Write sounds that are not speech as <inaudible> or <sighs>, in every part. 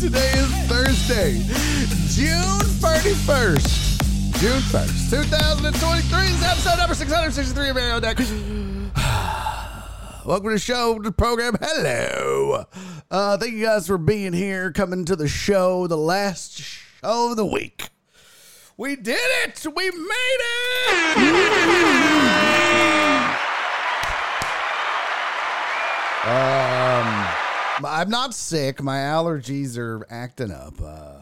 Today is Thursday, June 31st. June 1st, 2023 is episode number 663 of on Deck. Welcome to the show, the program. Hello. Uh, thank you guys for being here, coming to the show, the last show of the week. We did it! We made it! um, <laughs> I'm not sick. My allergies are acting up. Uh,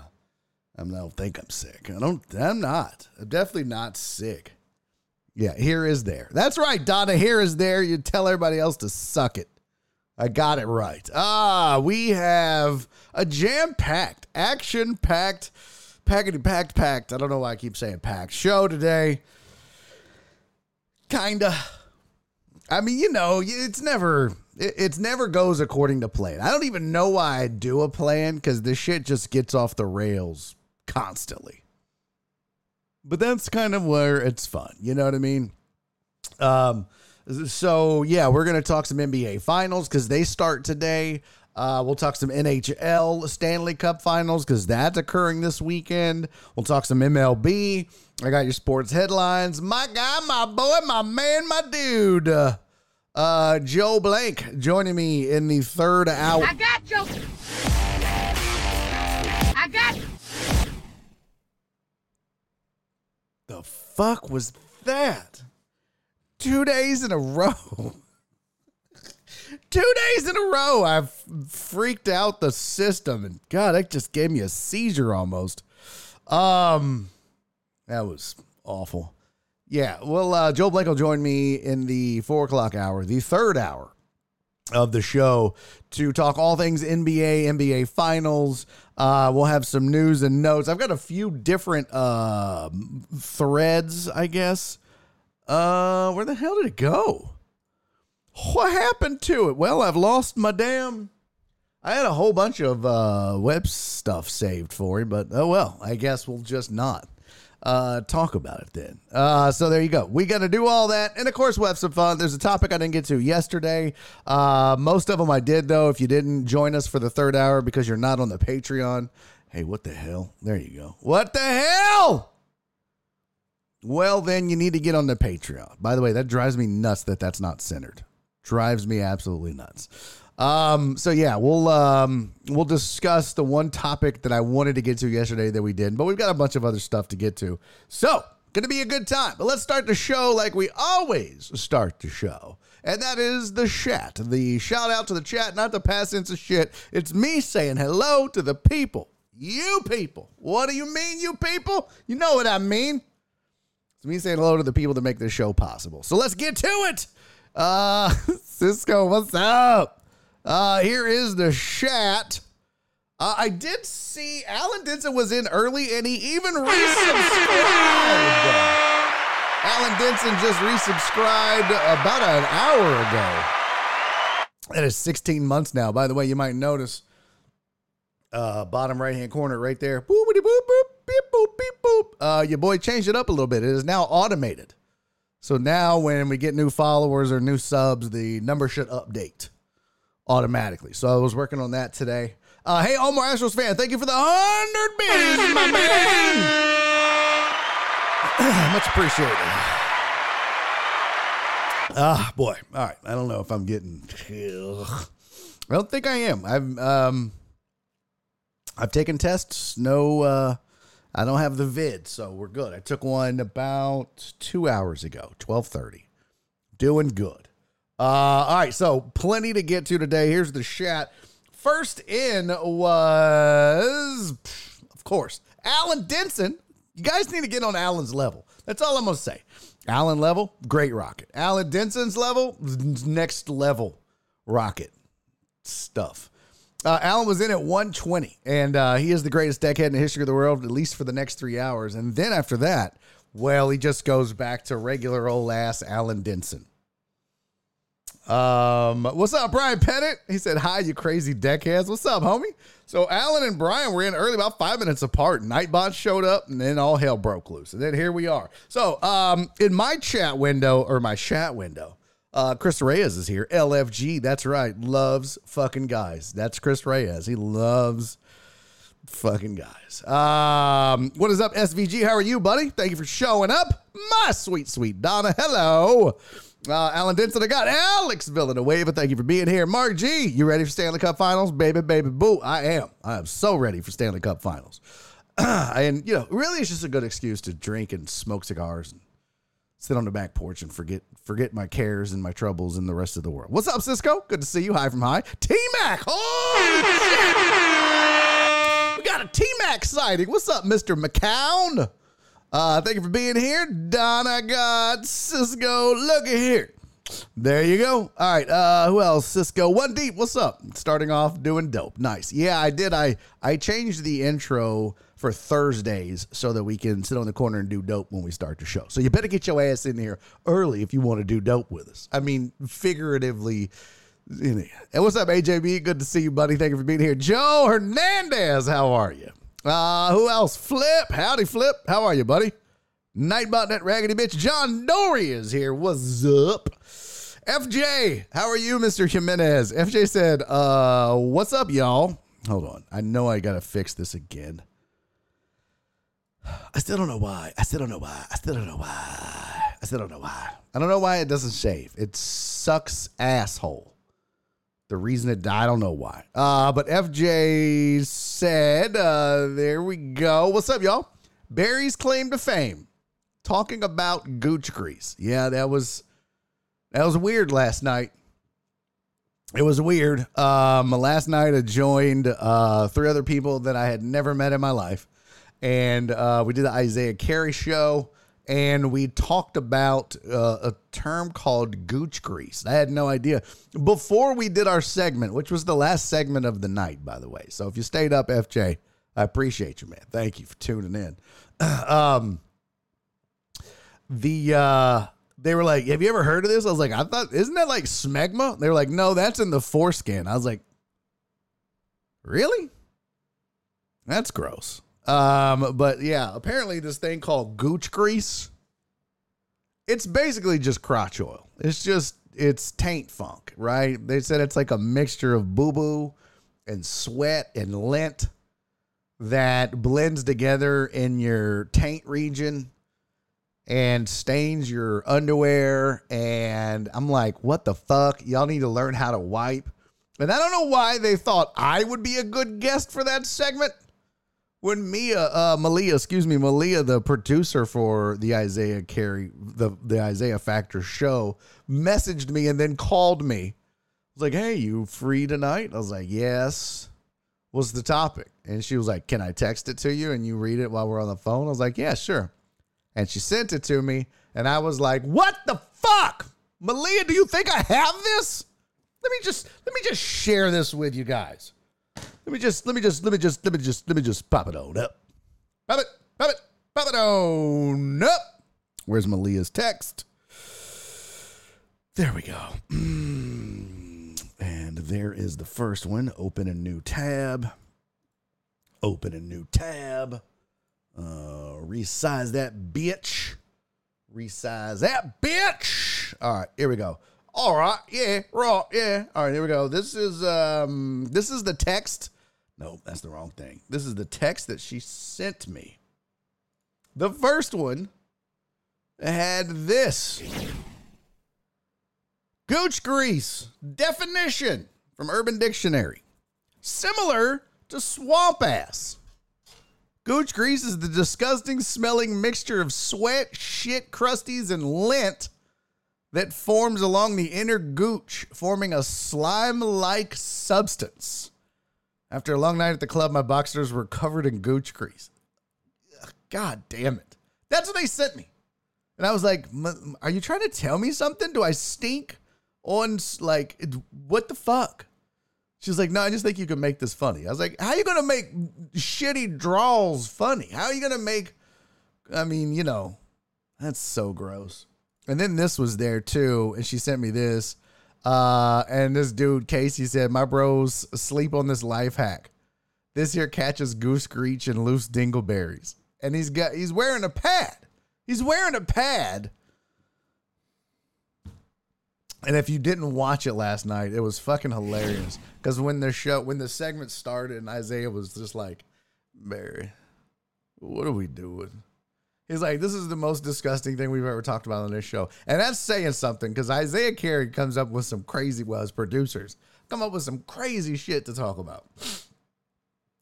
I don't think I'm sick. I don't. I'm not. I'm definitely not sick. Yeah, here is there. That's right, Donna. Here is there. You tell everybody else to suck it. I got it right. Ah, we have a jam packed, action packed, packety packed, packed. I don't know why I keep saying packed show today. Kinda. I mean, you know, it's never it, it's never goes according to plan. I don't even know why I do a plan because this shit just gets off the rails constantly. But that's kind of where it's fun. You know what I mean? Um, so yeah, we're gonna talk some NBA finals because they start today. Uh, we'll talk some NHL Stanley Cup finals because that's occurring this weekend. We'll talk some MLB. I got your sports headlines. My guy, my boy, my man, my dude. Uh, uh, Joel Blank joining me in the third hour. I got you. I got. The fuck was that? Two days in a row. <laughs> Two days in a row, I've freaked out the system, and God, that just gave me a seizure almost. Um, that was awful. Yeah, well, uh, Joel Blank will join me in the four o'clock hour, the third hour of the show, to talk all things NBA, NBA Finals. Uh, we'll have some news and notes. I've got a few different uh, threads, I guess. Uh, where the hell did it go? What happened to it? Well, I've lost my damn. I had a whole bunch of uh, web stuff saved for him, but oh well. I guess we'll just not uh, talk about it then. Uh, so there you go. We got to do all that, and of course we'll have some fun. There's a topic I didn't get to yesterday. Uh, most of them I did though. If you didn't join us for the third hour because you're not on the Patreon, hey, what the hell? There you go. What the hell? Well, then you need to get on the Patreon. By the way, that drives me nuts that that's not centered. Drives me absolutely nuts. Um, so yeah, we'll um we'll discuss the one topic that I wanted to get to yesterday that we didn't, but we've got a bunch of other stuff to get to. So gonna be a good time. But let's start the show like we always start the show. And that is the chat. The shout out to the chat, not the past sense of shit. It's me saying hello to the people. You people. What do you mean, you people? You know what I mean. It's me saying hello to the people that make this show possible. So let's get to it. Uh, <laughs> Cisco, what's up? Uh, here is the chat. Uh, I did see Alan Denson was in early and he even resubscribed. Alan Denson just resubscribed about an hour ago. That is 16 months now. By the way, you might notice uh, bottom right hand corner right there. Boopity boop boop beep boop beep boop. Uh, your boy changed it up a little bit. It is now automated. So now when we get new followers or new subs, the number should update automatically. So I was working on that today. Uh, hey, Omar Astros fan, thank you for the hundred bits, my man. <clears throat> Much appreciated. Ah, boy. All right. I don't know if I'm getting. Ugh. I don't think I am. I've um. I've taken tests. No, uh, I don't have the vid, so we're good. I took one about two hours ago, twelve thirty. Doing good. Uh, all right, so plenty to get to today. Here's the chat. First in was, of course, Alan Denson. You guys need to get on Alan's level. That's all I'm gonna say. Alan level, great rocket. Alan Denson's level, next level rocket stuff. Uh, Alan was in at 120, and uh, he is the greatest deckhead in the history of the world, at least for the next three hours. And then after that, well, he just goes back to regular old ass Alan Denson. Um, what's up, Brian Pettit? He said, "Hi, you crazy deckheads. What's up, homie?" So Alan and Brian were in early, about five minutes apart. Nightbot showed up, and then all hell broke loose. And then here we are. So, um, in my chat window or my chat window, uh, Chris Reyes is here. LFG, that's right. Loves fucking guys. That's Chris Reyes. He loves fucking guys. Um, what is up, SVG? How are you, buddy? Thank you for showing up. My sweet, sweet Donna. Hello. Uh, Alan Denson, I got Alex Villanueva. Thank you for being here. Mark G, you ready for Stanley Cup Finals? Baby, baby, boo. I am. I am so ready for Stanley Cup Finals. <clears throat> and, you know, really, it's just a good excuse to drink and smoke cigars and sit on the back porch and forget forget my cares and my troubles and the rest of the world. What's up, Cisco? Good to see you. Hi from high. T Mac. Oh, we got a T Mac sighting. What's up, Mister McCown? Uh, thank you for being here, Donna. God, Cisco. Look at here. There you go. All right. Uh, who else? Cisco. One deep. What's up? Starting off doing dope. Nice. Yeah, I did. I I changed the intro for Thursdays so that we can sit on the corner and do dope when we start the show. So you better get your ass in here early if you want to do dope with us. I mean, figuratively. And what's up, AJB? Good to see you, buddy. Thank you for being here. Joe Hernandez, how are you? Uh, who else? Flip. Howdy, Flip. How are you, buddy? Nightbot, that raggedy bitch. John Dory is here. What's up? FJ, how are you, Mr. Jimenez? FJ said, uh, what's up, y'all? Hold on. I know I gotta fix this again. I still don't know why. I still don't know why. I still don't know why. I still don't know why. I don't know why it doesn't shave. It sucks asshole. The reason it died. I don't know why. Uh, but FJ said, uh, there we go. What's up, y'all? Barry's claim to fame. Talking about gooch grease. Yeah, that was that was weird last night. It was weird. Um, last night I joined uh, three other people that I had never met in my life and uh, we did the Isiah Carey show, and we talked about uh, a term called gooch grease. I had no idea before we did our segment, which was the last segment of the night, by the way. So if you stayed up, FJ, I appreciate you, man. Thank you for tuning in. <clears throat> um, the uh, they were like, "Have you ever heard of this?" I was like, "I thought, isn't that like smegma?" They were like, "No, that's in the foreskin." I was like, "Really? That's gross." Um, but yeah, apparently this thing called gooch grease, it's basically just crotch oil. It's just it's taint funk, right? They said it's like a mixture of boo boo and sweat and lint that blends together in your taint region and stains your underwear. And I'm like, what the fuck? Y'all need to learn how to wipe. And I don't know why they thought I would be a good guest for that segment when Mia, uh, Malia, excuse me, Malia, the producer for the Isiah Carey, the the Isiah Factor show, messaged me and then called me. I was like, "Hey, you free tonight?" I was like, "Yes." What's the topic? And she was like, "Can I text it to you and you read it while we're on the phone?" I was like, "Yeah, sure." And she sent it to me, and I was like, "What the fuck, Malia? Do you think I have this? Let me just let me just share this with you guys." Let me just, let me just, let me just, let me just, let me just pop it on up. Pop it, pop it, pop it on up. Where's Malia's text? There we go. <clears throat> and there is the first one. Open a new tab. Open a new tab. Uh, resize that bitch. Resize that bitch. All right, here we go. All right, yeah, right, yeah. All right, here we go. This is um, this is the text no, that's the wrong thing. This is the text that she sent me. The first one had this Gooch grease definition from Urban Dictionary. Similar to swamp ass. Gooch grease is the disgusting smelling mixture of sweat, shit, crusties, and lint that forms along the inner gooch, forming a slime like substance. After a long night at the club, my boxers were covered in gooch grease. God damn it. That's what they sent me. And I was like, Are you trying to tell me something? Do I stink on, like, what the fuck? She's like, No, I just think you can make this funny. I was like, How are you going to make shitty draws funny? How are you going to make, I mean, you know, that's so gross. And then this was there too, and she sent me this. Uh, and this dude Casey said, "My bros sleep on this life hack. This here catches goose screech and loose dingleberries, and he's got he's wearing a pad. He's wearing a pad." And if you didn't watch it last night, it was fucking hilarious. Because when the show, when the segment started, and Isiah was just like, "Mary, what are we doing?" He's like, this is the most disgusting thing we've ever talked about on this show. And that's saying something because Isiah Carey comes up with some crazy, well, as producers, come up with some crazy shit to talk about.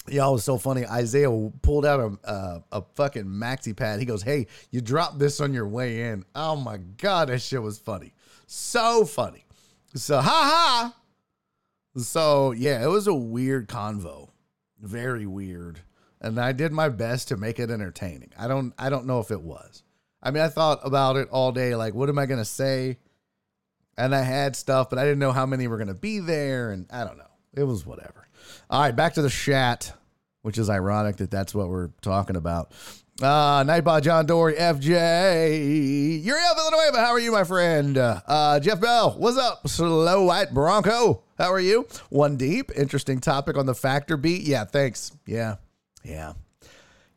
Y'all was so funny. Isiah pulled out a, a, a fucking maxi pad. He goes, Hey, you dropped this on your way in. Oh my God, that shit was funny. So funny. So, ha ha. So, yeah, it was a weird convo. Very weird and I did my best to make it entertaining. I don't I don't know if it was. I mean, I thought about it all day like what am I going to say? And I had stuff, but I didn't know how many were going to be there and I don't know. It was whatever. All right, back to the chat, which is ironic that that's what we're talking about. Uh, Nightbot John Dory, FJ. Out Villanueva. How are you, my friend? Uh, Jeff Bell, what's up? Slow White Bronco. How are you? One deep. Interesting topic on the factor beat. Yeah, thanks. Yeah, yeah.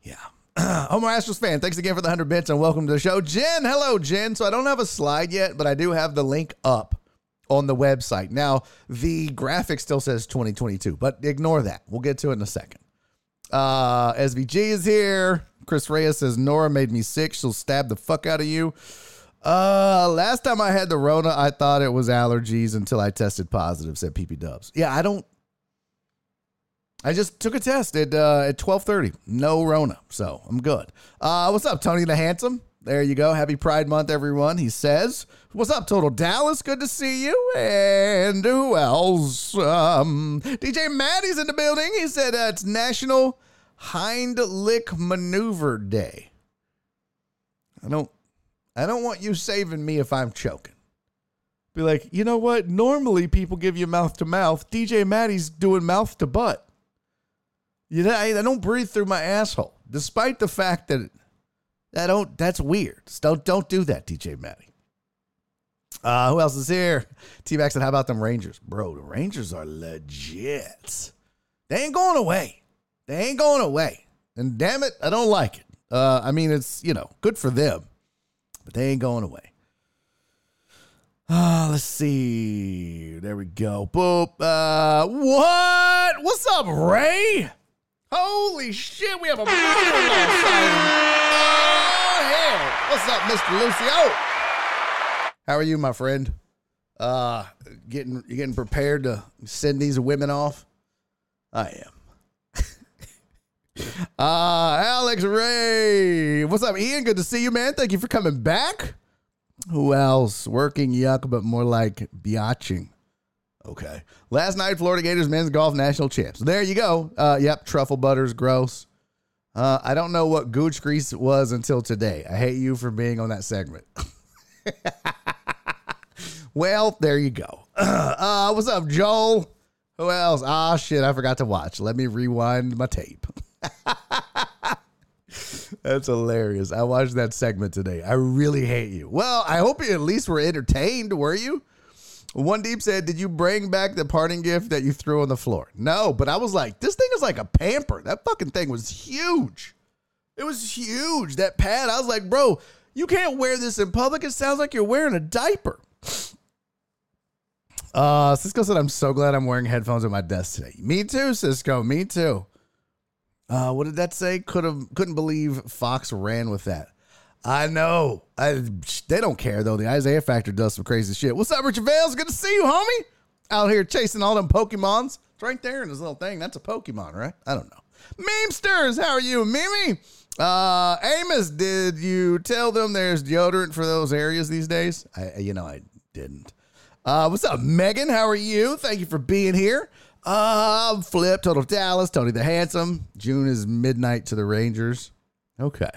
Yeah. <clears throat> Homer Astros fan, thanks again for the 100 bits and welcome to the show. Jen, hello, Jen. So I don't have a slide yet, but I do have the link up on the website. Now, the graphic still says 2022, but ignore that. We'll get to it in a second. Uh, SVG is here. Chris Reyes says, Nora made me sick. She'll stab the fuck out of you. Uh, last time I had the Rona, I thought it was allergies until I tested positive, said PP Dubs. Yeah, I don't I just took a test at uh, at twelve thirty. No Rona, so I'm good. Uh, what's up, Tony the Handsome? There you go. Happy Pride Month, everyone. He says, "What's up, Total Dallas? Good to see you." And who else? Um, DJ Maddie's in the building. He said uh, it's National Heimlich Maneuver Day. I don't, I don't want you saving me if I'm choking. Be like, you know what? Normally people give you mouth to mouth. DJ Maddie's doing mouth to butt. You know, I, I don't breathe through my asshole, despite the fact that I don't. That's weird. don't don't do that, DJ Matty. Uh, who else is here? T Max "How about them Rangers, bro? The Rangers are legit. They ain't going away. They ain't going away. And damn it, I don't like it. Uh, I mean, it's you know good for them, but they ain't going away. Uh, let's see. There we go. Boop. Uh, what? What's up, Ray? Holy shit, we have a. <laughs> Oh, hell. What's up, Mr. Lucio? How are you, my friend? Uh, getting you getting prepared to send these women off? I am. <laughs> uh, Alex Ray. What's up, Ian? Good to see you, man. Thank you for coming back. Who else? Working yuck, but more like biatching. Okay. Last night, Florida Gators men's golf national champs. There you go. Uh, yep, truffle butter's gross. Uh, I don't know what gooch grease was until today. I hate you for being on that segment. <laughs> well, there you go. <clears throat> Uh, what's up, Joel? Who else? Ah, shit, I forgot to watch. Let me rewind my tape. <laughs> That's hilarious. I watched that segment today. I really hate you. Well, I hope you at least were entertained, were you? One Deep said, Did you bring back the parting gift that you threw on the floor? No, but I was like, This thing is like a pamper. That fucking thing was huge. It was huge. That pad, I was like, Bro, you can't wear this in public. It sounds like you're wearing a diaper. Uh, Cisco said, I'm so glad I'm wearing headphones at my desk today. Me too, Cisco. Me too. Uh, what did that say? Could have couldn't believe Fox ran with that. I know. I, they don't care though. The Isiah Factor does some crazy shit. What's up, Richard Vales? Good to see you, homie. Out here chasing all them Pokemons. It's right there in this little thing. That's a Pokemon, right? I don't know. Memesters, how are you, Mimi? Uh, Amos, did you tell them there's deodorant for those areas these days? I, you know, I didn't. Uh, what's up, Megan? How are you? Thank you for being here. Uh, Flip, Total Dallas, Tony the Handsome. June is midnight to the Rangers. Okay.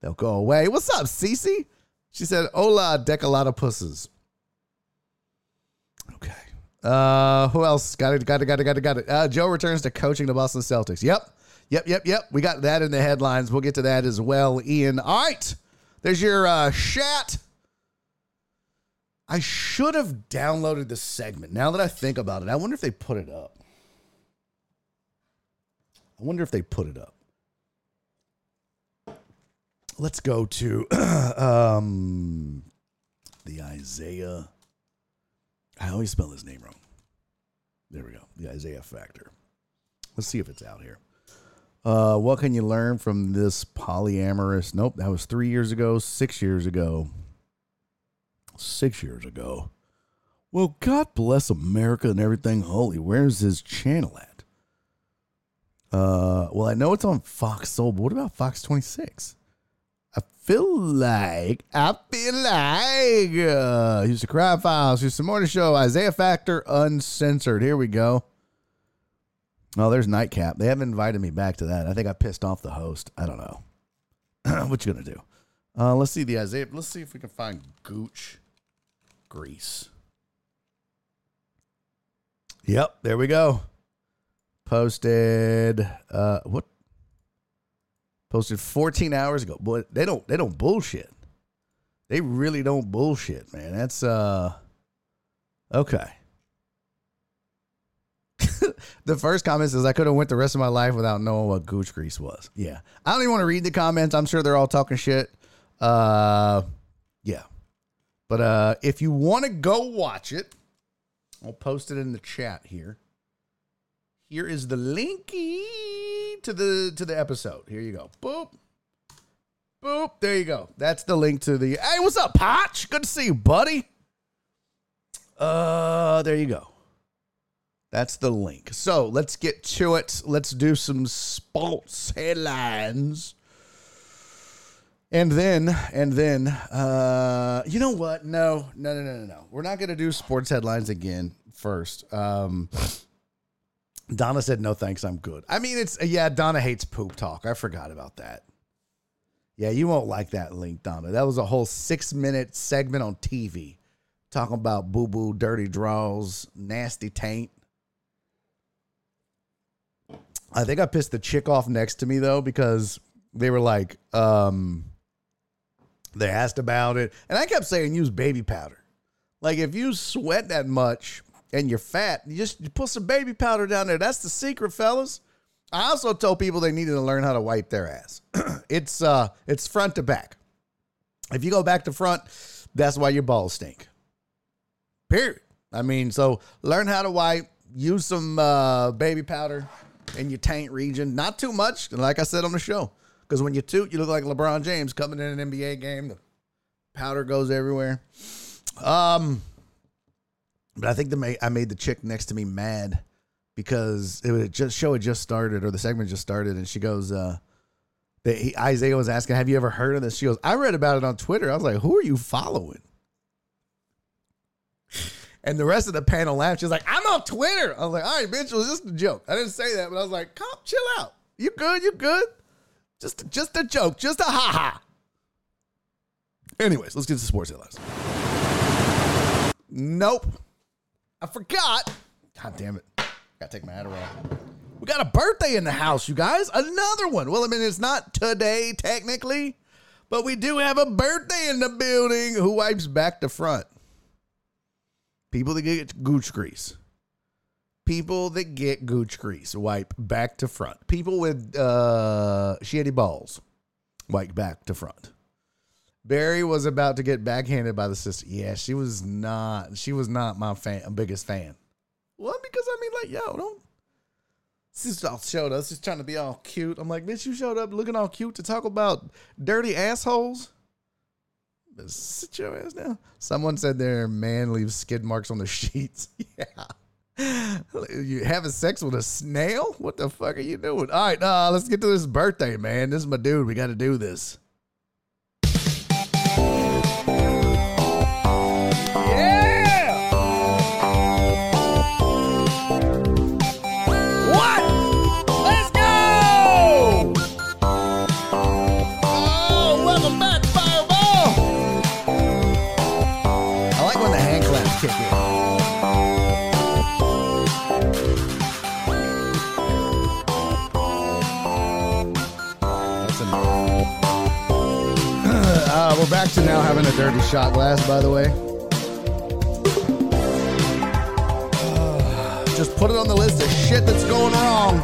They'll go away. What's up, Cece? She said, Hola, decolada pusses. Okay. Uh, who else? Got it, got it, got it, got it, got it. Uh, Joe returns to coaching the Boston Celtics. Yep. Yep, yep, yep. We got that in the headlines. We'll get to that as well, Ian. All right. There's your uh, chat. I should have downloaded the segment. Now that I think about it, I wonder if they put it up. I wonder if they put it up. Let's go to <clears throat> um, the Isiah. I always spell his name wrong. There we go. The Isiah Factor. Let's see if it's out here. Uh, what can you learn from this polyamorous? Nope, that was three years ago, six years ago. Six years ago. Well, God bless America and everything holy. Where's his channel at? Uh, well, I know it's on Fox Soul, but what about Fox 26? I feel like, I feel like, uh, here's the Crime Files, here's more to show. Isiah Factor Uncensored. Here we go. Oh, there's Nightcap. They haven't invited me back to that. I think I pissed off the host. I don't know. <clears throat> what you gonna do? Uh, let's see the Isiah. Let's see if we can find Gooch Grease. Yep, there we go. Posted. Uh, what? Posted 14 hours ago. Boy, they don't. They don't bullshit. They really don't bullshit, man. That's uh. Okay. <laughs> the first comment says I could have went the rest of my life without knowing what gooch grease was. Yeah. I don't even want to read the comments. I'm sure they're all talking shit. Uh yeah. But uh if you want to go watch it, I'll post it in the chat here. Here is the linky to the to the episode. Here you go. Boop. Boop. There you go. That's the link to the Hey, what's up, Potch? Good to see you, buddy. Uh there you go. That's the link. So let's get to it. Let's do some sports headlines. And then, and then, uh, you know what? No, no, no, no, no, no. We're not going to do sports headlines again first. Um, Donna said, no, thanks. I'm good. I mean, it's, yeah, Donna hates poop talk. I forgot about that. Yeah, you won't like that link, Donna. That was a whole six minute segment on TV talking about boo boo, dirty draws, nasty taint. I think I pissed the chick off next to me though because they were like, um, they asked about it, and I kept saying use baby powder. Like if you sweat that much and you're fat, you just you put some baby powder down there. That's the secret, fellas. I also told people they needed to learn how to wipe their ass. <clears throat> it's uh, it's front to back. If you go back to front, that's why your balls stink. Period. I mean, so learn how to wipe. Use some uh, baby powder in your taint region. Not too much, like I said on the show. Because when you toot, you look like LeBron James coming in an NBA game. The powder goes everywhere. Um, but I think the I made the chick next to me mad because it was just show had just started or the segment just started, and she goes, uh, the, Isiah was asking, "Have you ever heard of this?" She goes, "I read about it on Twitter." I was like, "Who are you following?" And the rest of the panel laughed. She's like, I'm on Twitter. I was like, all right, bitch, it was just a joke. I didn't say that, but I was like, come, chill out. You good? You good? Just, just a joke. Just a ha ha. Anyways, let's get to sports headlines. Nope. I forgot. God damn it. Gotta take my Adderall. We got a birthday in the house, you guys. Another one. Well, I mean, it's not today, technically, but we do have a birthday in the building. Who wipes back to front? People that get gooch grease. People that get gooch grease wipe back to front. People with uh, shitty balls wipe back to front. Barry was about to get backhanded by the sister. Yeah, she was not. She was not my fan, biggest fan. Well, because I mean, like, yo, don't. Sister all showed us, just trying to be all cute. I'm like, bitch, you showed up looking all cute to talk about dirty assholes. Sit your ass down. Someone said their man leaves skid marks on the <laughs> sheets. yeah. You having sex with a snail? What the fuck are you doing? All right, uh, let's get to this birthday, man. This is my dude. We got to do this. Yeah! We're back to now having a dirty shot glass, by the way. Just put it on the list of shit that's going wrong.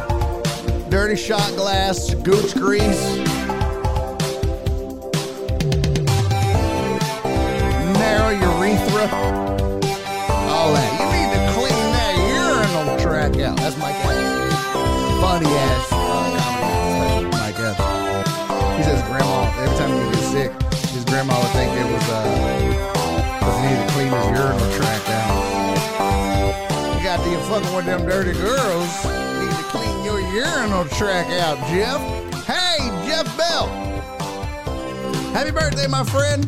Dirty shot glass, gooch grease, narrow urethra, all that. You need to clean that urinal track out. That's my guess. Funny ass fucking with them dirty girls. Need to clean your urinal track out, Jeff. Hey, Jeff Bell. Happy birthday, my friend.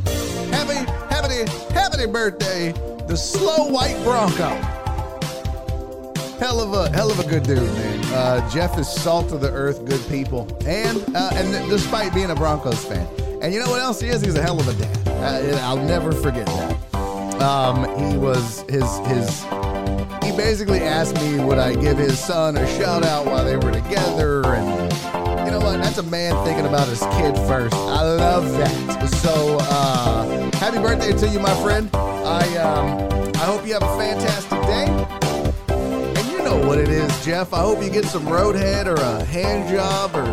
Happy, happy, happy birthday, the slow white Bronco. Hell of a hell of a good dude, man. Uh, Jeff is salt of the earth, good people, and uh, and despite being a Broncos fan, and you know what else he is? He's a hell of a dad. Uh, I'll never forget that. Um, he was his his. He basically asked me would I give his son a shout out while they were together, and you know what? That's a man thinking about his kid first. I love that. So uh, happy birthday to you, my friend. I um, I hope you have a fantastic day. And you know what it is, Jeff. I hope you get some roadhead or a hand job or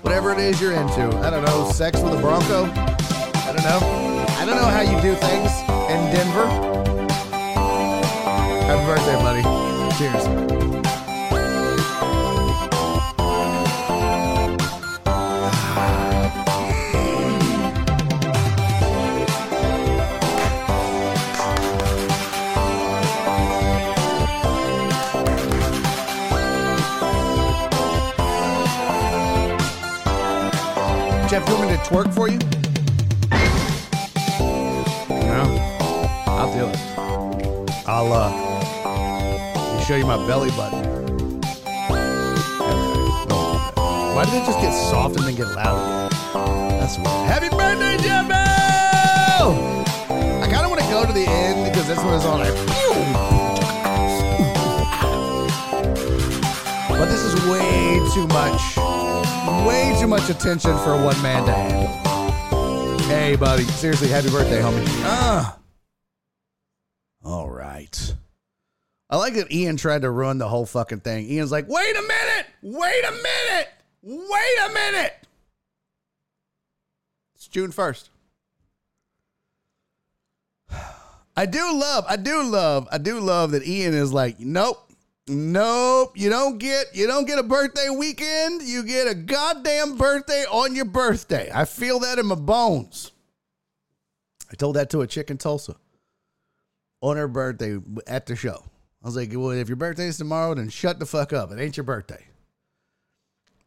whatever it is you're into. I don't know, sex with a Bronco? I don't know. I don't know how you do things in Denver. Happy birthday, buddy. Cheers. Jeff, you want me to twerk for you? It. I'll uh show you my belly button. Why did it just get soft and then get loud? That's weird. Happy birthday, Jimbo! I kind of want to go to the end because that's when it's all like. But this is way too much. Way too much attention for one man to handle. Hey, buddy. Seriously, happy birthday, homie. Ah. All right. I like that Ian tried to ruin the whole fucking thing. Ian's like, wait a minute! Wait a minute! Wait a minute! It's June 1st. <sighs> I do love, I do love, I do love that Ian is like, nope, nope, you don't get, you don't get a birthday weekend. You get a goddamn birthday on your birthday. I feel that in my bones. I told that to a chick in Tulsa on her birthday at the show. I was like, well, if your birthday's tomorrow, then shut the fuck up. It ain't your birthday.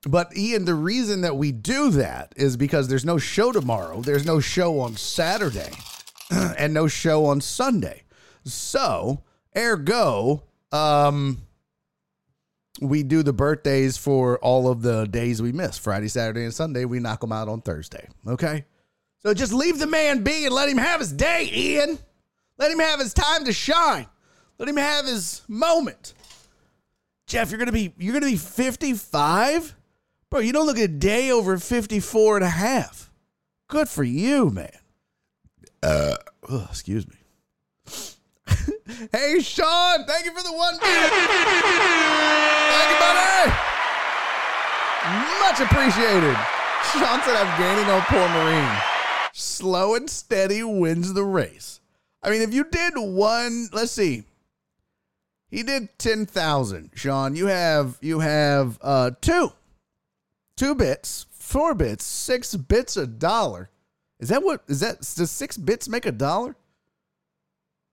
But Ian, the reason that we do that is because there's no show tomorrow. There's no show on Saturday <clears throat> and no show on Sunday. So, ergo, um, we do the birthdays for all of the days we miss Friday, Saturday, and Sunday. We knock them out on Thursday. Okay. So just leave the man be and let him have his day, Ian. Let him have his time to shine. Let him have his moment. Jeff, you're gonna be you're gonna be 55? Bro, you don't look a day over 54 and a half. Good for you, man. Uh excuse me. <laughs> hey Sean, thank you for the one. Thank you, buddy. Much appreciated. Sean said I'm gaining on poor Marine. Slow and steady wins the race. I mean, if you did one, let's see. He did 10,000. Sean, you have you have uh 2 2 bits, 4 bits, 6 bits a dollar. Is that what is that does 6 bits make a dollar?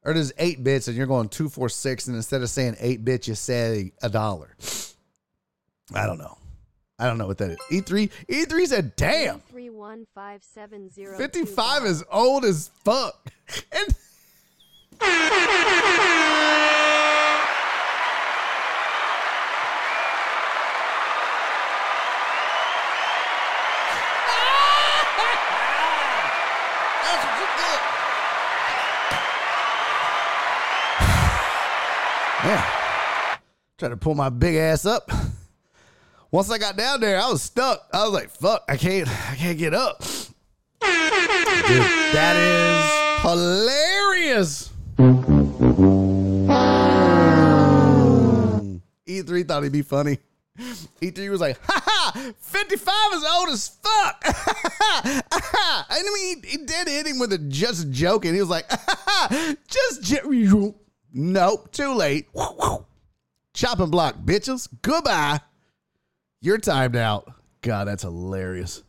or does eight bits and you're going two four six, and instead of saying eight bits, you say a dollar. I don't know. I don't know what that is. E3 E3 said, "Damn, Three one five seven zero. 55 is old as fuck." <laughs> And Yeah. Tried to pull my big ass up. Once I got down there, I was stuck. I was like, fuck, I can't I can't get up. Dude, that is hilarious. E3 thought he'd be funny. E3 was like, ha ha, 55 is old as fuck. And <laughs> I mean, he, he did hit him with a just joke, and He was like, <laughs> ha ha, just jo- Nope, too late. <laughs> Chopping block, bitches. Goodbye. You're timed out. God, that's hilarious.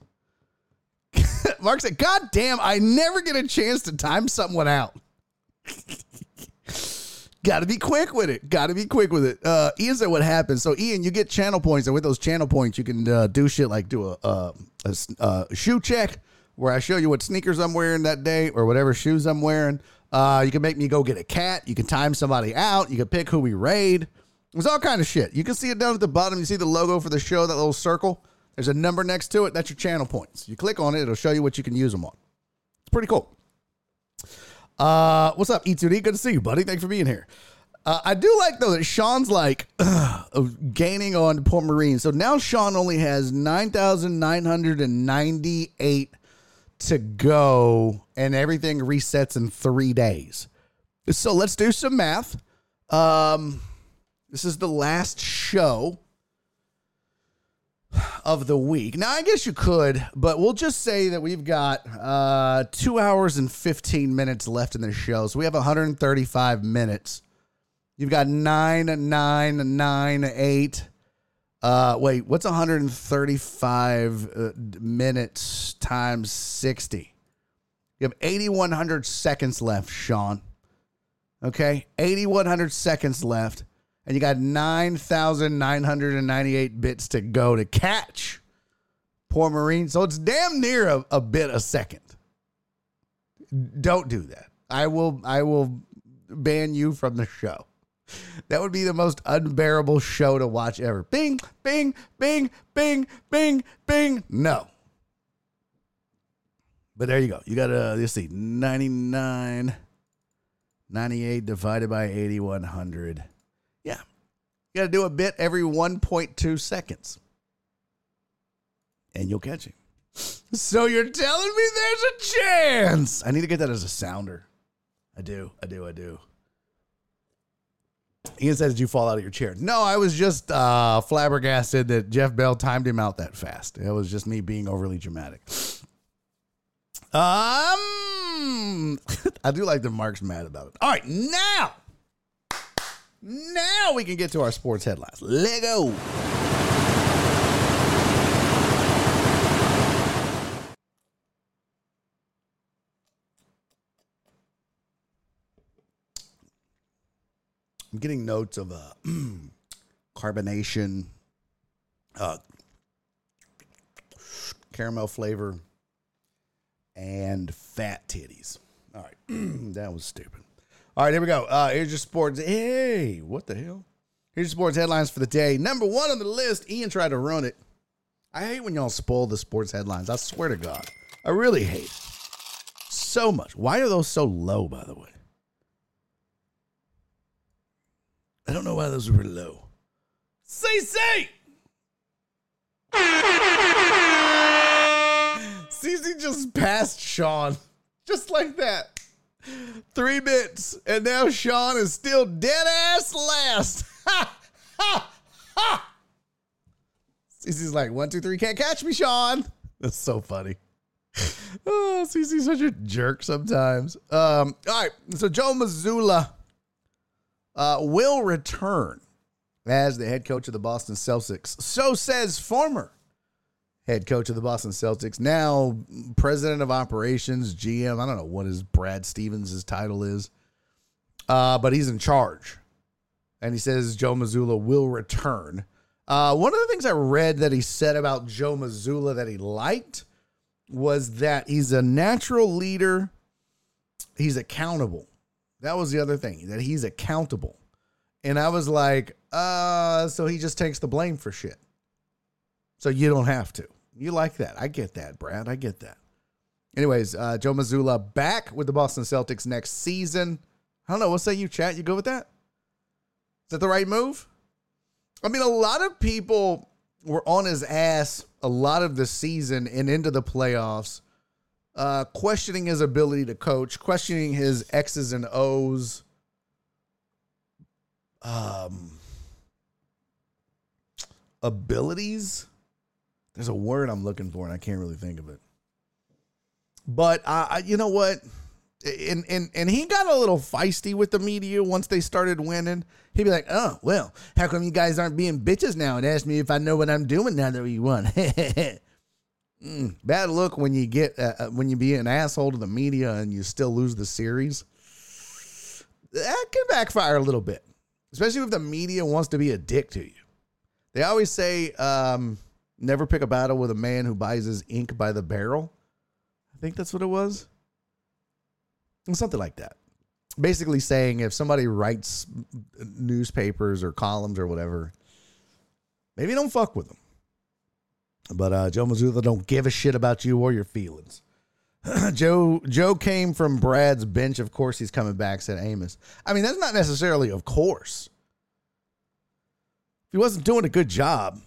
<laughs> Mark said, God damn, I never get a chance to time someone out. <laughs> Got to be quick with it. Got to be quick with it. Uh, Ian said what happens. So Ian, you get channel points, and with those channel points, you can uh, do shit like do a, uh, a s- uh, shoe check where I show you what sneakers I'm wearing that day or whatever shoes I'm wearing. Uh, you can make me go get a cat. You can time somebody out. You can pick who we raid. There's all kind of shit. You can see it down at the bottom. You see the logo for the show, that little circle. There's a number next to it. That's your channel points. You click on it, it'll show you what you can use them on. It's pretty cool. Uh, what's up, E2D? Good to see you, buddy. Thanks for being here. Uh, I do like though that Sean's like <clears throat> of gaining on Port Marine. So now Sean only has nine thousand nine hundred and ninety-eight to go, and everything resets in three days. So let's do some math. Um, this is the last show of the week. Now, I guess you could, but we'll just say that we've got uh, two hours and 15 minutes left in the show. So we have 135 minutes. You've got nine, nine, nine, eight. Uh, wait, what's 135 uh, minutes times 60? You have 8,100 seconds left, Sean. Okay, 8,100 seconds left and you got 9,998 bits to go to catch poor Marine. So it's damn near a, a bit a second. Don't do that. I will I will ban you from the show. That would be the most unbearable show to watch ever. Bing, bing, bing, bing, bing, bing. No. But there you go. You got to, let's see, 99, 98 divided by 8,100. Yeah. You got to do a bit every 1.2 seconds. And you'll catch him. So you're telling me there's a chance. I need to get that as a sounder. I do. I do. I do. Ian said, Did you fall out of your chair? No, I was just uh, flabbergasted that Jeff Bell timed him out that fast. It was just me being overly dramatic. Um, <laughs> I do like that Mark's mad about it. All right, now now we can get to our sports headlines. Lego. I'm getting notes of uh, <clears throat> carbonation, uh, caramel flavor, and fat titties. All right, <clears throat> that was stupid. All right, here we go. Uh, here's your sports. Hey, what the hell? Here's your sports headlines for the day. Number one on the list. Ian tried to run it. I hate when y'all spoil the sports headlines. I swear to God, I really hate it so much. Why are those so low? By the way, I don't know why those were low. CC. CC <laughs> just passed Sean, just like that. Three bits, and now Sean is still dead ass last. <laughs> Ha ha ha! CC's like one, two, three, can't catch me, Sean. <laughs> That's so funny. Oh, CC's such a jerk sometimes. Um, all right, so Joe Mazzulla uh, will return as the head coach of the Boston Celtics. So says former head coach of the Boston Celtics, now president of operations, GM. I don't know what his Brad Stevens' title is. uh, but he's in charge. And he says Joe Mazzulla will return. Uh, one of the things I read that he said about Joe Mazzulla that he liked was that he's a natural leader. He's accountable. That was the other thing, that he's accountable. And I was like, uh, so he just takes the blame for shit. So you don't have to. You like that. I get that, Brad. I get that. Anyways, uh, Joe Mazzulla back with the Boston Celtics next season. I don't know. What say you, chat? You go with that? Is that the right move? I mean, a lot of people were on his ass a lot of the season and into the playoffs, uh, questioning his ability to coach, questioning his X's and O's. Um, abilities. There's a word I'm looking for, and I can't really think of it. But uh, I, you know what? And, and and he got a little feisty with the media once they started winning. He'd be like, "Oh well, how come you guys aren't being bitches now and ask me if I know what I'm doing now that we won?" <laughs> mm, bad look when you get uh, uh, when you be an asshole to the media and you still lose the series. That can backfire a little bit, especially if the media wants to be a dick to you. They always say, um, "Never pick a battle with a man who buys his ink by the barrel." I think that's what it was. Something like that. Basically saying if somebody writes newspapers or columns or whatever, maybe don't fuck with them. But uh, Joe Mazzulla don't give a shit about you or your feelings. <clears throat> Joe Joe came from Brad's bench. Of course, he's coming back. Said Amos. I mean, that's not necessarily of course. If he wasn't doing a good job,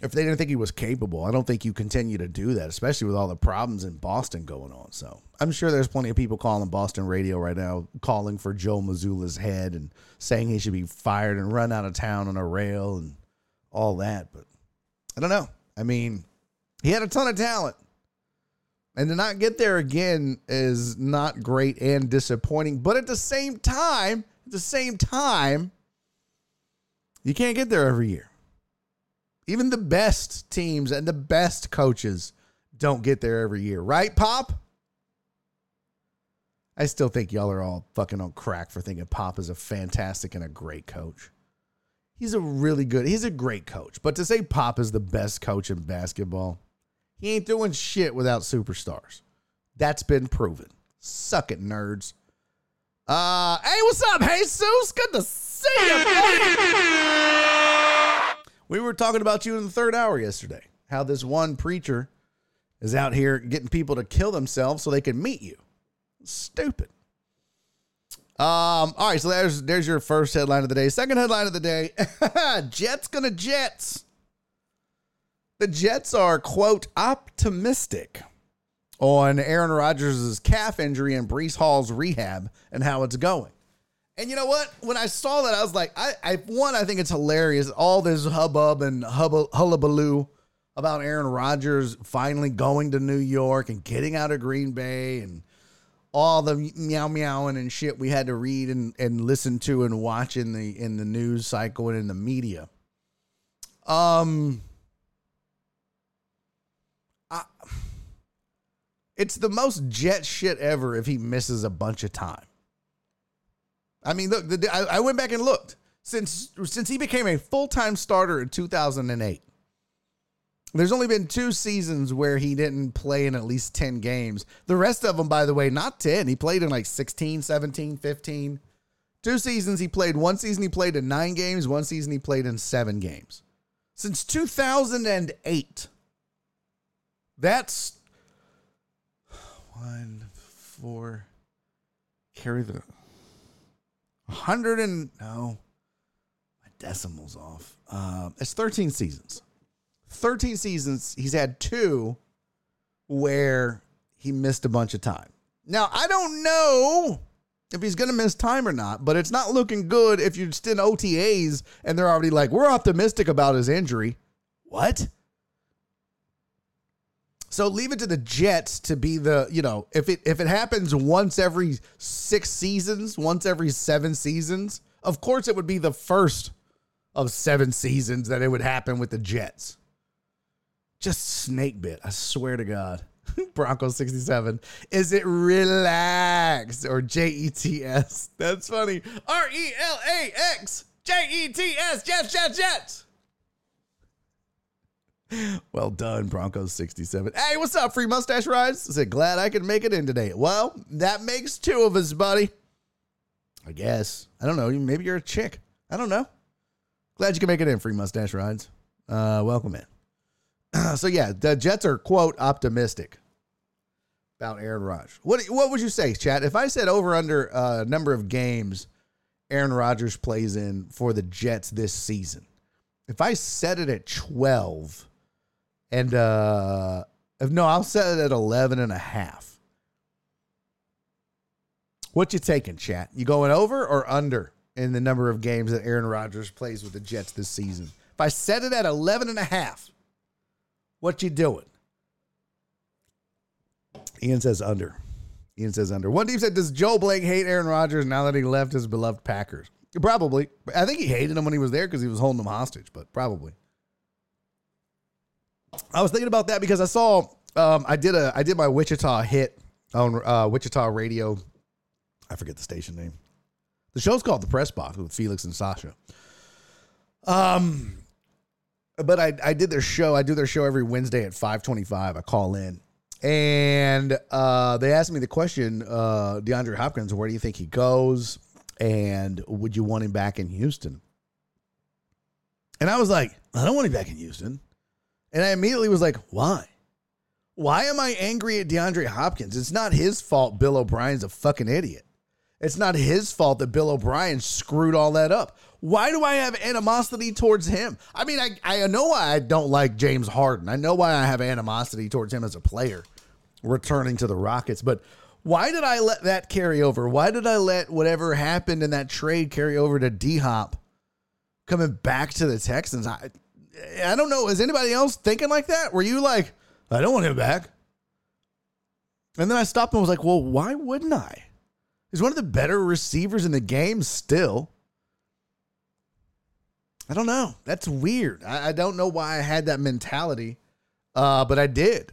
if they didn't think he was capable, I don't think you continue to do that, especially with all the problems in Boston going on. So I'm sure there's plenty of people calling Boston radio right now, calling for Joe Mazzulla's head and saying he should be fired and run out of town on a rail and all that. But I don't know. I mean, he had a ton of talent. And to not get there again is not great and disappointing. But at the same time, at the same time, you can't get there every year. Even the best teams and the best coaches don't get there every year, right, Pop? I still think y'all are all fucking on crack for thinking Pop is a fantastic and a great coach. He's a really good, he's a great coach. But to say Pop is the best coach in basketball, he ain't doing shit without superstars. That's been proven. Suck it, nerds. Uh, hey, what's up, Hey, Jesus? Good to see you. We were talking about you in the third hour yesterday. How this one preacher is out here getting people to kill themselves so they can meet you. Stupid. Um, all right, so there's there's your first headline of the day. Second headline of the day: <laughs> Jets gonna Jets. The Jets are quote optimistic on Aaron Rodgers' calf injury and Breece Hall's rehab and how it's going. And you know what? When I saw that, I was like, I, I one, I think it's hilarious. All this hubbub and hubba, hullabaloo about Aaron Rodgers finally going to New York and getting out of Green Bay and all the meow meowing and shit we had to read and, and listen to and watch in the in the news cycle and in the media. Um I, it's the most jet shit ever if he misses a bunch of time. I mean, look, the, I, I went back and looked since since he became a full time starter in 2008. There's only been two seasons where he didn't play in at least 10 games. The rest of them, by the way, not 10. He played in like 16, 17, 15. Two seasons he played. One season he played in nine games. One season he played in seven games. Since 2008. That's one, four, carry the 100 and no, my decimal's off. Uh, it's 13 seasons. 13 seasons. He's had two where he missed a bunch of time. Now, I don't know if he's going to miss time or not, but it's not looking good if you're just in OTAs and they're already like, we're optimistic about his injury. What? So leave it to the Jets to be the, you know, if it if it happens once every 6 seasons, once every 7 seasons, of course it would be the first of 7 seasons that it would happen with the Jets. Just snake bit, I swear to God. <laughs> Broncos 67. Is it relax or J E T S? That's funny. R E L A X J E T S. Jets, Jets, Jets. Well done, Broncos 67. Hey, what's up, free mustache rides? I said, glad I could make it in today. Well, that makes two of us, buddy. I guess. I don't know. Maybe you're a chick. I don't know. Glad you can make it in, free mustache rides. Uh, welcome in. <clears throat> so yeah, the Jets are quote optimistic about Aaron Rodgers. What what would you say, Chat? If I said over under uh, number of games Aaron Rodgers plays in for the Jets this season, if I set it at 12 and uh if no, I'll set it at 11 and a half. What you taking, chat? You going over or under in the number of games that Aaron Rodgers plays with the Jets this season? If I set it at 11 and a half, what you doing? Ian says under. Ian says under. One team said, Does Joe Blake hate Aaron Rodgers now that he left his beloved Packers? Probably. I think he hated him when he was there because he was holding them hostage, but probably. I was thinking about that because I saw um, I did a I did my Wichita hit on uh, Wichita radio. I forget the station name. The show's called The Press Box with Felix and Sasha. Um, but I I did their show. I do their show every Wednesday at five twenty five. I call in, and uh, they asked me the question: uh, DeAndre Hopkins, where do you think he goes, and would you want him back in Houston? And I was like, I don't want him back in Houston. And I immediately was like, why? Why am I angry at DeAndre Hopkins? It's not his fault Bill O'Brien's a fucking idiot. It's not his fault that Bill O'Brien screwed all that up. Why do I have animosity towards him? I mean, I, I know why I don't like James Harden. I know why I have animosity towards him as a player returning to the Rockets. But why did I let that carry over? Why did I let whatever happened in that trade carry over to D Hop coming back to the Texans? I, I don't know. Is anybody else thinking like that? Were you like, I don't want him back? And then I stopped and was like, well, why wouldn't I? He's one of the better receivers in the game still. I don't know. That's weird. I, I don't know why I had that mentality, uh, but I did.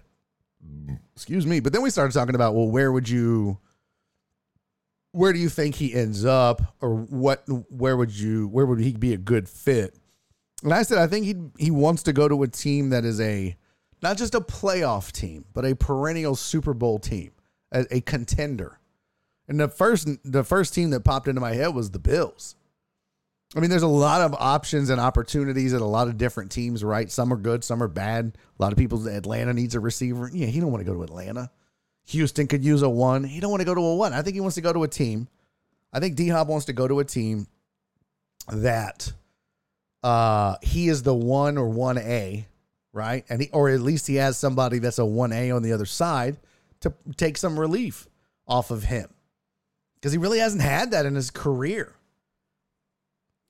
Excuse me. But then we started talking about, well, where would you, where do you think he ends up, or what? Where would you, where would he be a good fit? And I said, I think he he wants to go to a team that is a not just a playoff team, but a perennial Super Bowl team, a, a contender. And the first the first team that popped into my head was the Bills. I mean, there's a lot of options and opportunities at a lot of different teams, right? Some are good, some are bad. A lot of people, Atlanta needs a receiver. Yeah, he don't want to go to Atlanta. Houston could use a one. He don't want to go to a one. I think he wants to go to a team. I think D Hop wants to go to a team that uh, he is the one or one A, right? And he, or at least he has somebody that's a one A on the other side to take some relief off of him because he really hasn't had that in his career.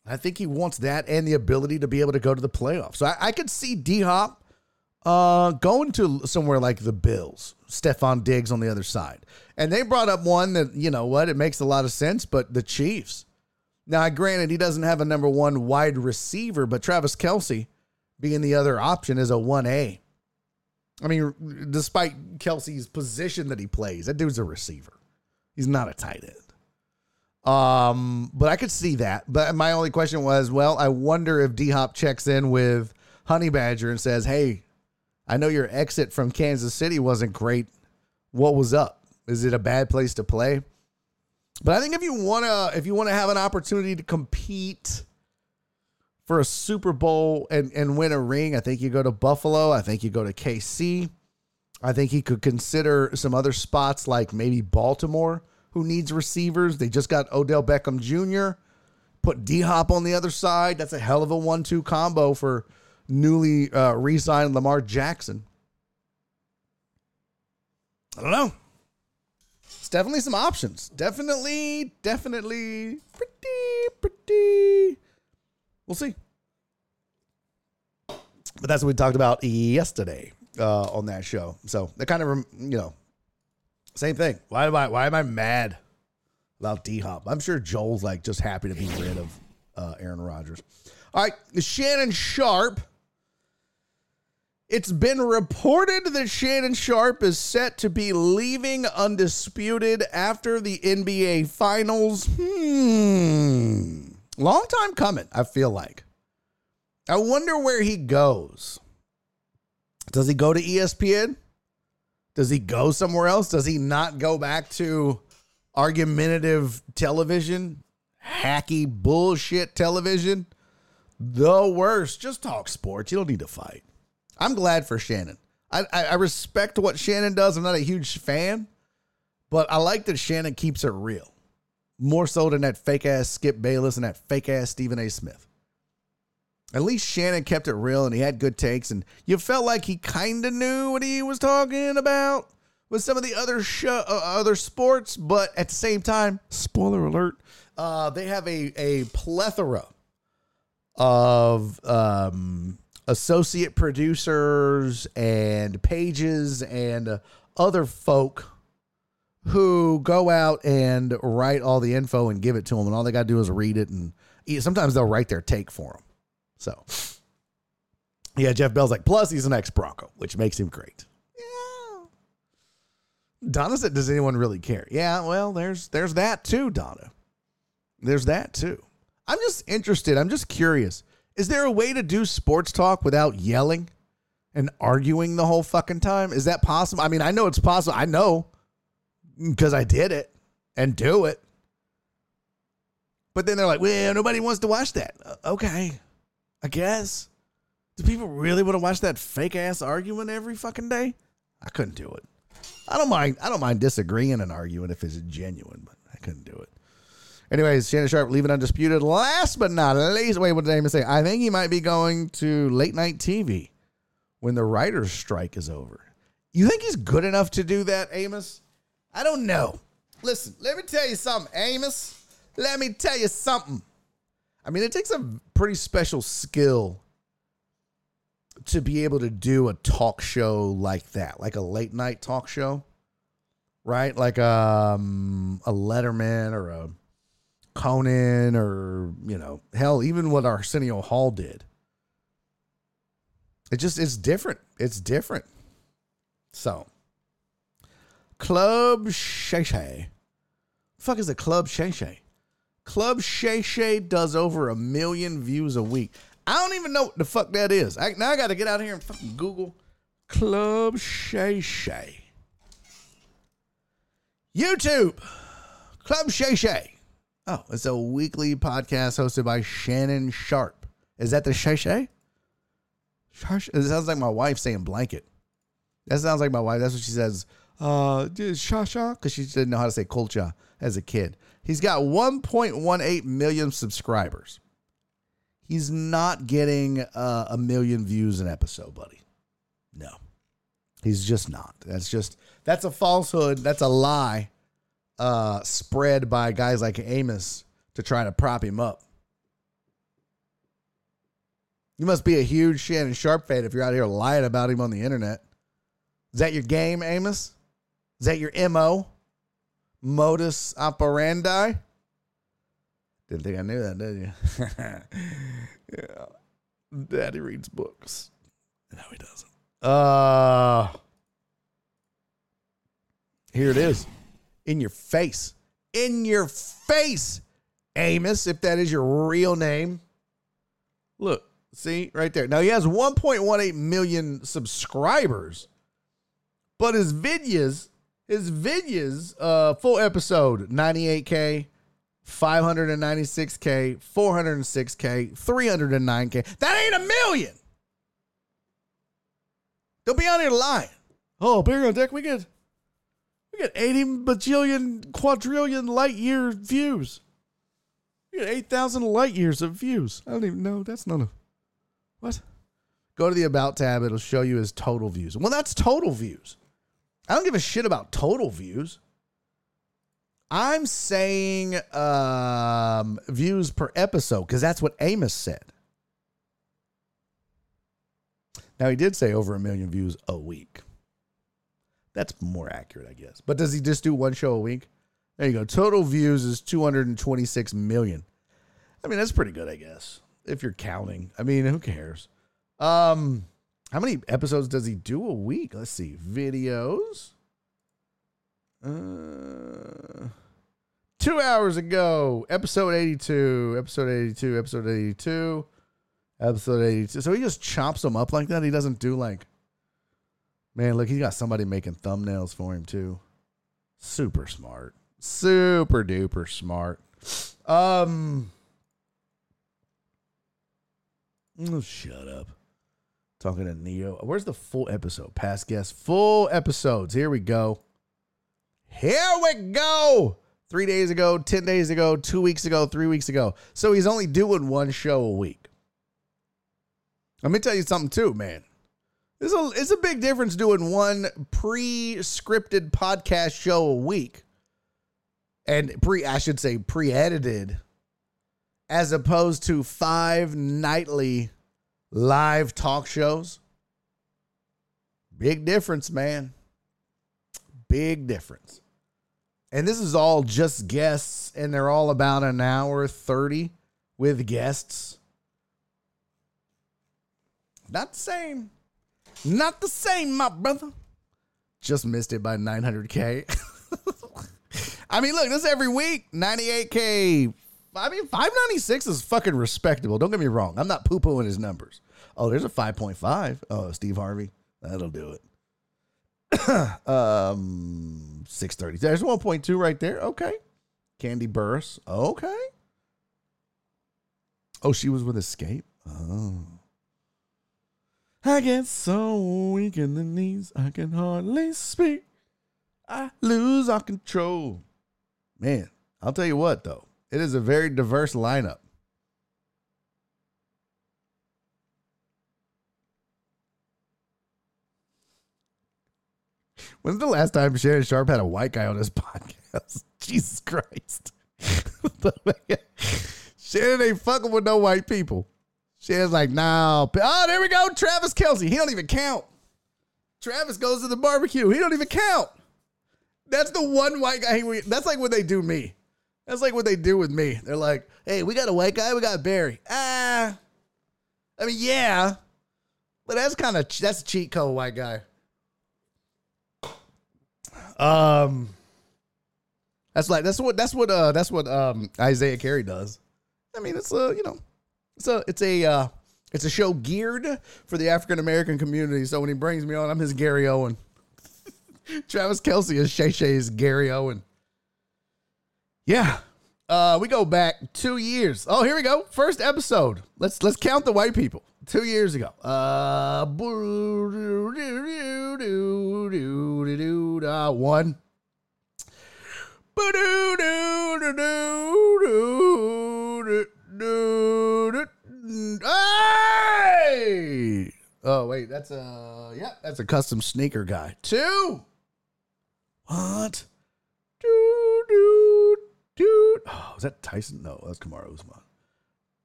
I think he wants that and the ability to be able to go to the playoffs. So I, I could see D Hop uh, going to somewhere like the Bills, Stefon Diggs on the other side. And they brought up one that, you know what, it makes a lot of sense, but the Chiefs. Now, granted, he doesn't have a number one wide receiver, but Travis Kelce being the other option is a 1A. I mean, despite Kelce's position that he plays, that dude's a receiver. He's not a tight end. Um, but I could see that. But my only question was, well, I wonder if D Hop checks in with Honey Badger and says, Hey, I know your exit from Kansas City wasn't great. What was up? Is it a bad place to play? But I think if you want to if you want to have an opportunity to compete for a Super Bowl and and win a ring, I think you go to Buffalo, I think you go to KC. I think he could consider some other spots like maybe Baltimore who needs receivers. They just got Odell Beckham Jr. Put D Hop on the other side. That's a hell of a one two combo for newly uh, re signed Lamar Jackson. I don't know. It's definitely some options. Definitely, definitely pretty, pretty. We'll see. But that's what we talked about yesterday uh, on that show. So that kind of, you know, same thing. Why am I why am I mad about D Hop? I'm sure Joel's like just happy to be rid of uh, Aaron Rodgers. All right, Shannon Sharpe It's been reported that Shannon Sharpe is set to be leaving undisputed after the NBA Finals. Hmm. Long time coming, I feel like. I wonder where he goes. Does he go to ESPN? Does he go somewhere else? Does he not go back to argumentative television? Hacky bullshit television? The worst. Just talk sports. You don't need to fight. I'm glad for Shannon. I, I, I respect what Shannon does. I'm not a huge fan, but I like that Shannon keeps it real. More so than that fake ass Skip Bayless and that fake ass Stephen A. Smith. At least Shannon kept it real and he had good takes, and you felt like he kind of knew what he was talking about with some of the other show, uh, other sports. But at the same time, spoiler alert, uh, they have a a plethora of um, associate producers and pages and uh, other folk who go out and write all the info and give it to them, and all they got to do is read it, and sometimes they'll write their take for them. So, yeah, Jeff Bell's like, plus he's an ex Bronco, which makes him great. Yeah. Donna said, "Does anyone really care?" Yeah, well, there's there's that too, Donna. There's that too. I'm just interested. I'm just curious. Is there a way to do sports talk without yelling and arguing the whole fucking time? Is that possible? I mean, I know it's possible. I know because I did it and do it. But then they're like, well, nobody wants to watch that. Uh, okay, I guess. Do people really want to watch that fake ass argument every fucking day? I couldn't do it. I don't mind. I don't mind disagreeing and arguing if it's genuine, but I couldn't do it. Anyways, Shannon Sharpe leaving undisputed. Last but not least, wait, what did Amos say? I think he might be going to late night TV when the writers' strike is over. You think he's good enough to do that, Amos? I don't know. Listen, let me tell you something, Amos. Let me tell you something. I mean, it takes a pretty special skill to be able to do a talk show like that, like a late night talk show, right? Like um, a Letterman or a Conan or, you know, hell, even what Arsenio Hall did. It just, it's different. It's different. So, Club Shay Shay. Fuck is a Club Shay Shay? Club Shay Shay does over a million views a week. I don't even know what the fuck that is. I, now I got to get out here and fucking Google Club Shay Shay. YouTube, Club Shay Shay. Oh, it's a weekly podcast hosted by Shannon Sharpe. Is that the Shay Shay? It sounds like my wife saying blanket. That sounds like my wife. That's what she says. Uh, Shasha, because she didn't know how to say kulcha as a kid. He's got 1.18 million subscribers. He's not getting uh, a million views an episode, buddy. No, he's just not. That's just that's a falsehood. That's a lie uh, spread by guys like Amos to try to prop him up. You must be a huge Shannon Sharpe fan if you're out here lying about him on the internet. Is that your game, Amos? Is that your MO? Modus operandi? Didn't think I knew that, did you? <laughs> yeah. Daddy reads books. No, he doesn't. Uh here it is. In your face. In your face, Amos, if that is your real name. Look, see right there. Now he has 1.18 million subscribers, but his videos, his videos, uh, full episode, 98k, 596k, 406k, 309k. That ain't a million. Don't be out here lying. Oh, bigger on deck, we get we get 80 bajillion quadrillion light year views. We get 8,000 light years of views. I don't even know. That's not a what? Go to the about tab. It'll show you his total views. Well, that's total views. I don't give a shit about total views. I'm saying um, views per episode because that's what Amos said. Now he did say over a million views a week. That's more accurate, I guess. But does he just do one show a week? There you go. Total views is 226 million. I mean, that's pretty good, I guess, if you're counting. I mean, who cares? Um, How many episodes does he do a week? Let's see. Videos. Uh, two hours ago, episode 82, episode 82, episode 82, episode 82. So he just chops them up like that. He doesn't do like, man, look, he got somebody making thumbnails for him too. Super smart. Super duper smart. Um, oh, shut up. Talking to Neo. Where's the full episode? Past guests, full episodes. Here we go. Here we go. Three days ago, 10 days ago, two weeks ago, three weeks ago. So he's only doing one show a week. Let me tell you something, too, man. It's a, it's a big difference doing one pre scripted podcast show a week and pre, I should say, pre edited, as opposed to five nightly live talk shows. Big difference, man. Big difference. And this is all just guests, and they're all about an hour 30 with guests. Not the same. Not the same, my brother. Just missed it by 900K. <laughs> I mean, look, this is every week. 98K. I mean, 596 is fucking respectable. Don't get me wrong. I'm not poo pooing his numbers. Oh, there's a 5.5. Oh, Steve Harvey. That'll do it. <coughs> um, 630. There's 1.2 right there. Okay. Kandi Burruss. Okay. Oh, she was with Xscape. Oh. I get so weak in the knees, I can hardly speak. I lose all control. Man, I'll tell you what, though. It is a very diverse lineup. When's the last time Shannon Sharpe had a white guy on his <laughs> podcast? <laughs> Jesus Christ. <laughs> Shannon ain't fucking with no white people. Shannon's like, nah. Oh, there we go. Travis Kelce. He don't even count. Travis goes to the barbecue. He don't even count. That's the one white guy. We, that's like what they do me. That's like what they do with me. They're like, hey, we got a white guy. We got Barry. Ah. I mean, yeah. But that's kind of, that's a cheat code white guy. Um, that's like that's what that's what uh that's what um Isiah Carey does. I mean, it's a you know, it's a it's a uh it's a show geared for the African American community. So when he brings me on, I'm his Gary Owen. <laughs> Travis Kelce is Shay Shay's Gary Owen. Yeah. Uh, we go back two years. Oh, here we go. First episode. Let's let's count the white people. Two years ago. Uh, one. Hey! Oh wait, that's a yeah, that's a custom sneaker guy. Two. What? Do do do. Oh, is that Tyson? No, that's Kamaru Usman.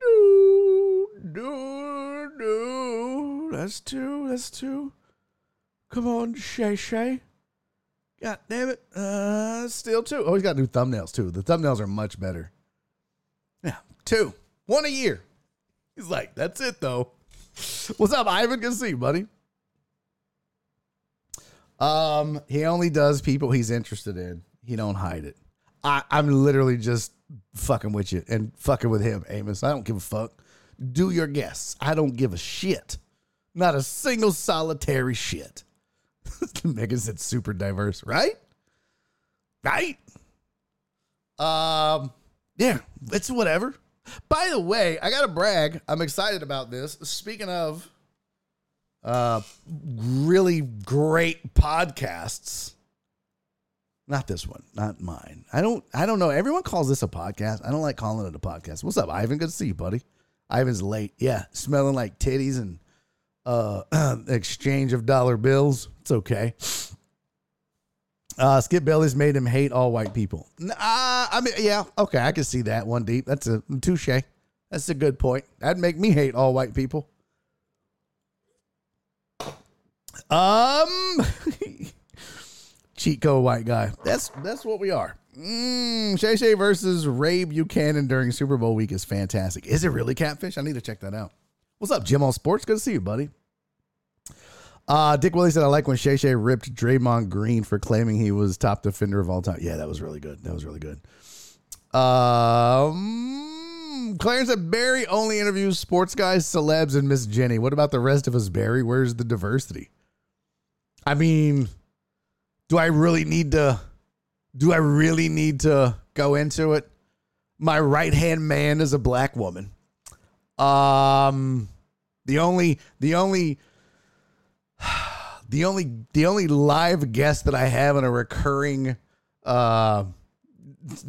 Do do do. That's two. That's two. Come on, Shay Shay. God damn it. Uh, still two. Oh, he's got new thumbnails too. The thumbnails are much better. Yeah, two. One a year. He's like, that's it though. <laughs> What's up, Ivan? Good to see you, buddy. Um, he only does people he's interested in. He don't hide it. I, I'm literally just fucking with you and fucking with him, Amos. I don't give a fuck. Do your guess. I don't give a shit. Not a single solitary shit. <laughs> Megan said super diverse, right? Right? Um, yeah, it's whatever. By the way, I gotta brag. I'm excited about this. Speaking of uh really great podcasts. Not this one, not mine. I don't I don't know. Everyone calls this a podcast. I don't like calling it a podcast. What's up, Ivan? Good to see you, buddy. Ivan's late. Yeah, smelling like titties and uh <clears throat> exchange of dollar bills. It's okay. Uh, Skip Bayless made him hate all white people. Uh, I mean, yeah, okay, I can see that one deep. That's a touche. That's a good point. That'd make me hate all white people. Um, <laughs> cheat code white guy. That's that's what we are. Mm, Shay Shay versus Ray Buchanan during Super Bowl week is fantastic. Is it really catfish? I need to check that out. What's up, Jim on Sports? Good to see you, buddy. Uh, Dick Willie said, I like when Shay Shay ripped Draymond Green for claiming he was top defender of all time. Yeah, that was really good. That was really good. Um, Clarence said, Barry only interviews sports guys, celebs, and Miss Jenny. What about the rest of us, Barry? Where's the diversity? I mean, do I really need to? Do I really need to go into it? My right hand man is a black woman. Um, the only, the only, <sighs> the only, the only live guest that I have on a recurring uh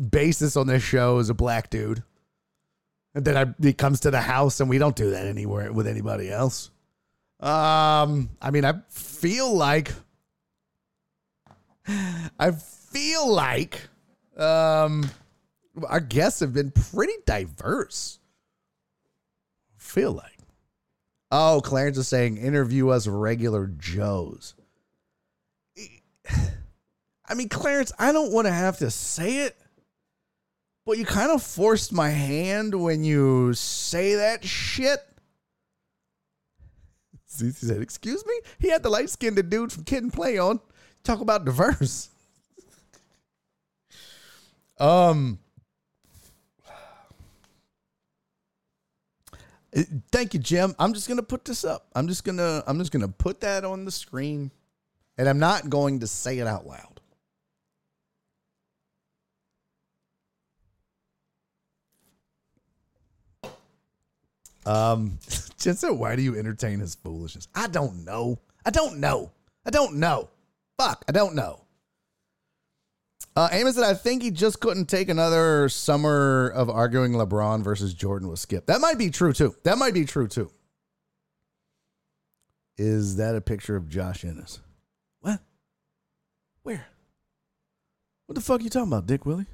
basis on this show is a black dude. And then I, he comes to the house, and we don't do that anywhere with anybody else. Um, I mean, I feel like I feel like um our guests have been pretty diverse. Feel like. Oh, Clarence is saying interview us regular Joes. <sighs> I mean, Clarence, I don't want to have to say it, but you kind of forced my hand when you say that shit. <laughs> He said, Excuse me? He had the light skinned dude from Kid and Play on. Talk about diverse. um, thank you, Jim. I'm just gonna put this up. I'm just gonna I'm just gonna put that on the screen, and I'm not going to say it out loud. Um, <laughs> Jen "Why do you entertain his foolishness?" I don't know. I don't know. I don't know. Fuck, I don't know. Uh, Amos said, I think he just couldn't take another summer of arguing LeBron versus Jordan with Skip. That might be true too. That might be true too. Is that a picture of Josh Ennis? What? Where? What the fuck are you talking about, Dick Willie?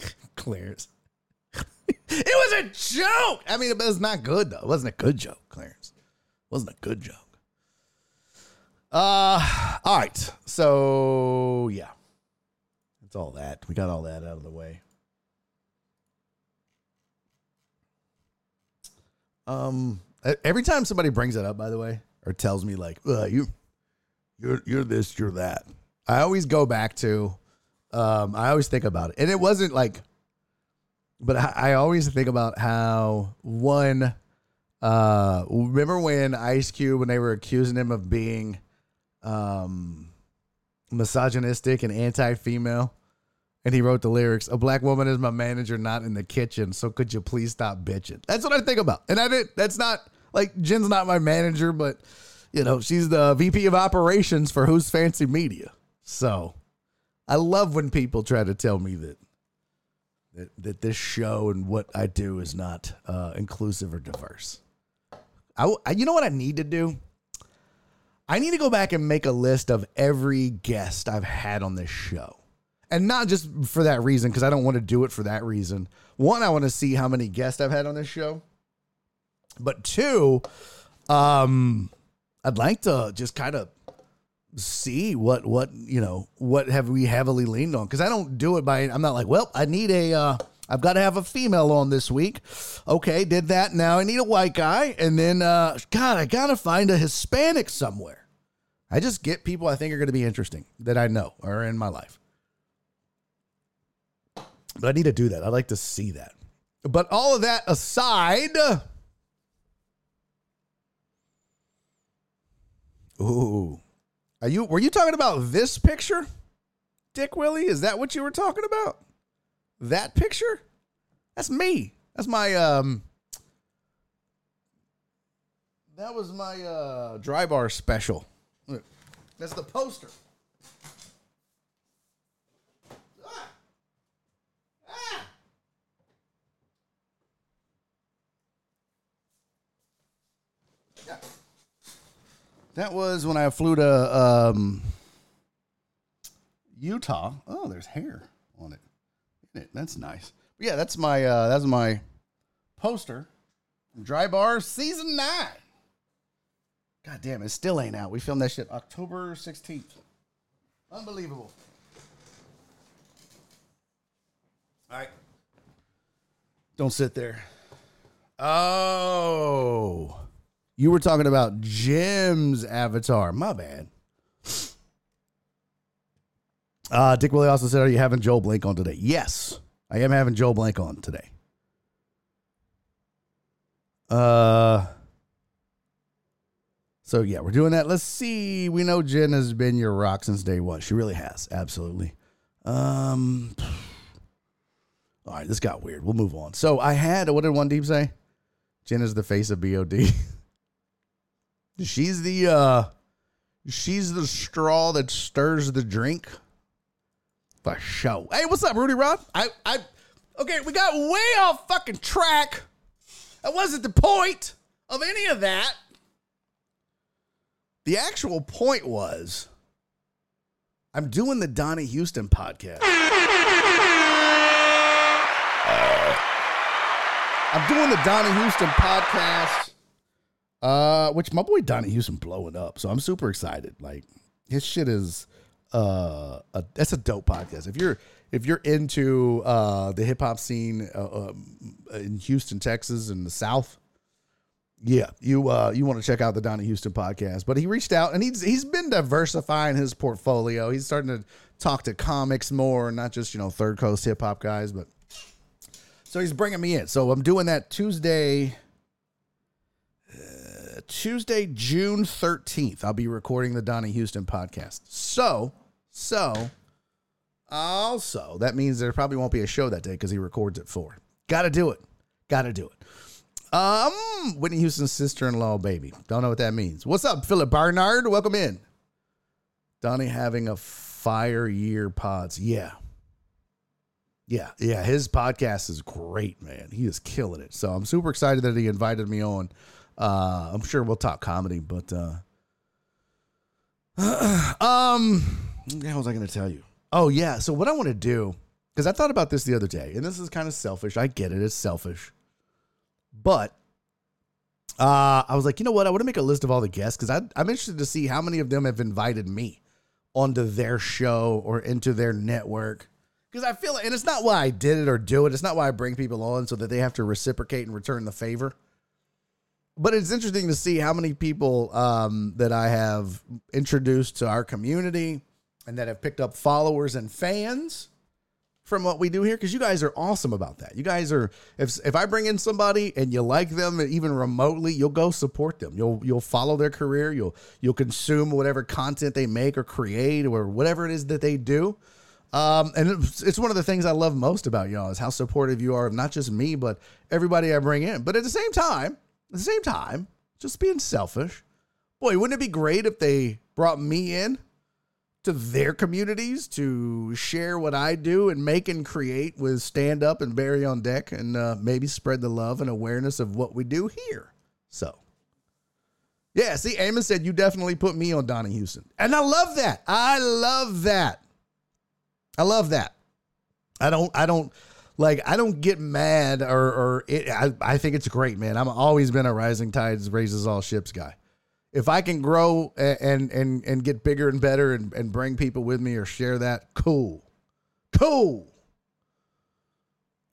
<laughs> Clarence. <laughs> it was a joke. I mean, it was not good though. It wasn't a good joke, Clarence. It wasn't a good joke. Uh, all right. So yeah, that's all that. We got all that out of the way. Um, every time somebody brings it up, by the way, or tells me like, you, you're you're this, you're that. I always go back to, um, I always think about it, and it wasn't like, but I, I always think about how one. Uh, remember when Ice Cube when they were accusing him of being um, misogynistic and anti-female, and he wrote the lyrics: "A black woman is my manager, not in the kitchen. So could you please stop bitching?" That's what I think about, and I did. That's not like Jen's not my manager, but you know she's the VP of operations for Who's Fancy Media. So I love when people try to tell me that that, that this show and what I do is not uh, inclusive or diverse. I you know what I need to do? I need to go back and make a list of every guest I've had on this show. And not just for that reason, because I don't want to do it for that reason. One, I want to see how many guests I've had on this show. But two, um, I'd like to just kind of see what what you know what have we heavily leaned on because I don't do it by I'm not like well I need a uh, I've got to have a female on this week. Okay, did that. Now I need a white guy, and then uh, God, I gotta find a Hispanic somewhere. I just get people I think are going to be interesting that I know are in my life. But I need to do that. I'd like to see that. But all of that aside, ooh, are you were you talking about this picture, Dick Willie? Is that what you were talking about? That picture? That's me. That's my um. That was my uh dry bar special. That's the poster. That was when I flew to um, Utah. Oh, there's hair it. That's nice. But yeah, that's my uh, that's my poster. Dry Bar Season Nine. God damn, it still ain't out. We filmed that shit October 16th. Unbelievable. All right. Don't sit there. Oh. You were talking about Jim's avatar. My bad. Uh, Dick Willie also said, Are you having Joel Blank on today? Yes, I am having Joel Blank on today. Uh, so yeah, we're doing that. Let's see. We know Jen has been your rock since day one. She really has. Absolutely. Um, all right, this got weird. We'll move on. So I had, what did One Deep say? Jen is the face of BOD. <laughs> she's the, uh, she's the straw that stirs the drink. For sure. Hey, what's up, Rudy Rod? I, I, okay, we got way off fucking track. That wasn't the point of any of that. The actual point was I'm doing the Donnie Houston podcast. I'm doing the Donnie Houston podcast, uh, which my boy Donnie Houston blowing up. So I'm super excited. Like his shit is uh, a, that's a dope podcast. If you're if you're into uh, the hip hop scene uh, um, in Houston, Texas, and the South, yeah, you uh, you want to check out the Donnie Houston podcast. But he reached out and he's he's been diversifying his portfolio. He's starting to talk to comics more, not just you know third coast hip hop guys, but so he's bringing me in. So I'm doing that Tuesday. uh, Tuesday, June 13th, I'll be recording the Donnie Houston podcast. So, so, also, that means there probably won't be a show that day because he records at four. Got to do it. Got to do it. Um, Whitney Houston's sister-in-law, baby. Don't know what that means. What's up, Philip Barnard? Welcome in. Donnie having a fire year pods. Yeah. Yeah, yeah, his podcast is great, man. He is killing it. So I'm super excited that he invited me on. Uh, I'm sure we'll talk comedy, but uh, <clears throat> um, what the hell was I going to tell you? Oh yeah, so what I want to do because I thought about this the other day, and this is kind of selfish. I get it; it's selfish, but uh, I was like, you know what? I want to make a list of all the guests because I'm interested to see how many of them have invited me onto their show or into their network. Because I feel, and it's not why I did it or do it. It's not why I bring people on so that they have to reciprocate and return the favor. But it's interesting to see how many people um, that I have introduced to our community and that have picked up followers and fans from what we do here. Because you guys are awesome about that. You guys are, if if I bring in somebody and you like them even remotely, you'll go support them. You'll you'll follow their career. You'll you'll consume whatever content they make or create or whatever it is that they do. Um, and it's, it's one of the things I love most about y'all is how supportive you are of not just me, but everybody I bring in. But at the same time, at the same time, just being selfish. Boy, wouldn't it be great if they brought me in to their communities to share what I do and make and create with stand up and Barry on deck and uh, maybe spread the love and awareness of what we do here. So, yeah, see, Eamon said you definitely put me on Donnie Houston. And I love that. I love that. I love that. I don't, I don't like, I don't get mad or, or it, I, I think it's great, man. I'm always been a rising tides raises all ships guy. If I can grow and, and, and get bigger and better and, and bring people with me or share that, cool. Cool.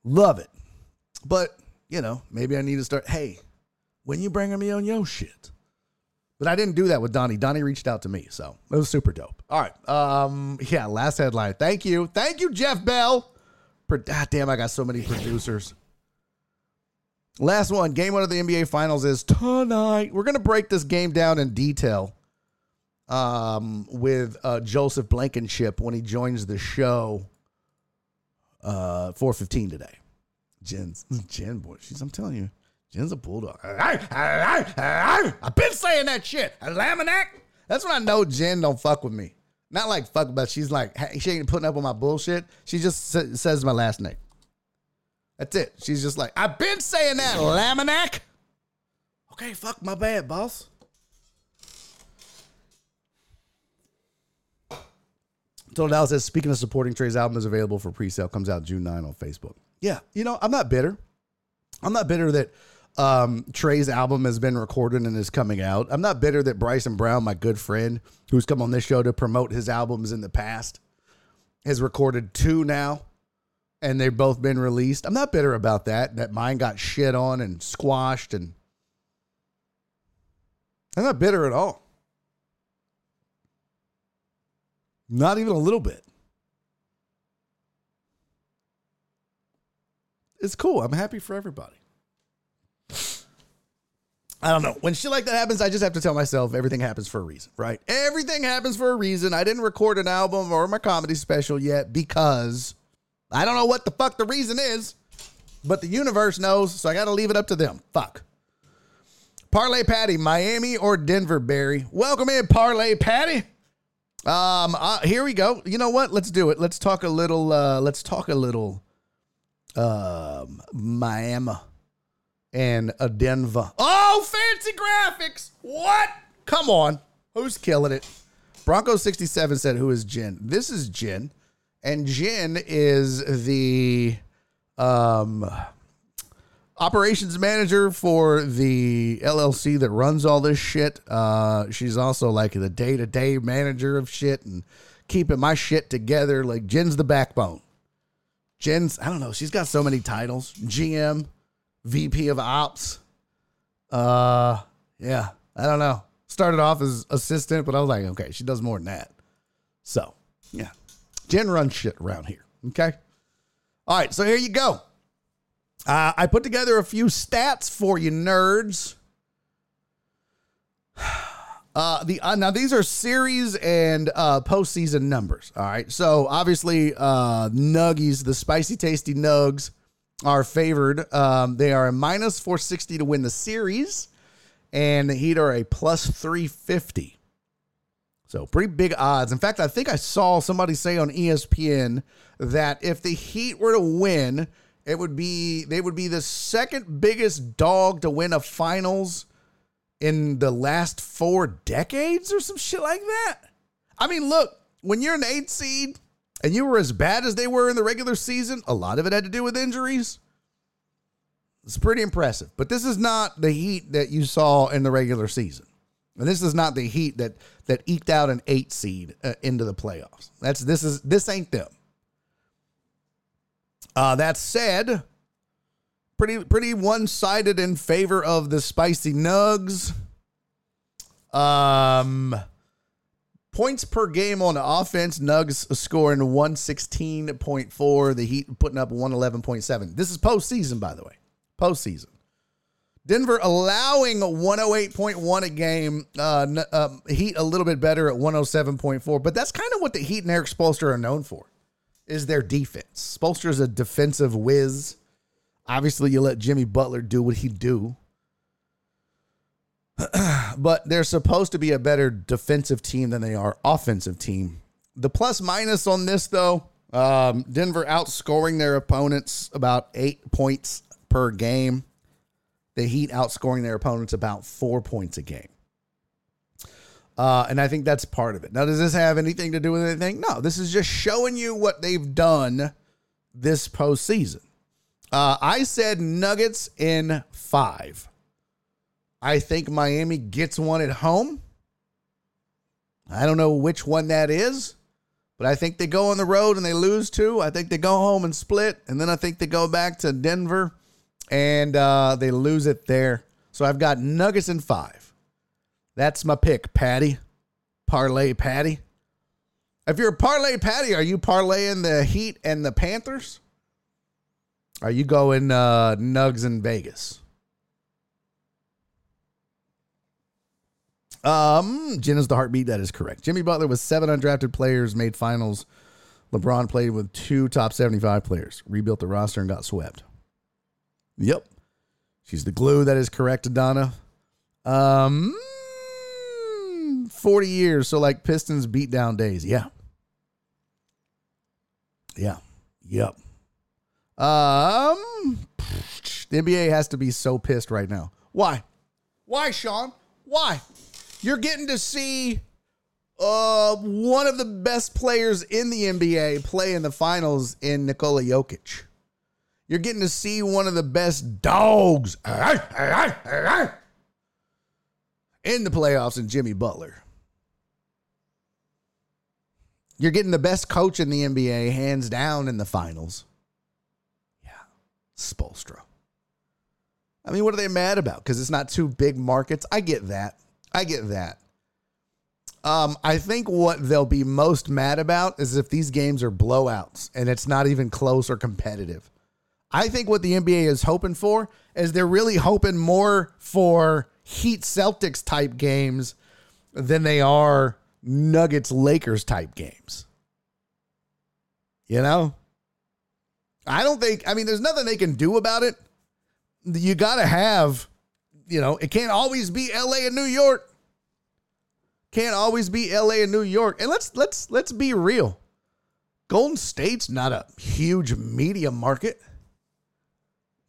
Love it. But, you know, maybe I need to start, hey, when you bringing me on your shit? But I didn't do that with Donnie. Donnie reached out to me, so it was super dope. All right. Um, yeah, last headline. Thank you. Thank you, Jeff Bell. Pro- ah, damn, I got so many producers. Last one. Game one of the NBA Finals is tonight. We're gonna break this game down in detail. Um, with uh, Joseph Blankenship when he joins the show. Uh, four fifteen today. Jen's Jen boy. She's. I'm telling you. Jen's a bulldog. I've been saying that shit. A Laminack. That's when I know Jen don't fuck with me. Not like fuck, but she's like she ain't putting up with my bullshit. She just says my last name. That's it. She's just like I've been saying that. Laminack. Okay, fuck my bad, boss. Total Dallas says, speaking of supporting Trey's album is available for pre-sale. Comes out June 9 on Facebook. Yeah, you know, I'm not bitter. I'm not bitter that um, Trey's album has been recorded and is coming out. I'm not bitter that Bryson Brown, my good friend, who's come on this show to promote his albums in the past, has recorded two now, and they've both been released. I'm not bitter about that. That mine got shit on and squashed, and I'm not bitter at all. Not even a little bit. It's cool. I'm happy for everybody. I don't know. When shit like that happens, I just have to tell myself everything happens for a reason, right? Everything happens for a reason. I didn't record an album or my comedy special yet because I don't know what the fuck the reason is, but the universe knows, so I got to leave it up to them. Fuck. Parlay Patty, Miami or Denver, Barry? Welcome in, Parlay Patty. Um, uh, here we go. You know what? Let's do it. Let's talk a little. Uh, let's talk a little. Um, Miami and a Denver. Oh, fancy graphics! What? Come on, who's killing it? Bronco sixty seven said, "Who is Jen?" This is Jen, and Jen is the um operations manager for the LLC that runs all this shit. Uh, she's also like the day to day manager of shit and keeping my shit together. Like Jen's the backbone. Jen's, I don't know, she's got so many titles GM, VP of Ops. Uh, yeah, I don't know. Started off as assistant, but I was like, okay, she does more than that. So, yeah, Jen runs shit around here. Okay. All right, so here you go. Uh, I put together a few stats for you nerds. <sighs> Uh, the uh, now these are series and uh, postseason numbers. All right, so obviously uh, Nuggies, the spicy tasty Nugs, are favored. Um, they are a minus four sixty to win the series, and the Heat are a plus three fifty. So pretty big odds. In fact, I think I saw somebody say on ESPN that if the Heat were to win, it would be they would be the second biggest dog to win a finals in the last four decades or some shit like that. I mean, look, when you're an eight seed and you were as bad as they were in the regular season, a lot of it had to do with injuries. It's pretty impressive. But this is not the heat that you saw in the regular season. And this is not the heat that that eked out an eight seed uh, into the playoffs. That's this is this ain't them. Uh, that said, pretty pretty one sided in favor of the spicy nugs. Um, points per game on offense, Nugs scoring one sixteen point four. The Heat putting up one eleven point seven. This is postseason, by the way, postseason. Denver allowing 108.1 a game. Uh, um, Heat a little bit better at 107.4, but that's kind of what the Heat and Erik Spoelstra are known for, is their defense. Spolster is a defensive whiz. Obviously, you let Jimmy Butler do what he do, <clears throat> but they're supposed to be a better defensive team than they are offensive team. The plus minus on this though, um, Denver outscoring their opponents about eight points per game. The Heat outscoring their opponents about four points a game. Uh, and I think that's part of it. Now, does this have anything to do with anything? No, this is just showing you what they've done this postseason. Uh, I said Nuggets in five. I think Miami gets one at home. I don't know which one that is, but I think they go on the road and they lose two. I think they go home and split, and then I think they go back to Denver and uh, they lose it there. So I've got Nuggets in five. That's my pick, Patty. Parlay Patty. If you're a parlay Patty, are you parlaying the Heat and the Panthers? Are you going uh, Nugs in Vegas? Um, Jen is the heartbeat. That is correct. Jimmy Butler with seven undrafted players made finals. LeBron played with two top 75 players, rebuilt the roster, and got swept. Yep. She's the glue. That is correct, Donna. Um, 40 years. So, like Pistons beat down days. Yeah. Yeah. Yep. Um, the NBA has to be so pissed right now. Why? Why, Sean? Why? You're getting to see uh, one of the best players in the NBA play in the finals in Nikola Jokic. You're getting to see one of the best dogs in the playoffs in Jimmy Butler. You're getting the best coach in the NBA hands down in the finals. Yeah, Spoelstra. I mean, what are they mad about? Because it's not two big markets. I get that. I get that. Um, I think what they'll be most mad about is if these games are blowouts and it's not even close or competitive. I think what the NBA is hoping for is they're really hoping more for Heat Celtics type games than they are Nuggets Lakers type games. You know? I don't think, I mean, there's nothing they can do about it. You got to have, you know, it can't always be LA and New York. Can't always be LA and New York. And let's let's let's be real. Golden State's not a huge media market.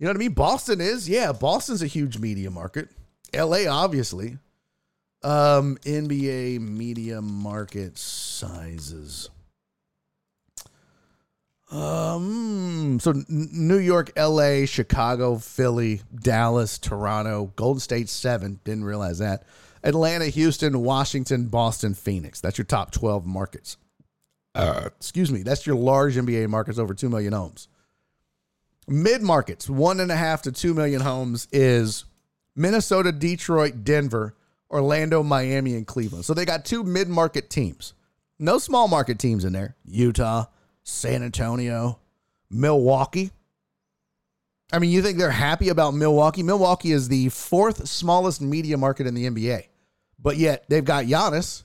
You know what I mean? Boston is. Yeah, Boston's a huge media market. LA obviously. Um NBA media market sizes. Um, so New York, LA, Chicago, Philly, Dallas, Toronto, Golden State seven. Didn't realize that. Atlanta, Houston, Washington, Boston, Phoenix. That's your top 12 markets. Uh, excuse me. That's your large NBA markets over 2 million homes. Mid markets, one and a half to 2 million homes, is Minnesota, Detroit, Denver, Orlando, Miami, and Cleveland. So they got two mid market teams. No small market teams in there. Utah, San Antonio, Milwaukee. I mean, you think they're happy about Milwaukee? Milwaukee is the fourth smallest media market in the NBA, but yet they've got Giannis,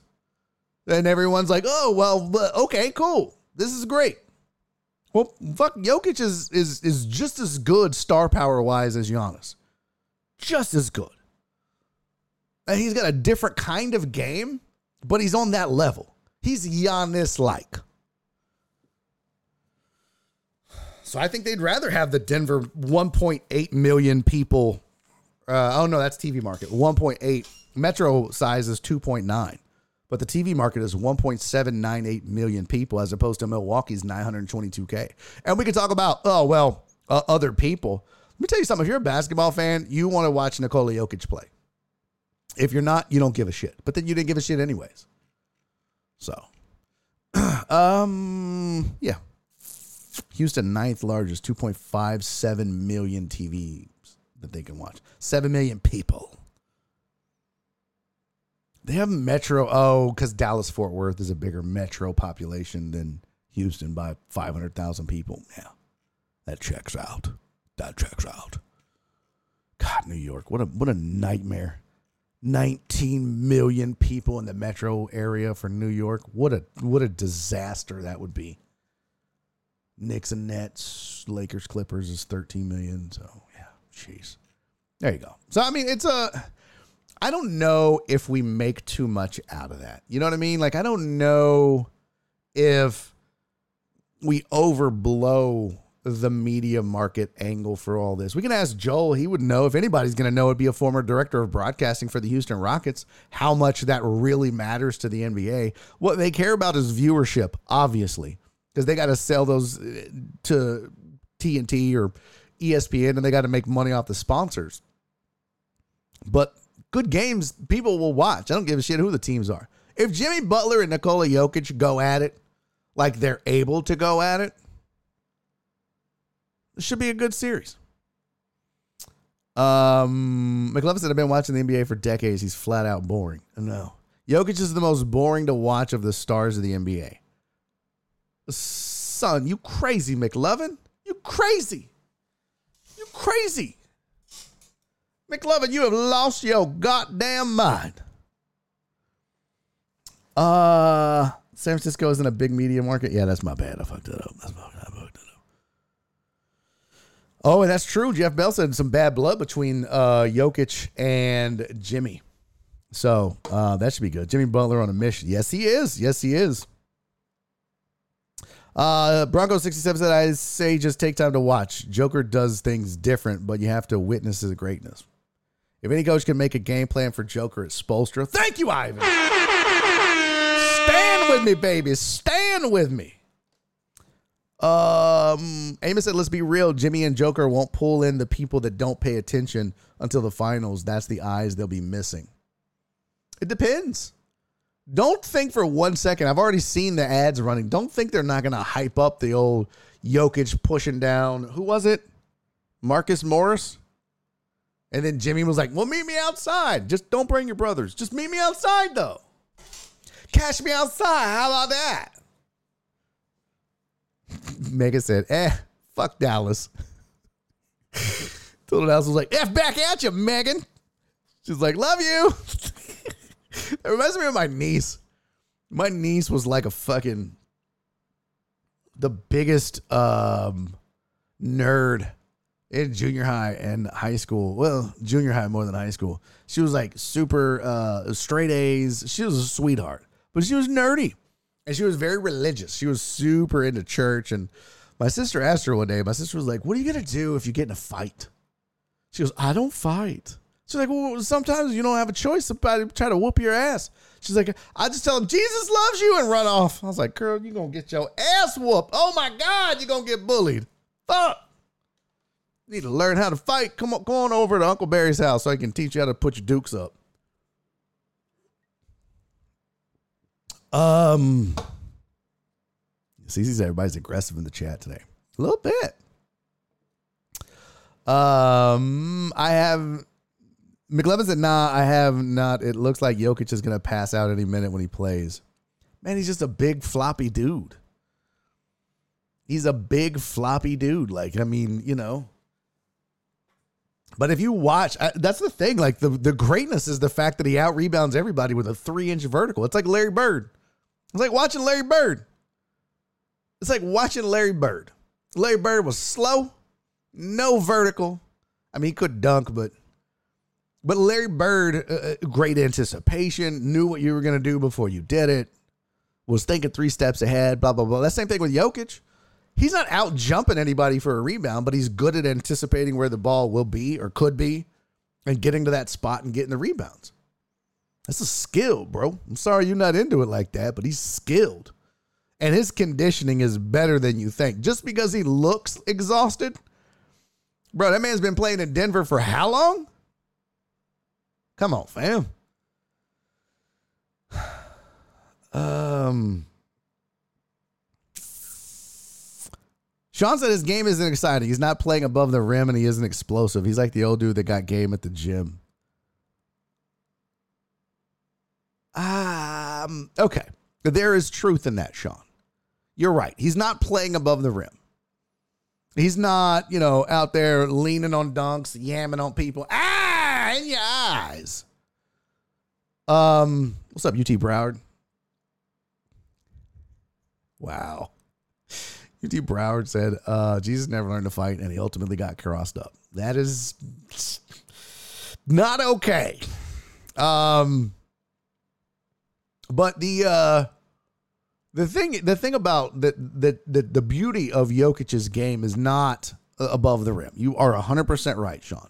and everyone's like, "Oh, well, okay, cool, this is great." Well, fuck, Jokic is is is just as good star power wise as Giannis, just as good. And he's got a different kind of game, but he's on that level. He's Giannis like. So I think they'd rather have the Denver 1.8 million people. Uh, oh no, that's TV market 1.8. Metro size is 2.9, but the TV market is 1.798 million people as opposed to Milwaukee's 922k. And we can talk about oh well uh, other people. Let me tell you something. If you're a basketball fan, you want to watch Nikola Jokic play. If you're not, you don't give a shit. But then you didn't give a shit anyways. So, <clears throat> um, yeah, Houston, ninth largest, 2.57 million TVs that they can watch. 7 million people. They have metro. Oh, because Dallas Fort Worth is a bigger metro population than Houston by 500,000 people. Yeah, that checks out. That checks out. God, New York, what a what a nightmare. 19 million people in the metro area for New York. What a what a disaster that would be. Knicks and Nets, Lakers, Clippers is 13 million. So yeah, jeez. There you go. So I mean, it's a. I don't know if we make too much out of that. You know what I mean? Like I don't know if we overblow the media market angle for all this. We can ask Joel. He would know if anybody's going to know. It'd be a former director of broadcasting for the Houston Rockets. How much that really matters to the NBA. What they care about is viewership, obviously because they got to sell those uh, to TNT or ESPN and they got to make money off the sponsors. But good games, people will watch. I don't give a shit who the teams are. If Jimmy Butler and Nikola Jokic go at it like they're able to go at it, it should be a good series. Um, McLovin said, I've been watching the NBA for decades. He's flat out boring. No. Jokic is the most boring to watch of the stars of the NBA. Son, you crazy, McLovin. You crazy. You crazy. McLovin, you have lost your goddamn mind. Uh San Francisco is in a big media market. Yeah, that's my bad. I fucked it up. That's my, I fucked it up. Oh, and that's true. Jeff Bell said some bad blood between uh Jokic and Jimmy. So uh, that should be good. Jimmy Butler on a mission. Yes, he is. Yes, he is. Uh, Bronco 67 said, I say just take time to watch. Joker does things different, but you have to witness his greatness. If any coach can make a game plan for Joker, it's Spoelstra. Thank you, Ivan. Stand with me, baby. Stand with me. Um, Amos said, let's be real. Jimmy and Joker won't pull in the people that don't pay attention until the finals. That's the eyes they'll be missing. It depends. Don't think for one second. I've already seen the ads running. Don't think they're not going to hype up the old Jokic pushing down. Who was it? Marcus Morris? And then Jimmy was like, Well, meet me outside. Just don't bring your brothers. Just meet me outside, though. Cash me outside. How about that? <laughs> Megan said, Eh, fuck Dallas. <laughs> Total Dallas was like, F back at you, Megan. She's like, Love you. <laughs> it reminds me of my niece. My niece was like a fucking the biggest um nerd in junior high and high school. Well, junior high more than high school. She was like super uh straight A's. She was a sweetheart, but she was nerdy. And she was very religious. She was super into church and my sister asked her one day, my sister was like, "What are you going to do if you get in a fight?" She goes, "I don't fight." She's like, "Well, sometimes you don't have a choice. Somebody try to whoop your ass." She's like, "I just tell them Jesus loves you and run off." I was like, "Girl, you're going to get your ass whooped. Oh my god, you're going to get bullied." Fuck. Need to learn how to fight. Come on, go on over to Uncle Barry's house so I can teach you how to put your dukes up. Um, sees everybody's aggressive in the chat today. A little bit. Um, I have McLovin said, "Nah, I have not. It looks like Jokic is gonna pass out any minute when he plays. Man, he's just a big floppy dude. He's a big floppy dude. Like, I mean, you know." But if you watch, uh, that's the thing. Like the the greatness is the fact that he out rebounds everybody with a three inch vertical. It's like Larry Bird. It's like watching Larry Bird. It's like watching Larry Bird. Larry Bird was slow, no vertical. I mean, he could dunk, but but Larry Bird, uh, uh great anticipation, knew what you were going to do before you did it, was thinking three steps ahead. Blah blah blah. That same thing with Jokic. He's not out jumping anybody for a rebound, but he's good at anticipating where the ball will be or could be, and getting to that spot and getting the rebounds. That's a skill, bro. I'm sorry you're not into it like that, but he's skilled. And his conditioning is better than you think. Just because he looks exhausted, bro, that man's been playing in Denver for how long? Come on, fam. <sighs> Um, Sean said his game isn't exciting. He's not playing above the rim and he isn't explosive. He's like the old dude that got game at the gym. Um, okay. There is truth in that, Sean. You're right. He's not playing above the rim. He's not, you know, out there leaning on dunks, yamming on people. Ah, in your eyes. Um, what's up, UT Broward? Wow. UT Broward said, uh, Jesus never learned to fight and he ultimately got crossed up. That is not okay. Um, but the uh the thing the thing about the the the, the beauty of Jokic's game is not above the rim. You are 100% right, Sean.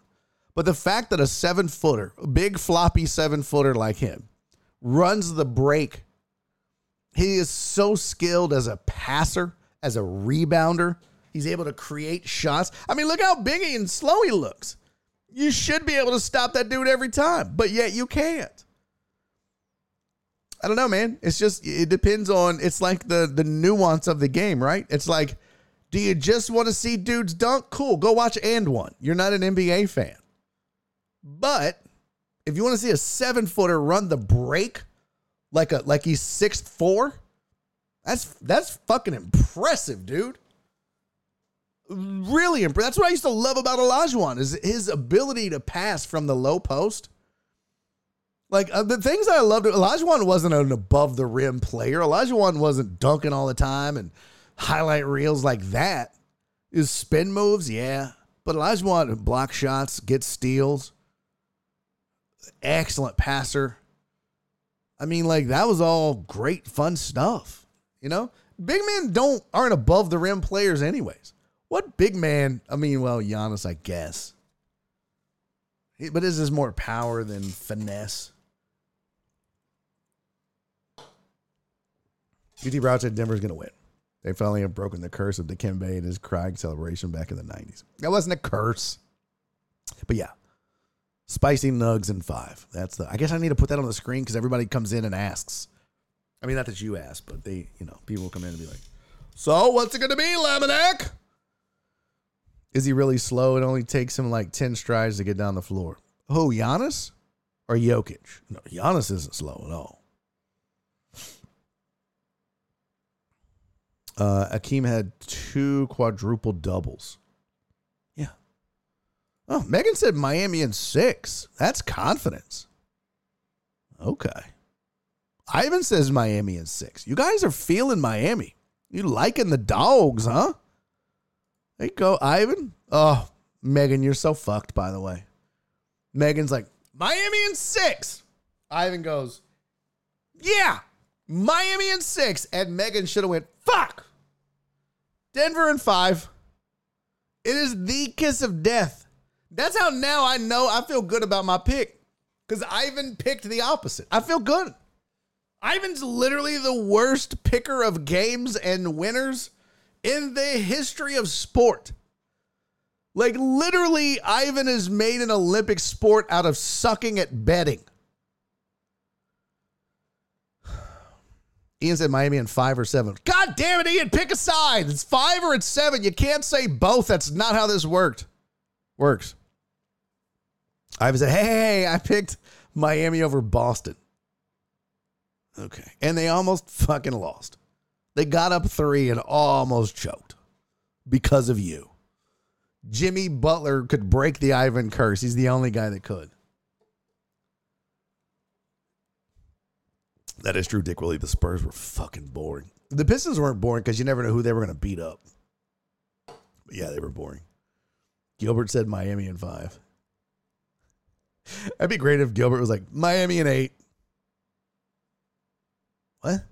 But the fact that a 7-footer, a big floppy 7-footer like him runs the break he is so skilled as a passer, as a rebounder. He's able to create shots. I mean, look how big and slow he looks. You should be able to stop that dude every time, but yet you can't. I don't know, man. It's just it depends on it's like the the nuance of the game, right? It's like do you just want to see dudes dunk? Cool, go watch and one. You're not an NBA fan. But if you want to see a 7-footer run the break like a like he's six four, that's that's fucking impressive, dude. Really impressive. That's what I used to love about Olajuwon is his ability to pass from the low post like uh, the things I loved, Olajuwon wasn't an above the rim player. Olajuwon wasn't dunking all the time and highlight reels like that. His spin moves, yeah, but Olajuwon block shots, gets steals, excellent passer. I mean, like that was all great, fun stuff. You know, big men don't aren't above the rim players, anyways. What big man? I mean, well, Giannis, I guess. But is this is more power than finesse. UT Brown said Denver's going to win. They finally have broken the curse of Dikembe and his crying celebration back in the 90s. That wasn't a curse. But yeah, spicy nugs and five. That's the. I guess I need to put that on the screen because everybody comes in and asks. I mean, not that you ask, but they, you know, people come in and be like, "So, what's it to be, Laminack?" Is he really slow? It only takes him like 10 strides to get down the floor. Who, Giannis or Jokic? No, Giannis isn't slow at all. Uh, Akeem had two quadruple doubles. Yeah. Oh, Megan said Miami in six. That's confidence. Okay. Ivan says Miami in six. You guys are feeling Miami. You liking the dogs, huh? There you go, Ivan. Oh, Megan, you're so fucked, by the way. Megan's like, Miami in six. Ivan goes, Yeah, Miami in six. And Megan should have went, fuck. Denver in five. It is the kiss of death. That's how now I know I feel good about my pick. Because Ivan picked the opposite. I feel good. Ivan's literally the worst picker of games and winners in the history of sport. Like, literally, Ivan has made an Olympic sport out of sucking at betting. Ian said Miami in five or seven. God damn it, Ian, pick a side. It's five or it's seven. You can't say both. That's not how this worked. Works. Ivan said, hey, I picked Miami over Boston. Okay. And they almost fucking lost. They got up three and almost choked because of you. Jimmy Butler could break the Ivan curse. He's the only guy that could. That is true, Dick Willie. The Spurs were fucking boring. The Pistons weren't boring because you never know who they were going to beat up. But yeah, they were boring. Gilbert said Miami in five. <laughs> That'd be great if Gilbert was like Miami in eight. What?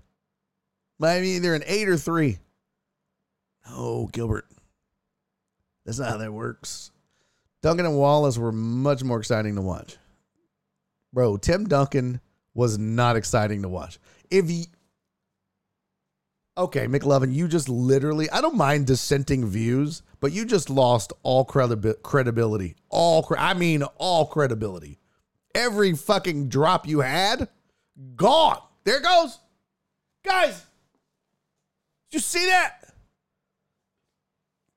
Miami either an eight or three. No, Gilbert. That's not how that works. Duncan and Wallace were much more exciting to watch. Bro, Tim Duncan was not exciting to watch. If you Okay, McLovin, you just literally I don't mind dissenting views, but you just lost all credibi- credibility. All cre- I mean all credibility. Every fucking drop you had gone. There it goes. Guys, did you see that?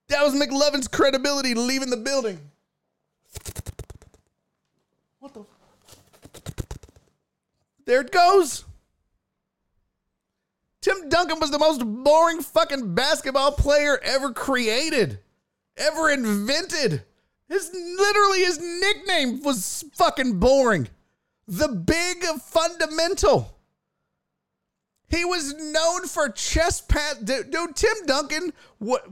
That was McLovin's credibility leaving the building. What the? There it goes. Tim Duncan was the most boring fucking basketball player ever created, ever invented. His literally his nickname was fucking boring. The big fundamental. He was known for chest pass. Dude, dude, Tim Duncan, what?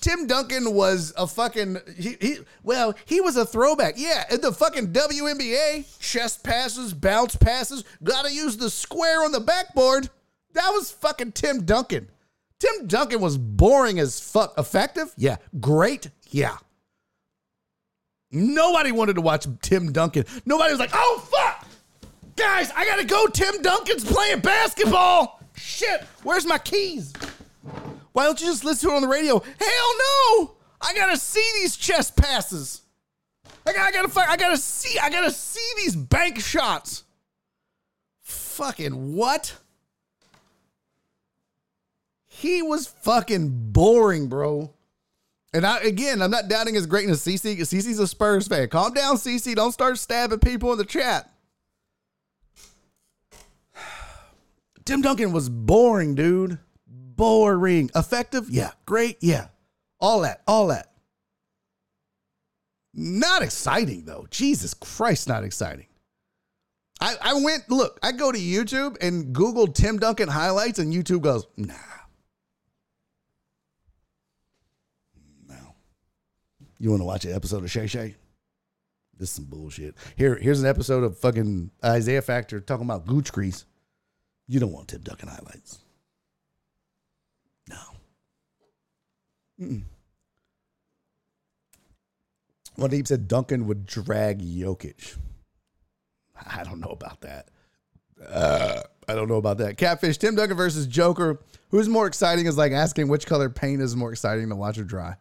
Tim Duncan was a fucking he, he well, he was a throwback. Yeah, in the fucking WNBA, chest passes, bounce passes, gotta use the square on the backboard. That was fucking Tim Duncan. Tim Duncan was boring as fuck. Effective? Yeah. Great? Yeah. Nobody wanted to watch Tim Duncan. Nobody was like, oh fuck! Guys, I gotta go. Tim Duncan's playing basketball. Shit, where's my keys? Why don't you just listen to it on the radio? Hell no! I gotta see these chest passes. I gotta, I gotta, I gotta see, I gotta see these bank shots. Fucking what? He was fucking boring, bro. And I again, I'm not doubting his greatness. CC, CC's a Spurs fan. Calm down, CC. Don't start stabbing people in the chat. Tim Duncan was boring, dude. Boring. Effective? Yeah. Great? Yeah. All that. All that. Not exciting, though. Jesus Christ, not exciting. I, I went, look, I go to YouTube and Google Tim Duncan highlights, and YouTube goes, nah. No. You want to watch an episode of Shay Shay? This is some bullshit. Here, here's an episode of fucking Isiah Factor talking about gooch grease. You don't want Tim Duncan highlights. No. Mm-mm. One deep said Duncan would drag Jokic. I don't know about that. Uh, I don't know about that. Catfish, Tim Duncan versus Joker. Who's more exciting is like asking which color paint is more exciting to watch or dry.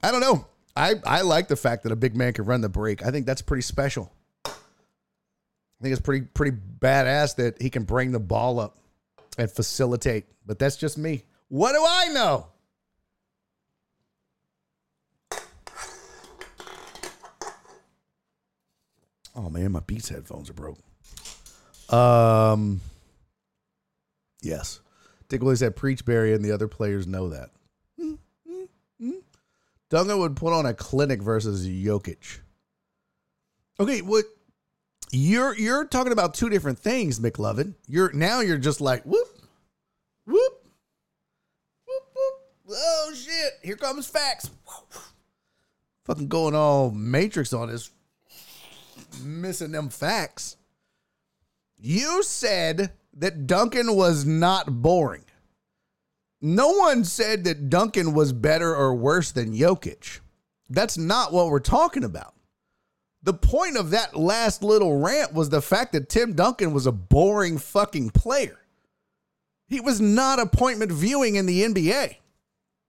I don't know. I, I like the fact that a big man can run the break. I think that's pretty special. I think it's pretty pretty badass that he can bring the ball up and facilitate. But that's just me. What do I know? Oh man, my Beats headphones are broke. Um, yes, Dick Willie said Preachberry, and the other players know that. Mm. Duncan would put on a clinic versus Jokic. Okay, what? You're you're talking about two different things, McLovin. You're now you're just like whoop, whoop, whoop, whoop. Oh shit! Here comes facts. Fucking going all Matrix on us, missing them facts. You said that Duncan was not boring. No one said that Duncan was better or worse than Jokic. That's not what we're talking about. The point of that last little rant was the fact that Tim Duncan was a boring fucking player. He was not appointment viewing in the NBA.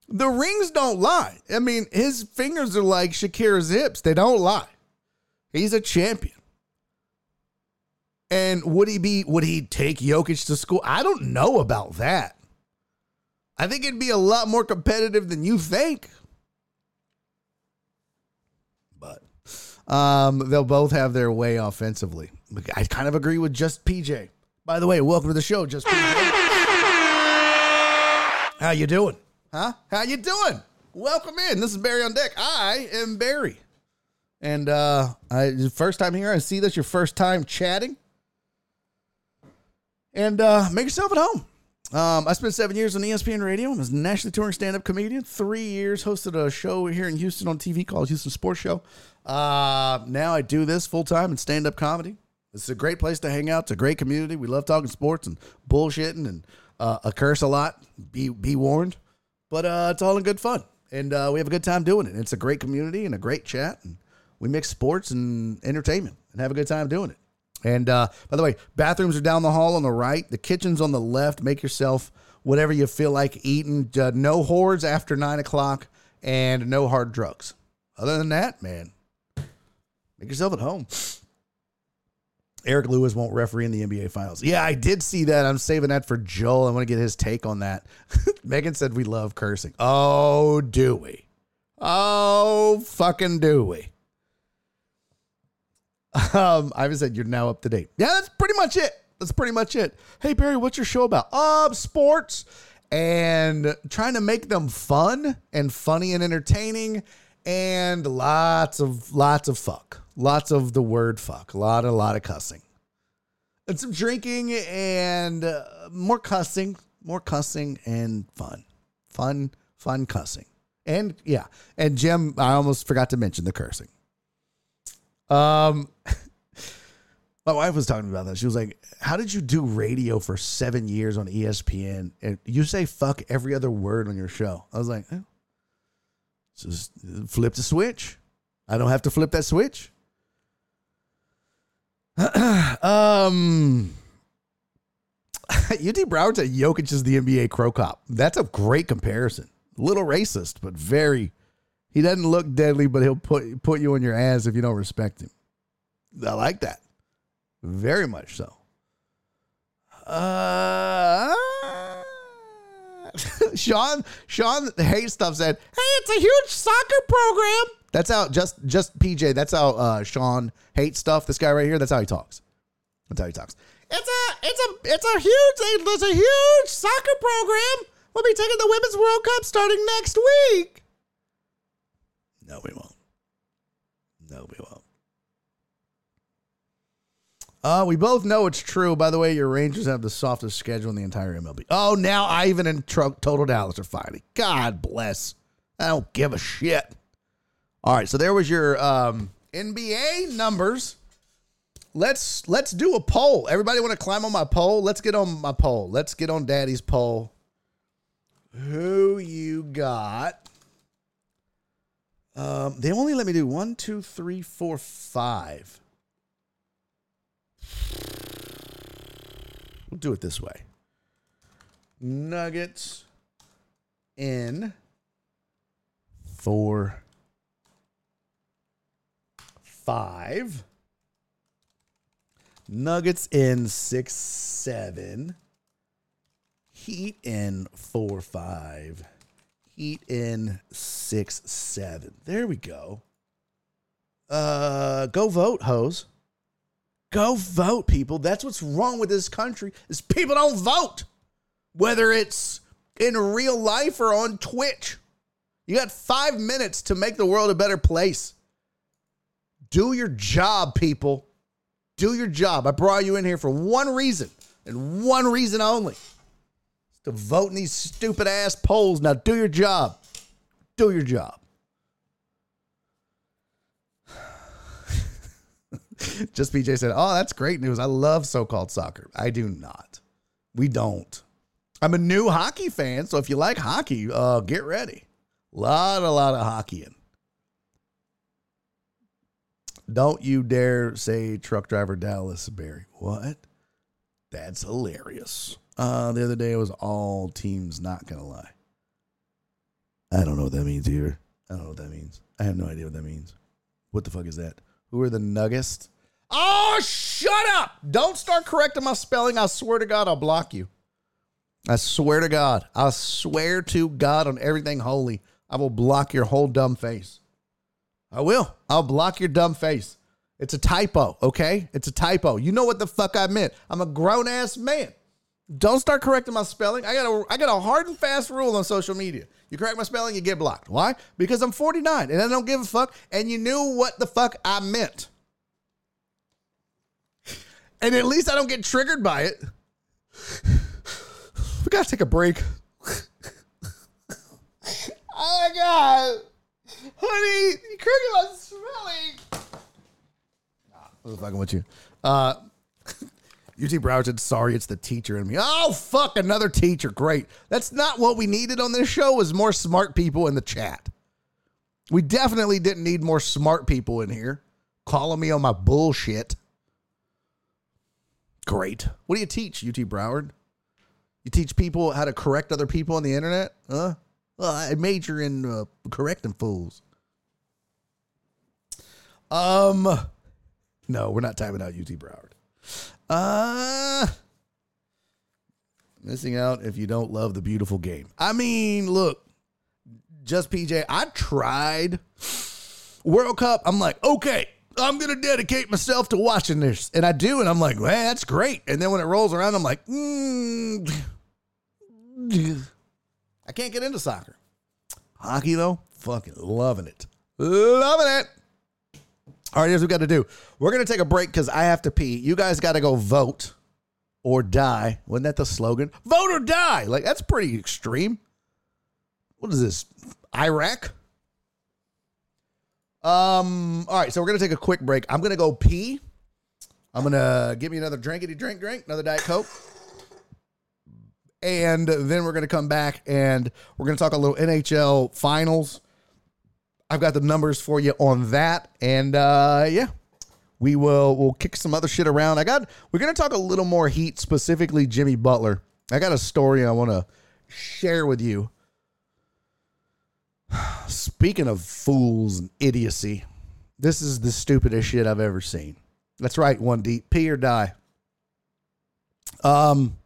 The rings don't lie. I mean, his fingers are like Shakira's hips. They don't lie. He's a champion. And would he be would he take Jokic to school? I don't know about that. I think it'd be a lot more competitive than you think. But um, they'll both have their way offensively. I kind of agree with just PJ. By the way, welcome to the show, just PJ. How you doing? Huh? How you doing? Welcome in. This is Barry on deck. I am Barry. And uh I first time here. I see that's your first time chatting. And uh make yourself at home. Um, I spent seven years on ESPN Radio. I was a nationally touring stand-up comedian. Three years hosted a show here in Houston on TV called Houston Sports Show. Uh, now I do this full time in stand-up comedy. It's a great place to hang out. It's a great community. We love talking sports and bullshitting and uh, a curse a lot. Be be warned, but uh, it's all in good fun, and uh, we have a good time doing it. It's a great community and a great chat, and we mix sports and entertainment and have a good time doing it. And uh, by the way, bathrooms are down the hall on the right. The kitchen's on the left. Make yourself whatever you feel like eating. Uh, no hordes after nine o'clock and no hard drugs. Other than that, man, make yourself at home. Eric Lewis won't referee in the NBA Finals. Yeah, I did see that. I'm saving that for Joel. I want to get his take on that. <laughs> Megan said we love cursing. Oh, do we? Oh, fucking do we? Um, Ivan said you're now up to date. Yeah, that's pretty much it. That's pretty much it. Hey Barry, what's your show about? Um, sports and trying to make them fun and funny and entertaining and lots of lots of fuck. Lots of the word fuck. A lot a lot of cussing. And some drinking and uh, more cussing, more cussing and fun. Fun, fun cussing. And yeah, and Jim, I almost forgot to mention the cursing. Um, <laughs> my wife was talking about that. She was like, "How did you do radio for seven years on ESPN and you say fuck every other word on your show?" I was like, eh, "Just flip the switch. I don't have to flip that switch." <clears throat> um, <laughs> UT Broward said Jokic is the NBA Cro Cop. That's a great comparison. Little racist, but very. He doesn't look deadly, but he'll put put you on your ass if you don't respect him. I like that. Very much so. Uh, <laughs> Sean Sean hate stuff said, "Hey, it's a huge soccer program." That's how just just PJ. That's how uh, Sean hate stuff. This guy right here. That's how he talks. That's how he talks. It's a it's a it's a huge there's a huge soccer program. We'll be taking the Women's World Cup starting next week. No, we won't. No, we won't. Uh, we both know it's true. By the way, your Rangers have the softest schedule in the entire MLB. Oh, now Ivan and Tro- Total Dallas are fighting. God bless. I don't give a shit. All right, so there was your um, NBA numbers. Let's let's do a poll. Everybody want to climb on my pole? Let's get on my pole. Let's get on Daddy's pole. Who you got? Um, they only let me do one, two, three, four, five. We'll do it this way. Nuggets in four, five. Nuggets in six, seven. Heat in four, five. Heat in six, seven. There we go. Uh, go vote, hose. Go vote, people. That's what's wrong with this country is people don't vote. Whether it's in real life or on Twitch. You got 5 minutes to make the world a better place. Do your job, people. Do your job. I brought you in here for one reason and one reason only. To vote in these stupid ass polls. Now do your job. Do your job. <laughs> Just BJ said, Oh, that's great news. I love so called soccer. I do not. We don't. I'm a new hockey fan, so if you like hockey, uh, get ready. Lot, a lot of hockey in. Don't you dare say truck driver Dallas Barry. What? That's hilarious. Uh, the other day it was all teams not gonna lie. I don't know what that means either. I don't know what that means. I have no idea what that means. What the fuck is that? Who are the Nuggets? Oh, shut up! Don't start correcting my spelling. I swear to God, I'll block you. I swear to God. I swear to God on everything holy. I will block your whole dumb face. I will. I'll block your dumb face. It's a typo, okay? It's a typo. You know what the fuck I meant. I'm a grown ass man. Don't start correcting my spelling. I got a I got a hard and fast rule on social media. You correct my spelling, you get blocked. Why? Because I'm 49 and I don't give a fuck. And you knew what the fuck I meant. And at least I don't get triggered by it. We gotta take a break. <laughs> oh my god. Honey, you my spelling. Nah, I'm fucking with you. Uh UT Broward said, sorry, it's the teacher in me. Oh, fuck, another teacher. Great. That's not what we needed on this show was more smart people in the chat. We definitely didn't need more smart people in here calling me on my bullshit. Great. What do you teach, UT Broward? You teach people how to correct other people on the internet? Huh? Well, I major in uh, correcting fools. Um, no, we're not timing out UT Broward. Uh missing out if you don't love the beautiful game. I mean, look, just PJ, I tried World Cup. I'm like, okay, I'm gonna dedicate myself to watching this, and I do, and I'm like, man, that's great. And then when it rolls around, I'm like, mm, <sniffs> I can't get into soccer. Hockey though, fucking loving it, loving it. All right, here's what we got to do. We're going to take a break because I have to pee. You guys got to go vote or die. Wasn't that the slogan? Vote or die. Like, that's pretty extreme. What is this? Iraq? Um, all right, so we're to take a quick break. I'm to go pee. I'm to give me another drinkity drink, drink, another Diet Coke. And then we're to come back and we're to talk a little NHL finals I've got the numbers for you on that, and uh, yeah, we will we'll kick some other shit around. I got we're gonna talk a little more Heat, specifically Jimmy Butler. I got a story I want to share with you. <sighs> Speaking of fools and idiocy, this is the stupidest shit I've ever seen. That's right, one deep, pee or die. Um,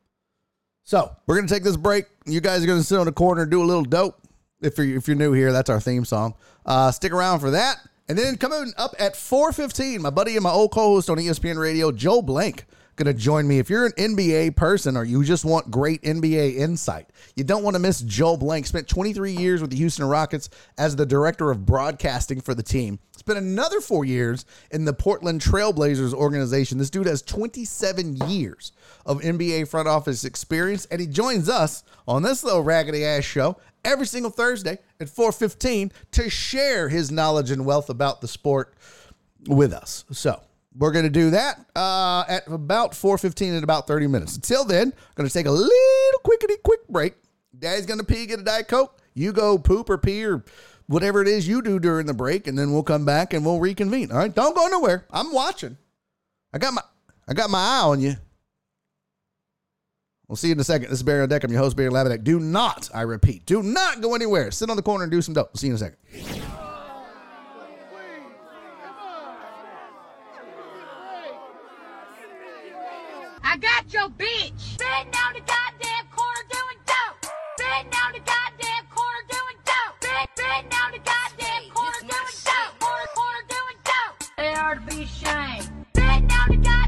so we're gonna take this break. You guys are gonna sit on the corner and do a little dope. If you're if you're new here, that's our theme song. Uh, stick around for that. And then coming up at 4:15, my buddy and my old co-host on ESPN Radio, Joel Blank, going to join me. If you're an NBA person or you just want great NBA insight, you don't want to miss Joel Blank. Spent 23 years with the Houston Rockets as the director of broadcasting for the team. Spent another four years in the Portland Trailblazers organization. This dude has 27 years of NBA front office experience, and he joins us on this little raggedy ass show every single Thursday at 4:15 to share his knowledge and wealth about the sport with us. So we're going to do that uh, at about 4.15 in about 30 minutes. Until then, I'm going to take a little quickity quick break. Daddy's going to pee, get a Diet Coke. You go poop or pee or whatever it is you do during the break, and then we'll come back and we'll reconvene. All right, don't go nowhere. I'm watching. I got my I got my eye on you. We'll see you in a second. This is Barry on Deck. I'm your host, Barry Laminack. Do not, I repeat, do not go anywhere. Sit on the corner and do some dope. We'll see you in a second. I got your bitch. Sitting down the goddamn corner doing dope. Sitting down the goddamn corner doing dope. Sitting down the goddamn corner doing dope. Corner, corner doing dope. They are to be ashamed. Sitting down the goddamn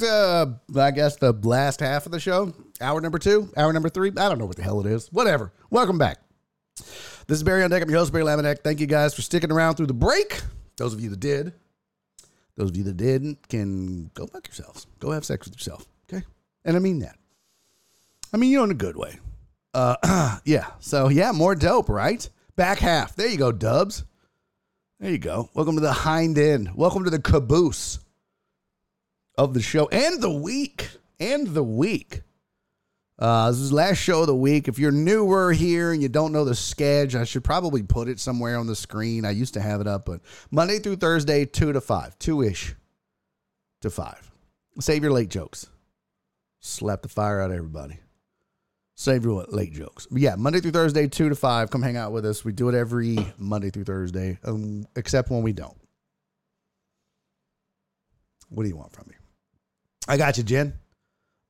back to, uh, I guess, the last half of the show. Hour number two, hour number three. I don't know what the hell it is. Whatever. Welcome back. This is Barry on Deck. I'm your host, Barry Laminack. Thank you guys for sticking around through the break. Those of you that did, those of you that didn't can go fuck yourselves. Go have sex with yourself. Okay? And I mean that. I mean, you know, in a good way. Uh, <clears throat> yeah. So, yeah, more dope, right? Back half. There you go, dubs. There you go. Welcome to the hind end. Welcome to the caboose of the show and the week. And the week. Uh, this is last show of the week. If you're newer here and you don't know the schedule, I should probably put it somewhere on the screen. I used to have it up, but Monday through Thursday, 2 to 5, 2 ish to 5. Save your late jokes. Slap the fire out of everybody. Save your late jokes. But yeah, Monday through Thursday, 2 to 5. Come hang out with us. We do it every Monday through Thursday, um, except when we don't. What do you want from me? I got you, Jen.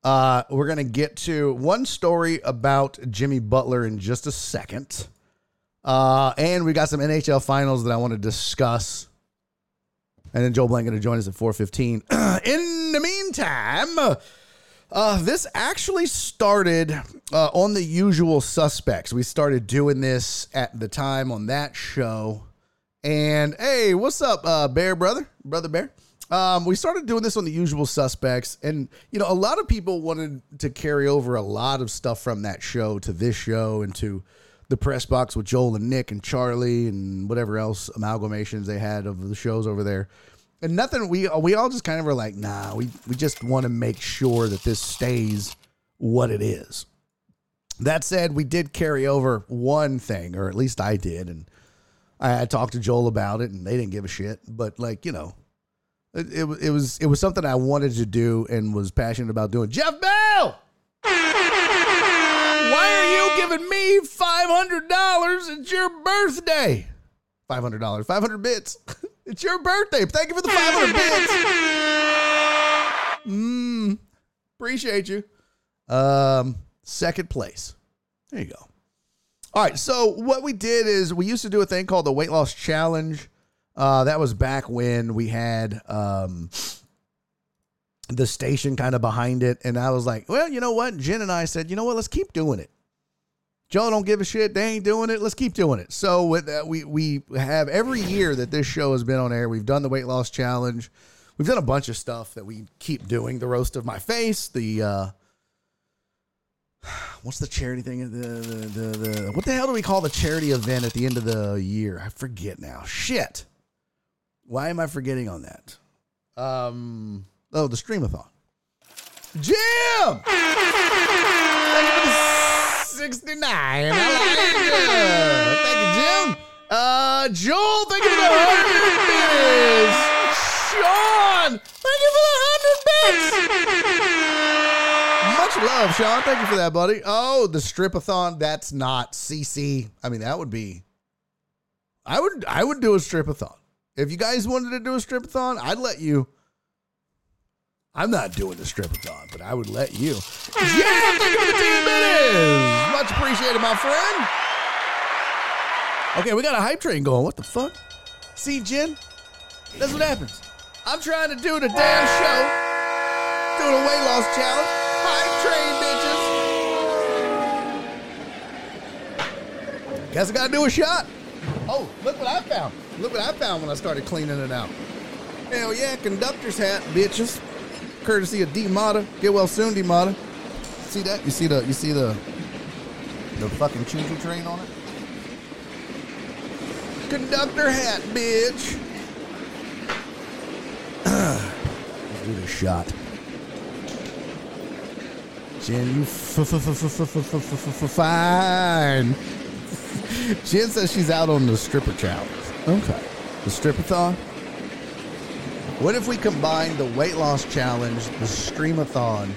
Uh, we're going to get to one story about Jimmy Butler in just a second. Uh, and we got some NHL finals that I want to discuss. And then Joel Blank going to join us at 415. <clears throat> in the meantime, uh, this actually started uh, on the usual suspects. We started doing this at the time on that show. And hey, what's up, uh, Bear brother? Brother Bear? Um, we started doing this on the usual suspects, and you know, a lot of people wanted to carry over a lot of stuff from that show to this show and to the press box with Joel and Nick and Charlie and whatever else amalgamations they had of the shows over there. And nothing we we all just kind of were like, nah, we we just want to make sure that this stays what it is. That said, we did carry over one thing, or at least I did, and I, I talked to Joel about it, and they didn't give a shit. But like you know, it, it, it was it was something I wanted to do and was passionate about doing. Jeff Bell, why are you giving me five hundred dollars? It's your birthday. Five hundred dollars, five hundred bits. <laughs> it's your birthday. Thank you for the five hundred bits. Mmm, appreciate you. Um, second place. There you go. All right. So what we did is we used to do a thing called the weight loss challenge. Uh, that was back when we had um, the station kind of behind it. And I was like, well, you know what? Jen and I said, you know what? Let's keep doing it. Joe don't give a shit. They ain't doing it. Let's keep doing it. So with that, we we have every year that this show has been on air, we've done the weight loss challenge. We've done a bunch of stuff that we keep doing. The roast of my face. The uh, <sighs> what's the charity thing? The, the the the what the hell do we call the charity event at the end of the year? I forget now. Shit. Why am I forgetting on that? Um. Oh, the streamathon. Jim. Thank you for the 69. I like it. Thank you, Jim. Uh, Joel, thank you for the 100 bits. Sean, thank you for the 100 bits. Much love, Sean. Thank you for that, buddy. Oh, the stripathon. That's not CC. I mean, that would be. I would I would do a stripathon. If you guys wanted to do a stripathon, I'd let you. I'm not doing the stripathon, but I would let you. 10. Much appreciated, my friend. Okay, we got a hype train going. What the fuck? See, Jen? That's what happens. I'm trying to do the damn show. Doing a weight loss challenge. Hype train, bitches. Guess I gotta do a shot. Oh, look what I found. Look what I found when I started cleaning it out. Hell yeah, conductor's hat, bitches. Courtesy of D Mata. Get well soon, D Mata. See that? You see the you see the the fucking choo train on it? Conductor hat, bitch. Let's do this shot. Jen, you fine. Jen says she's out on the stripper chow. Okay. The stripathon? What if we combine the weight loss challenge, the streamathon,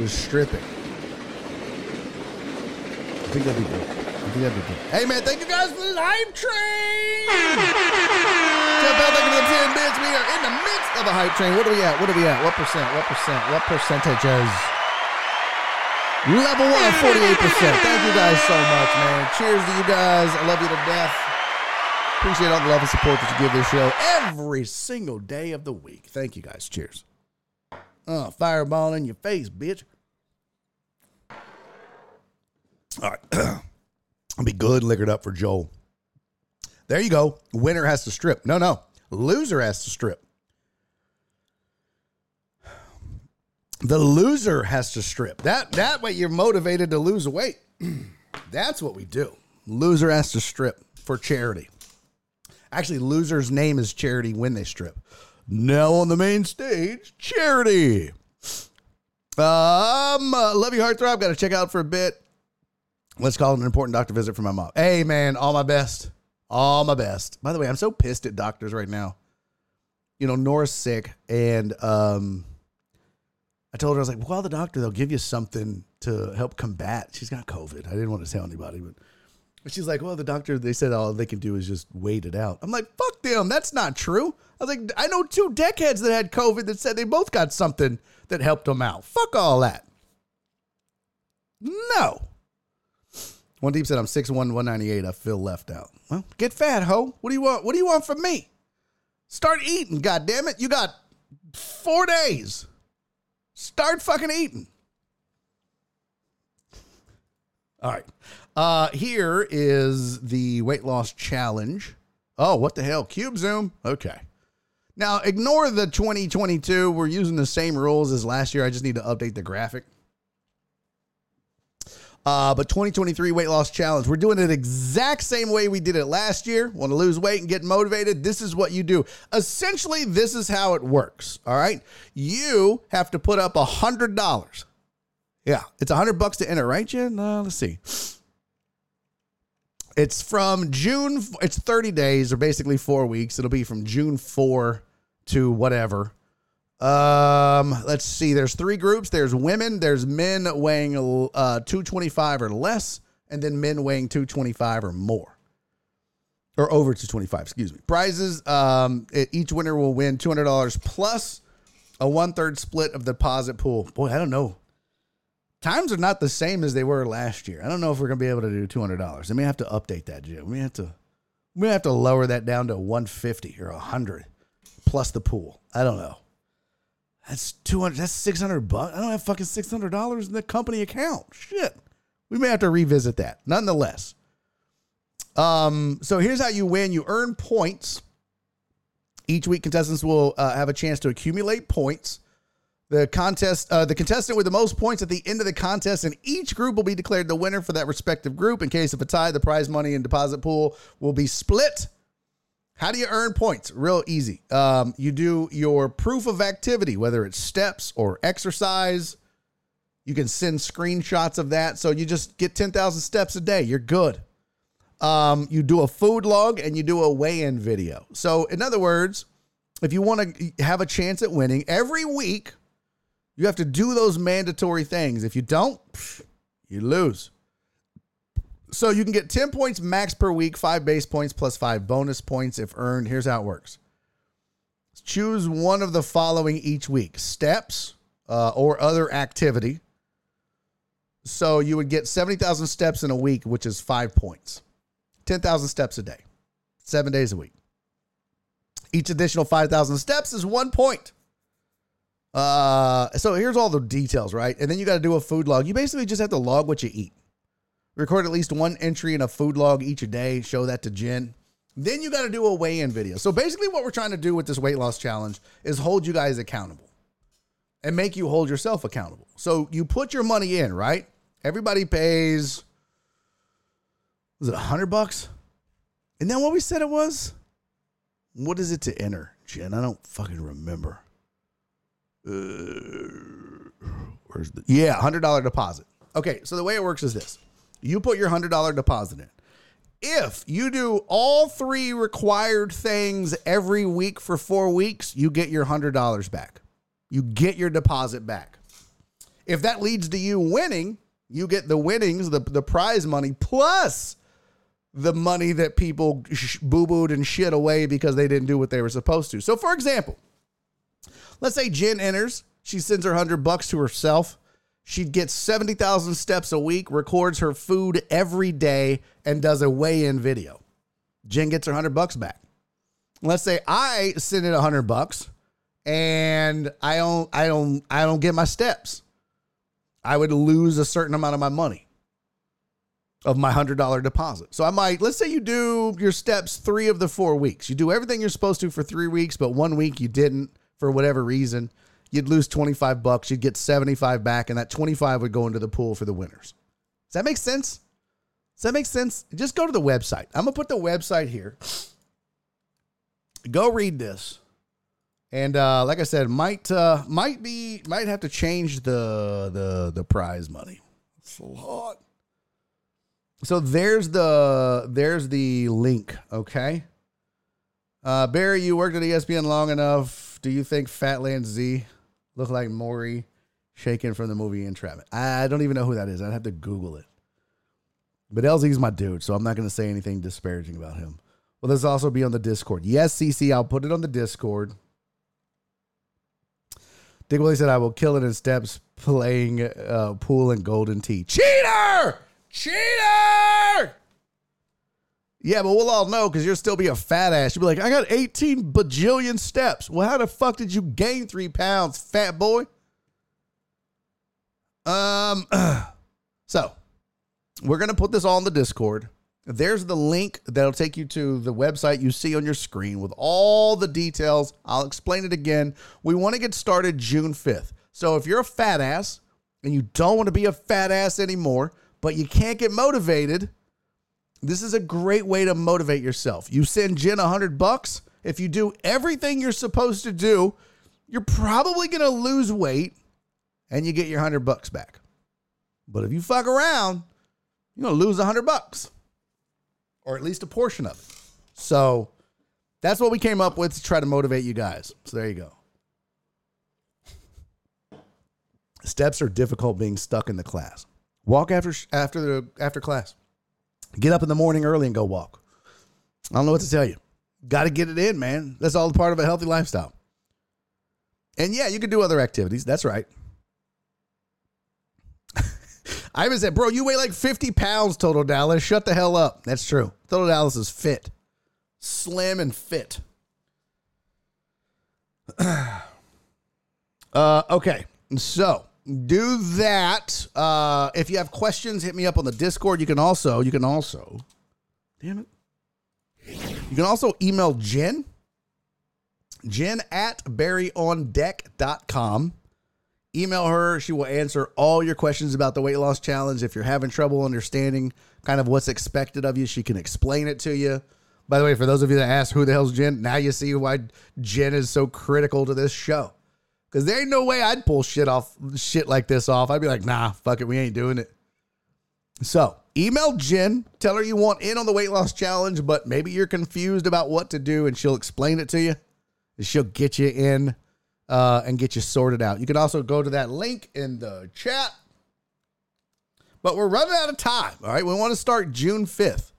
with stripping? I think that'd be good. I think that'd be good. Hey man, thank you guys for this hype train! <laughs> Jump out, thank the 10 bits. We are in the midst of a hype train. What are we at? What are we at? What percent? What percent? What percentages? Level one, 48%. Thank you guys so much, man. Cheers to you guys. I love you to death. Appreciate all the love and support that you give this show every single day of the week. Thank you guys. Cheers. Uh, fireball in your face, bitch. All right. <clears throat> I'll be good liquored up for Joel. There you go. Winner has to strip. No, no. Loser has to strip. The loser has to strip. That that way you're motivated to lose weight. <clears throat> That's what we do. Loser has to strip for charity. Actually, loser's name is charity when they strip. Now on the main stage, charity. Um, uh, love you, heartthrob. Got to check out for a bit. Let's call it an important doctor visit for my mom. Hey, man, all my best. All my best. By the way, I'm so pissed at doctors right now. You know, Nora's sick, and um, I told her I was like, "Well, the doctor they'll give you something to help combat." She's got COVID. I didn't want to tell anybody, but but she's like, "Well, the doctor they said all they can do is just wait it out." I'm like, "Fuck them. That's not true." I was like, "I know two deckheads that had COVID that said they both got something that helped them out. Fuck all that." No. One deep said, "I'm 6'1", 198. I feel left out." Well, get fat, ho. What do you want? What do you want from me? Start eating, God damn it! You got four days. Start fucking eating. All right. Uh, here is the weight loss challenge. Oh, what the hell? Cube Zoom? Okay. Now, ignore the 2022. We're using the same rules as last year. I just need to update the graphic. Uh, but 2023 weight loss challenge, we're doing it exact same way we did it last year. Want to lose weight and get motivated? This is what you do. Essentially, this is how it works. All right. You have to put up a hundred dollars. Yeah, it's a hundred bucks to enter, right, Jen? Uh, let's see. It's from June. It's 30 days, or basically four weeks. It'll be from June 4 to whatever. Um, let's see. There's three groups. There's women. There's men weighing uh 225 or less, and then men weighing 225 or more, or over 225. Excuse me. Prizes. Um, each winner will win $200 plus a one third split of the deposit pool. Boy, I don't know. Times are not the same as they were last year. I don't know if we're gonna be able to do $200. I may have to update that, Jim. We have to. We have to lower that down to 150 or 100 plus the pool. I don't know. That's 200, that's 600 bucks. I don't have fucking $600 in the company account. Shit. We may have to revisit that. Nonetheless. Um, so here's how you win. You earn points. Each week, contestants will uh, have a chance to accumulate points. The contest, uh, the contestant with the most points at the end of the contest, and each group will be declared the winner for that respective group. In case of a tie, the prize money and deposit pool will be split. How do you earn points? Real easy. Um, you do your proof of activity, whether it's steps or exercise. You can send screenshots of that. So you just get 10,000 steps a day. You're good. Um, you do a food log and you do a weigh in video. So, in other words, if you want to have a chance at winning every week, you have to do those mandatory things. If you don't, you lose. So you can get 10 points max per week, five base points plus five bonus points if earned. Here's how it works choose one of the following each week steps uh, or other activity. So you would get 70,000 steps in a week, which is five points, 10,000 steps a day, seven days a week. Each additional 5,000 steps is one point. Uh, so here's all the details, right? And then you got to do a food log. You basically just have to log what you eat. Record at least one entry in a food log each day. Show that to Jen. Then you got to do a weigh in video. So basically, what we're trying to do with this weight loss challenge is hold you guys accountable and make you hold yourself accountable. So you put your money in, right? Everybody pays, was it a hundred bucks? Isn't that what we said it was? What is it to enter, Jen? I don't fucking remember. Uh, where's the yeah hundred dollar deposit? Okay, so the way it works is this: you put your hundred dollar deposit in. If you do all three required things every week for four weeks, you get your hundred dollars back. You get your deposit back. If that leads to you winning, you get the winnings, the, the prize money, plus the money that people sh- boo booed and shit away because they didn't do what they were supposed to. So, for example, let's say Jen enters, she sends her 100 bucks to herself. She gets 70,000 steps a week, records her food every day, and does a weigh in video. Jen gets her 100 bucks back. Let's say I send in 100 bucks and I don't I don't I don't get my steps, I would lose a certain amount of my money of my $100 deposit. So I might let's say you do your steps 3 of the 4 weeks. You do everything you're supposed to for 3 weeks, but one week you didn't for whatever reason. You'd lose 25 bucks, you'd get 75 back and that 25 would go into the pool for the winners. Does that make sense? Does that make sense? Just go to the website. I'm gonna put the website here. Go read this, and uh, like I said, might uh, might be might have to change the the the prize money. It's a lot. So there's the there's the link. Okay. Uh, Barry, you worked at ESPN long enough. Do you think Fatland Z look like Maury Chaykin from the movie Entrapment? I don't even know who that is. I'd have to Google it. But LZ's my dude, so I'm not going to say anything disparaging about him. Will this also be on the Discord? Yes, CC, I'll put it on the Discord. Dick Willie said, I will kill it in steps playing uh, pool and Golden Tee. Cheater! Cheater! Yeah, but we'll all know because you'll still be a fat ass. You'll be like, I got 18 bajillion steps. Well, how the fuck did you gain three pounds, fat boy? Um, <clears throat> so we're to put this all in the Discord. There's the link that'll take you to the website you see on your screen with all the details. I'll explain it again. We want to get started June 5th. So if you're a fat ass and you don't want to be a fat ass anymore, but you can't get motivated, this is a great way to motivate yourself. You send Jen a hundred bucks. If you do everything you're supposed to do, you're probably going to lose weight and you get your hundred bucks back. But if you fuck around, you're going to lose a hundred bucks or at least a portion of it. So that's what we came up with to try to motivate you guys. So there you go. Steps are difficult being stuck in the class. Walk after after the after class. Get up in the morning early and go walk. I don't know what to tell you. Got to get it in, man. That's all part of a healthy lifestyle. And yeah, you can do other activities. That's right. <laughs> I even said, bro, you weigh like 50 pounds, Total Dallas. Shut the hell up. That's true. Total Dallas is fit, slim and fit. <clears throat> uh, okay. So do that. Uh, if you have questions, hit me up on the Discord. You can also, you can also, damn it. You can also email Jen, Jen at barryondeck.com. Email her. She will answer all your questions about the weight loss challenge. If you're having trouble understanding kind of what's expected of you, she can explain it to you. By the way, for those of you that ask who the hell's Jen, now you see why Jen is so critical to this show. Because there ain't no way I'd pull shit off shit like this off. I'd be like, nah, fuck it, we ain't doing it. So email Jen, tell her you want in on the weight loss challenge, but maybe you're confused about what to do, and she'll explain it to you. She'll get you in uh, and get you sorted out. You can also go to that link in the chat. But we're running out of time. All right. We want to start June 5th.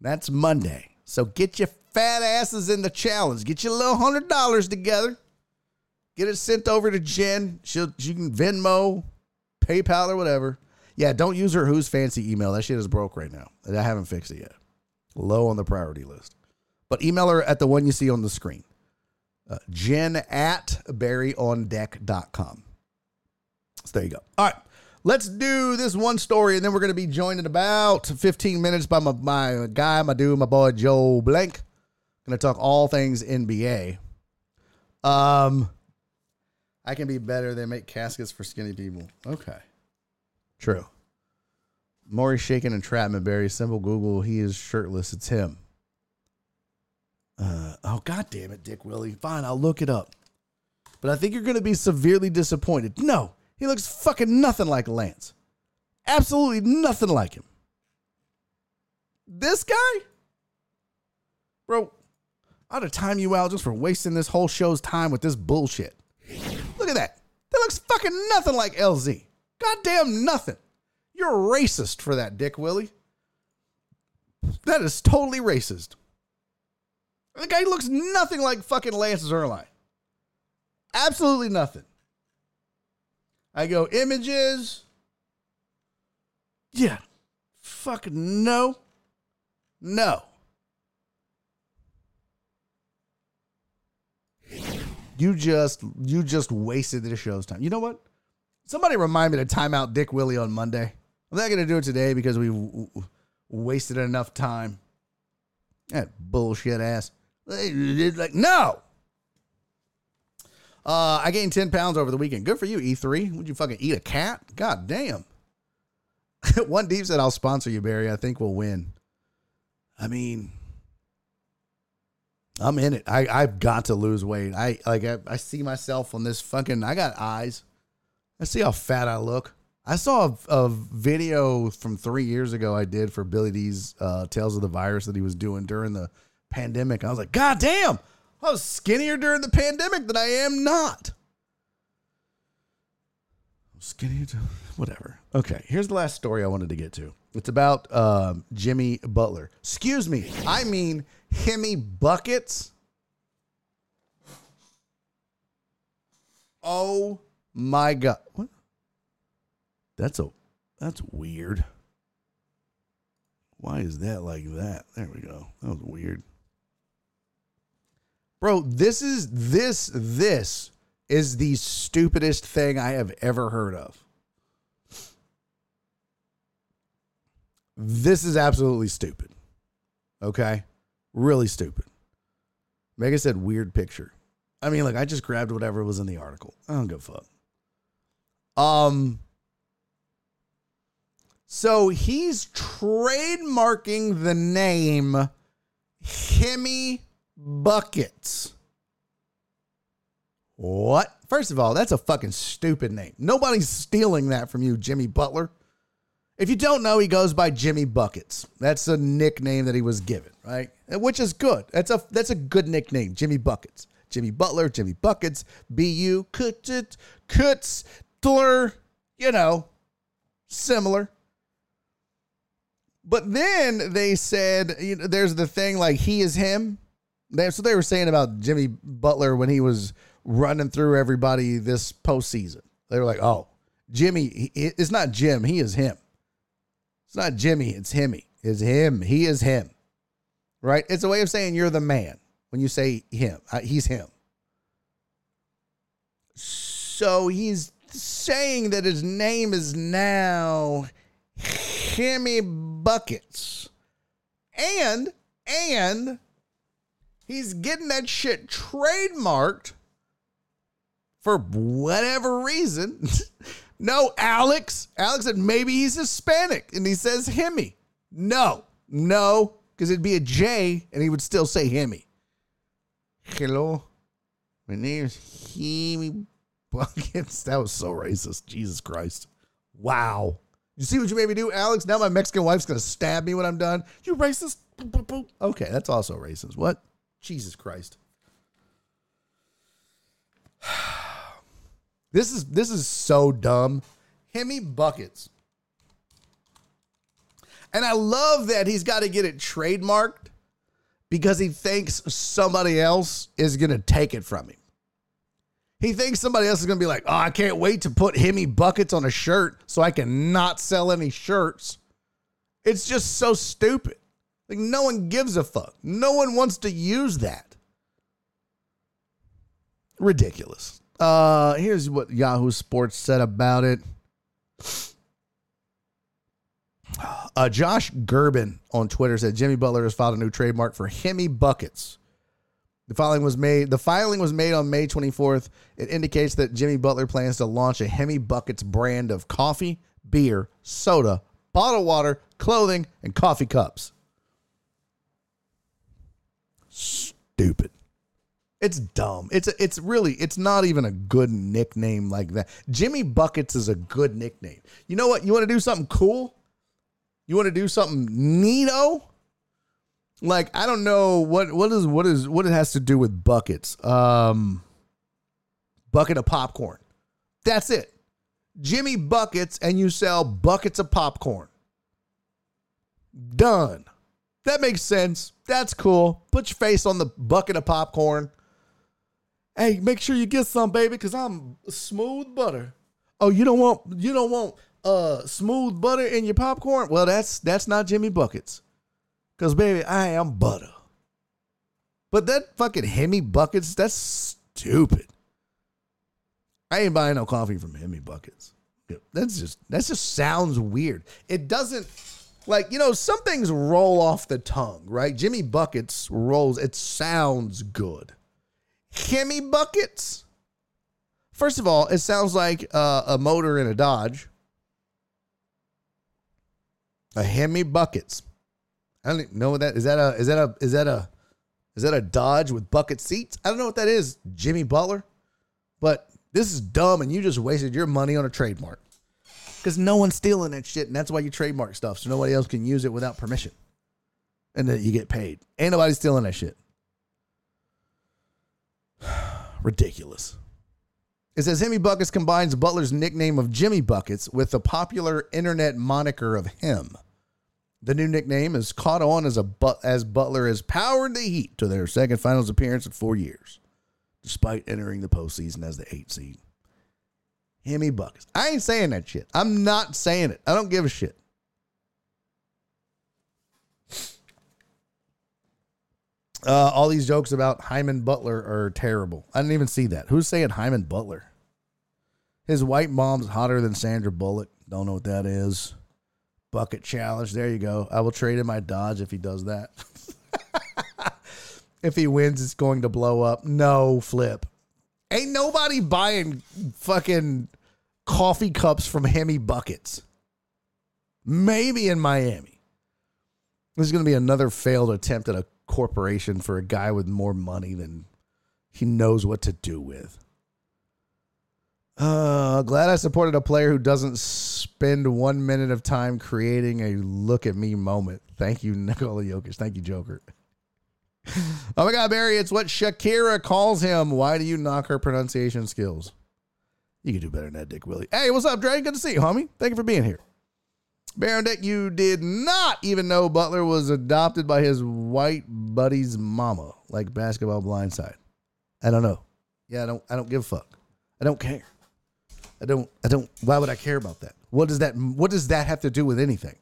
That's Monday. So get your fat asses in the challenge. Get your little hundred dollars together. Get it sent over to Jen. She'll she can Venmo, PayPal, or whatever. Yeah, don't use her who's fancy email. That shit is broke right now. I haven't fixed it yet. Low on the priority list. But email her at the one you see on the screen. Uh, Jen at barryondeck.com. So there you go. All right. Let's do this one story, and then we're going to be joined in about 15 minutes by my, my guy, my dude, my boy Joel Blank. Going to talk all things NBA. Um, I can be better. They make caskets for skinny people. Okay. True. Maury Chaykin entrapment, Barry. Simple Google. He is shirtless. It's him. Uh, oh, god damn it, Dick Willie. Fine, I'll look it up. But I think you're going to be severely disappointed. No, he looks fucking nothing like Lance. Absolutely nothing like him. This guy? Bro, I'd have time you out just for wasting this whole show's time with this bullshit. Look at that. That looks fucking nothing like LZ. Goddamn nothing. You're racist for that, Dick Willie. That is totally racist. The guy looks nothing like fucking Lance Zerline. Absolutely nothing. I go images. Yeah. Fucking no. No. You just you just wasted this show's time. You know what? Somebody remind me to time out Dick Willie on Monday. I'm not gonna do it today because we w- wasted enough time. That bullshit ass. Like no. Uh, I gained 10 pounds over the weekend. Good for you, E3. Would you fucking eat a cat? God damn. <laughs> One Deep said, I'll sponsor you, Barry. I think we'll win. I mean, I'm in it. I, I've got to lose weight. I like I, I see myself on this fucking I got eyes. I see how fat I look. I saw a, a video from three years ago I did for Billy D's uh, Tales of the Virus that he was doing during the pandemic. I was like, God damn, I was skinnier during the pandemic than I am not. I'm skinnier, whatever. Okay, here's the last story I wanted to get to. It's about um, Jimmy Butler. Excuse me, I mean Himmy Buckets. Oh my god! What? That's a that's weird. Why is that like that? There we go. That was weird. Bro, this is this this is the stupidest thing I have ever heard of. This is absolutely stupid. Okay? Really stupid. Mega said weird picture. I mean, like I just grabbed whatever was in the article. I don't give a fuck. Um so he's trademarking the name Himmy Buckets. What? First of all, that's a fucking stupid name. Nobody's stealing that from you, Jimmy Butler. If you don't know, he goes by Jimmy Buckets. That's a nickname that he was given, right? Which is good. That's a that's a good nickname, Jimmy Buckets. Jimmy Butler, Jimmy Buckets, B.U. Kutz, Kutzler, you know, similar. But then they said, you know, there's the thing like he is him. That's what they were saying about Jimmy Butler when he was running through everybody this postseason. They were like, oh, Jimmy, it's not Jim, he is him. It's not Jimmy, it's Himmy. It's him. He is him. Right? It's a way of saying you're the man when you say him. Uh, he's him. So he's saying that his name is now Himmy Buckets. And, and he's getting that shit trademarked for whatever reason. <laughs> no, Alex. Alex said maybe he's Hispanic and he says Himmy. No, no, because it'd be a J and he would still say Himmy. Hello, my name's Himmy Buckets. <laughs> That was so racist. Jesus Christ. Wow. You see what you made me do, Alex? Now my Mexican wife's going to stab me when I'm done. You racist. Okay, that's also racist. What? Jesus Christ. <sighs> <sighs> This is this is so dumb. Himmy buckets. And I love that he's got to get it trademarked because he thinks somebody else is going to take it from him. He thinks somebody else is going to be like, "Oh, I can't wait to put Himmy buckets on a shirt so I can not sell any shirts." It's just so stupid. Like no one gives a fuck. No one wants to use that. Ridiculous. Uh, here's what Yahoo Sports said about it. Uh, Josh Gerben on Twitter said Jimmy Butler has filed a new trademark for Himmy buckets. The filing was made. The filing was made on May 24th. It indicates that Jimmy Butler plans to launch a Himmy buckets brand of coffee, beer, soda, bottled water, clothing, and coffee cups. Stupid. It's dumb. It's it's really it's not even a good nickname like that. Jimmy Buckets is a good nickname. You know what? You want to do something cool? You want to do something neato? Like I don't know what what is what is what it has to do with buckets. Um bucket of popcorn. That's it. Jimmy Buckets and you sell buckets of popcorn. Done. That makes sense. That's cool. Put your face on the bucket of popcorn. Hey, make sure you get some, baby, because I'm smooth butter. Oh, you don't want you don't want uh smooth butter in your popcorn? Well, that's that's not Jimmy Buckets. Cause baby, I am butter. But that fucking Himmy buckets, that's stupid. I ain't buying no coffee from Himmy Buckets. That's just that just sounds weird. It doesn't like you know some things roll off the tongue, right? Jimmy Buckets rolls. It sounds good. Himmy Buckets. First of all, it sounds like uh, a motor in a Dodge. A Hemi Buckets. I don't know what that is. That a is that a is that a is that a Dodge with bucket seats? I don't know what that is, Jimmy Butler. But this is dumb, and you just wasted your money on a trademark because no one's stealing that shit, and that's why you trademark stuff so nobody else can use it without permission, and that you get paid. Ain't nobody stealing that shit. Ridiculous. It says Himmy Buckets combines Butler's nickname of Jimmy Buckets with the popular internet moniker of him. The new nickname has caught on as a but as Butler has powered the Heat to their second finals appearance in four years, despite entering the postseason as the eight seed. Himmy Buckets. I ain't saying that shit. I'm not saying it. I don't give a shit. Uh, all these jokes about Hyman Butler are terrible. I didn't even see that. Who's saying Hyman Butler? His white mom's hotter than Sandra Bullock. Don't know what that is. Bucket challenge. There you go. I will trade in my Dodge if he does that. <laughs> if he wins, it's going to blow up. No flip. Ain't nobody buying fucking coffee cups from Himmy buckets. Maybe in Miami. This is going to be another failed attempt at a corporation for a guy with more money than he knows what to do with. Uh, glad I supported a player who doesn't spend one minute of time creating a look at me moment. Thank you, <laughs> Nikola Jokic. Thank you, Joker. oh my God, Barry, it's what Shakira calls him. Why do you knock her pronunciation skills? You can do better than that, Dick Willie. Hey, what's up, Dre? Good to see you, homie. Thank you for being here. Baron Dick, you did not even know Butler was adopted by his white buddy's mama, like basketball blindside. I don't know. Yeah, I don't I don't give a fuck. I don't care. I don't I don't why would I care about that? What does that what does that have to do with anything?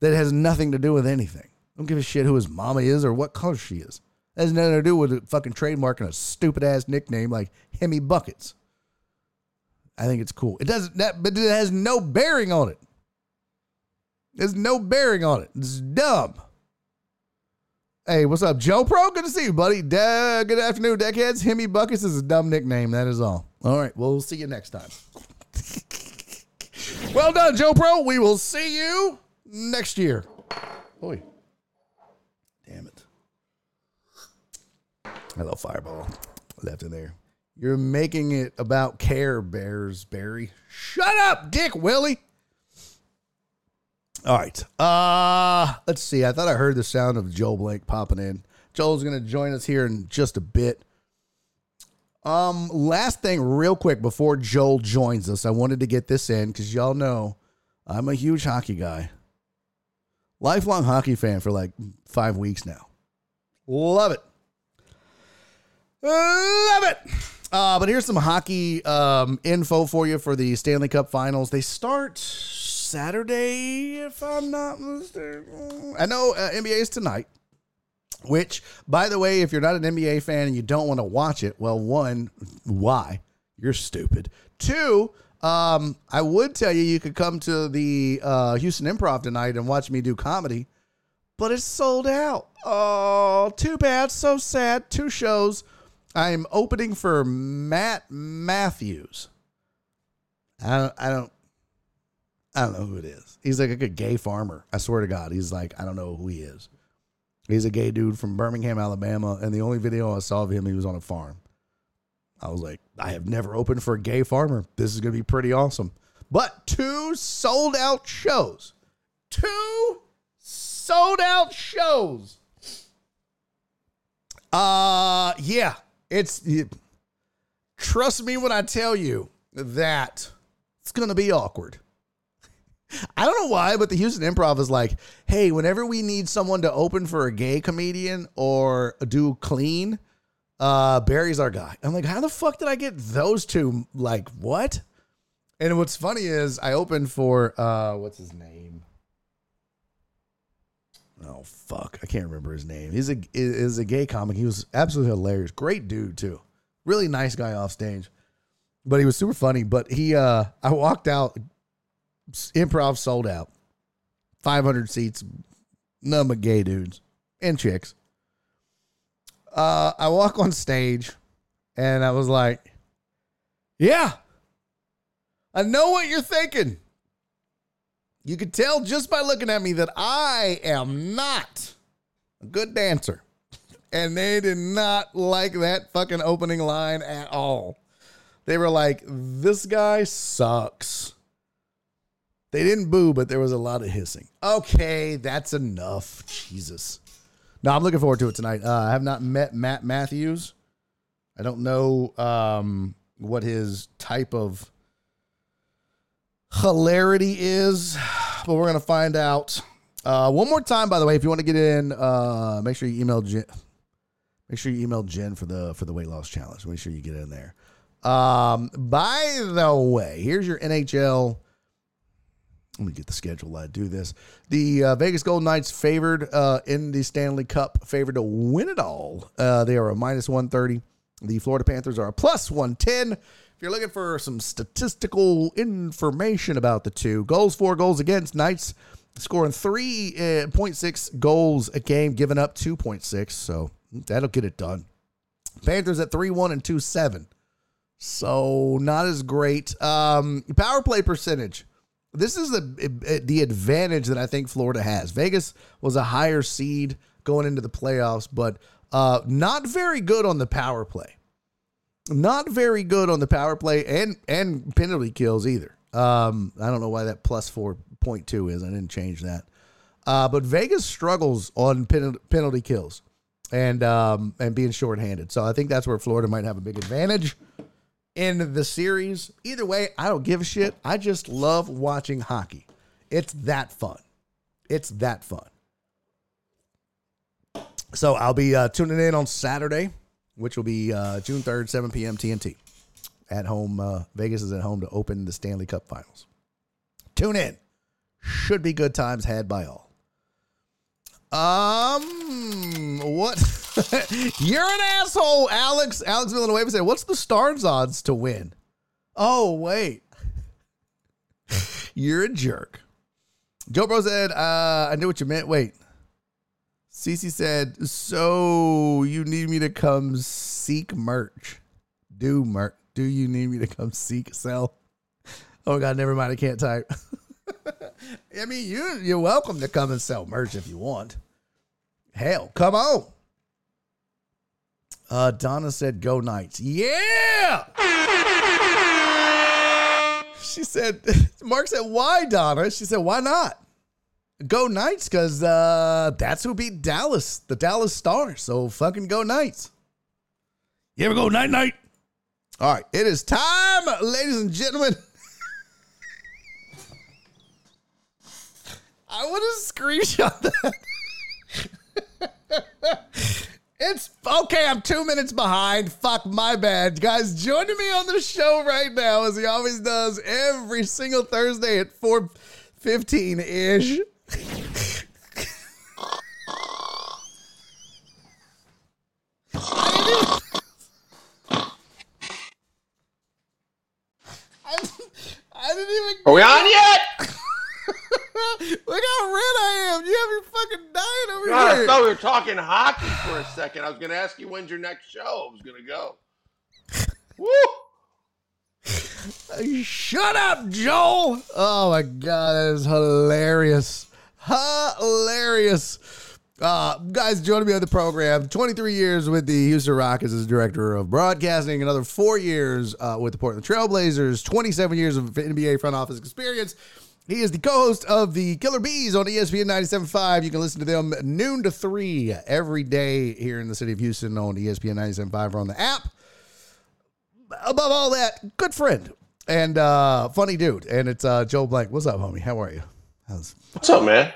That has nothing to do with anything. I don't give a shit who his mama is or what color she is. That has nothing to do with a fucking trademarking a stupid ass nickname like Himmy Buckets. I think it's cool. It doesn't that but it has no bearing on it. There's no bearing on it. It's dumb. Hey, what's up, Joe Pro? Good to see you, buddy. Good afternoon, deckheads. Himmy Buckets is a dumb nickname. That is all. All right. Well, see you next time. <laughs> well done, Joe Pro. We will see you next year. Boy. Damn it. Hello, Fireball. Left in there. You're making it about Care Bears, Barry. Shut up, Dick Willie. All right. Uh let's see. I thought I heard the sound of Joel Blank popping in. Joel's gonna join us here in just a bit. Um, last thing, real quick, before Joel joins us, I wanted to get this in because y'all know I'm a huge hockey guy. Lifelong hockey fan for like five weeks now. Love it. Love it. Uh, but here's some hockey um, info for you for the Stanley Cup Finals. They start Saturday, if I'm not mistaken. I know uh, NBA is tonight. Which, by the way, if you're not an NBA fan and you don't want to watch it, well, one, why? You're stupid. Two, um, I would tell you you could come to the uh, Houston Improv tonight and watch me do comedy, but it's sold out. Oh, too bad. So sad. Two shows. I'm opening for Matt Matthews. I don't, I don't, I don't know who it is. He's like a gay farmer. I swear to God, he's like I don't know who he is. He's a gay dude from Birmingham, Alabama, and the only video I saw of him, he was on a farm. I was like, I have never opened for a gay farmer. This is going to be pretty awesome. But two sold out shows. Two sold out shows. Uh yeah, it's it, trust me when I tell you that it's going to be awkward. I don't know why, but the Houston Improv is like, hey, whenever we need someone to open for a gay comedian or do clean, uh, Barry's our guy. I'm like, how the fuck did I get those two? Like, what? And what's funny is I opened for uh, what's his name? Oh fuck, I can't remember his name. He's a is a gay comic. He was absolutely hilarious. Great dude too. Really nice guy off stage. But he was super funny. But he uh I walked out improv sold out. 500 seats, but gay dudes and chicks. Uh I walk on stage and I was like, "Yeah. I know what you're thinking." You could tell just by looking at me that I am not a good dancer. <laughs> And they did not like that fucking opening line at all. They were like, this guy sucks. They didn't boo, but there was a lot of hissing. Okay, that's enough. Jesus. No, I'm looking forward to it tonight. Uh, I have not met Matt Matthews. I don't know um, what his type of hilarity is, but we're gonna find out. Uh, one more time, by the way, if you want to get in, uh, make sure you email Jen. Make sure you email Jen for the for the weight loss challenge. Make sure you get in there. Um, by the way, here's your NHL. Let me get the schedule. I do this. The uh, Vegas Golden Knights favored uh, in the Stanley Cup, favored to win it all. Uh, they are a minus one thirty. The Florida Panthers are a plus one ten. If you're looking for some statistical information about the two, goals for, goals against, Knights scoring 3.6 goals a game, giving up 2.6. So that'll get it done. Panthers at 3 1 and 2 7. So not as great. Um, power play percentage. This is the the advantage that I think Florida has. Vegas was a higher seed going into the playoffs, but uh, not very good on the power play not very good on the power play and and penalty kills either. Um, I don't know why that plus four point two is. I didn't change that. Uh, but Vegas struggles on pen, penalty kills and um, and being shorthanded. So I think that's where Florida might have a big advantage in the series. Either way, I don't give a shit. I just love watching hockey. It's that fun. It's that fun. So I'll be uh, tuning in on Saturday which will be uh, June 3rd, 7 p.m. TNT. At home, uh, Vegas is at home to open the Stanley Cup finals. Tune in. Should be good times had by all. Um, what? <laughs> You're an asshole, Alex. Alex Villanueva said, What's the Stars odds to win? Oh, wait. <laughs> You're a jerk. Joe Bro said, uh, I knew what you meant. Wait. Cece said, "So you need me to come seek merch? Do merch? Do you need me to come seek sell? Oh God, never mind. I can't type. <laughs> <laughs> I mean, you you're welcome to come and sell merch if you want. Hell, come on." Uh, Donna said, "Go Knights." Yeah. <laughs> She said, <laughs> Mark said, why, Donna? She said, why not? Go Knights because uh, that's who beat Dallas, the Dallas Stars. So fucking go Knights. You ever go night night? All right, it is time, ladies and gentlemen. I want to screenshot that. it's okay. I'm two minutes behind. Fuck my bad, guys. Joining me on the show right now, as he always does every single Thursday at four fifteen ish. I didn't even. Are we on yet? <laughs> <laughs> Look how red I am. You have your fucking dying over God, I thought we were talking hockey for a second. I was going to ask you when's your next show. I was going to go. <laughs> Woo! Shut up, Joel. Oh my god, that is hilarious. Hilarious. Uh, guys, joining me on the program, 23 years with the Houston Rockets as director of broadcasting, another four years uh, with the Portland Trailblazers, 27 years of NBA front office experience. He is the co-host of the Killer Bees on ESPN 97.5. You can listen to them noon to 3 every day here in the city of Houston on ESPN 97.5 or on the app above all that, good friend and uh, funny dude. And it's uh, Joel Blank. What's up, homie? How are you? How's, What's up, man?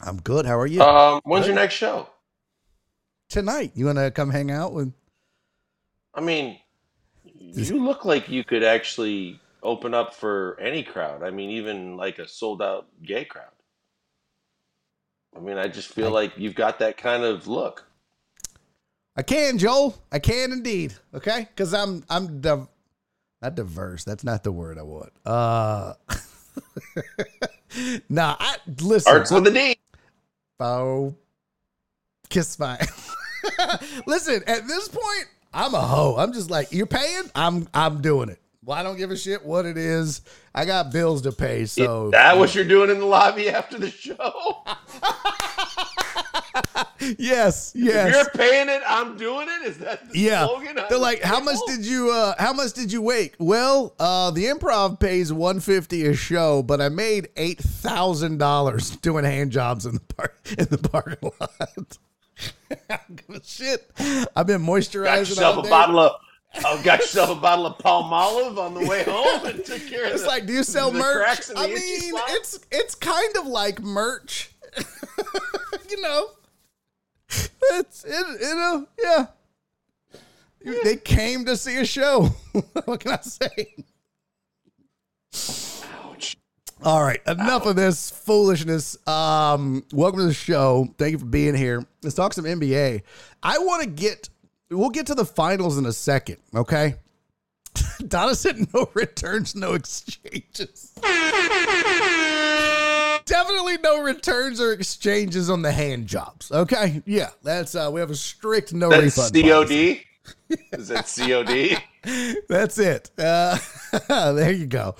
I'm good. How are you? Um, when's your next show? Tonight, you want to come hang out with? I mean, you look like you could actually open up for any crowd. I mean, even like a sold out gay crowd. I mean, I just feel like you've got that kind of look. I can, Joel. I can indeed. Okay, because I'm I'm div- not diverse. That's not the word I want. Uh, <laughs> nah. I listen. Arts with a D. Oh, kiss my. <laughs> listen. At this point, I'm a hoe. I'm just like you're paying. I'm I'm doing it. Well, I don't give a shit what it is. I got bills to pay. So Is that what you're doing in the lobby after the show? <laughs> yes, If yes. you're paying it, I'm doing it. Is that the Yeah. slogan? They're the like, how much did you uh how much did you wake? Well, uh the improv pays 150 a show, but I made eight thousand dollars <laughs> doing hand jobs in the park in the parking lot. <laughs> I don't give a shit. I've been got moisturizing yourself all a bottle of oh, got yourself a bottle of palm olive on the way home and took <laughs> care of It's the, like, do you sell merch? cracks in the I mean, it's it's kind of like merch. <laughs> you know. It's it, you know, yeah. They came to see a show. <laughs> what can I say? Ouch. All right, enough of this foolishness. Um, welcome to the show. Thank you for being here. Let's talk some NBA. I want to get. We'll get to the finals in a second. Okay. <laughs> Donna said no returns, no exchanges. Definitely no returns or exchanges on the hand jobs. Okay. Yeah, that's uh we have a strict no That's refund. COD. Is that COD? <laughs> That's it. Uh, <laughs> there you go.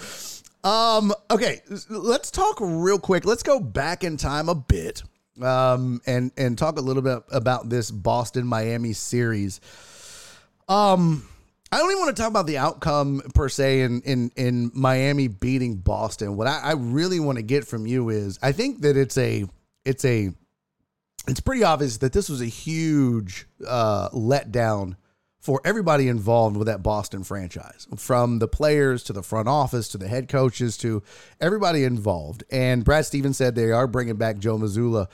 Um, okay, let's talk real quick. Let's go back in time a bit. Um, and and talk a little bit about this Boston Miami series. Um, I don't even want to talk about the outcome per se in in in Miami beating Boston. What I, I really want to get from you is I think that it's a it's a it's pretty obvious that this was a huge uh, letdown for everybody involved with that Boston franchise, from the players to the front office to the head coaches to everybody involved. And Brad Stevens said they are bringing back Joe Mazzulla.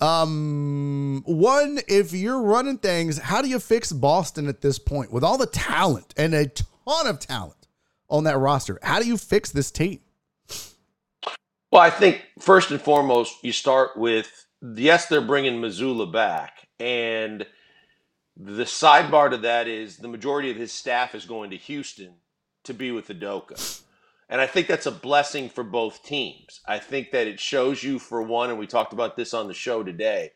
Um, one, if you're running things, how do you fix Boston at this point with all the talent and a ton of talent on that roster? How do you fix this team? Well, I think first and foremost, you start with yes, they're bringing Mazzulla back, and the sidebar to that is the majority of his staff is going to Houston to be with Udoka. And I think that's a blessing for both teams. I think that it shows you, for one, and we talked about this on the show today,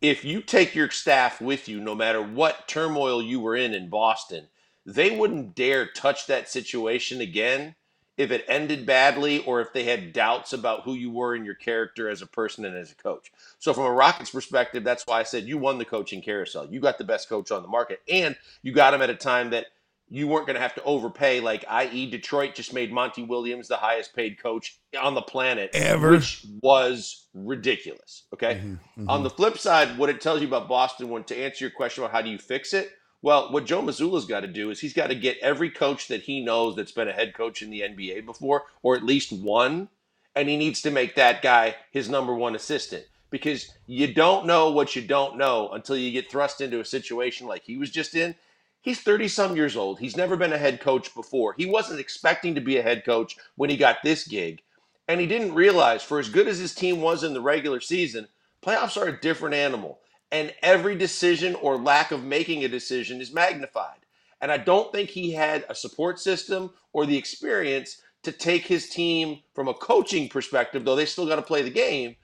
if you take your staff with you, no matter what turmoil you were in in Boston, they wouldn't dare touch that situation again if it ended badly or if they had doubts about who you were and your character as a person and as a coach. So, from a Rockets perspective, that's why I said you won the coaching carousel. You got the best coach on the market, and you got him at a time that you weren't going to have to overpay. Like, i.e., Detroit just made Monty Williams the highest paid coach on the planet Ever. which was ridiculous. Okay. Mm-hmm, On the flip side, what it tells you about Boston, when to answer your question about how do you fix it, well, what Joe Mazzulla's got to do is he's got to get every coach that he knows that's been a head coach in the NBA before, or at least one, and he needs to make that guy his number one assistant because you don't know what you don't know until you get thrust into a situation like he was just in. He's 30 some years old. He's never been a head coach before. He wasn't expecting to be a head coach when he got this gig. And he didn't realize, for as good as his team was in the regular season, playoffs are a different animal. And every decision or lack of making a decision is magnified. And I don't think he had a support system or the experience to take his team from a coaching perspective, though they still got to play the game,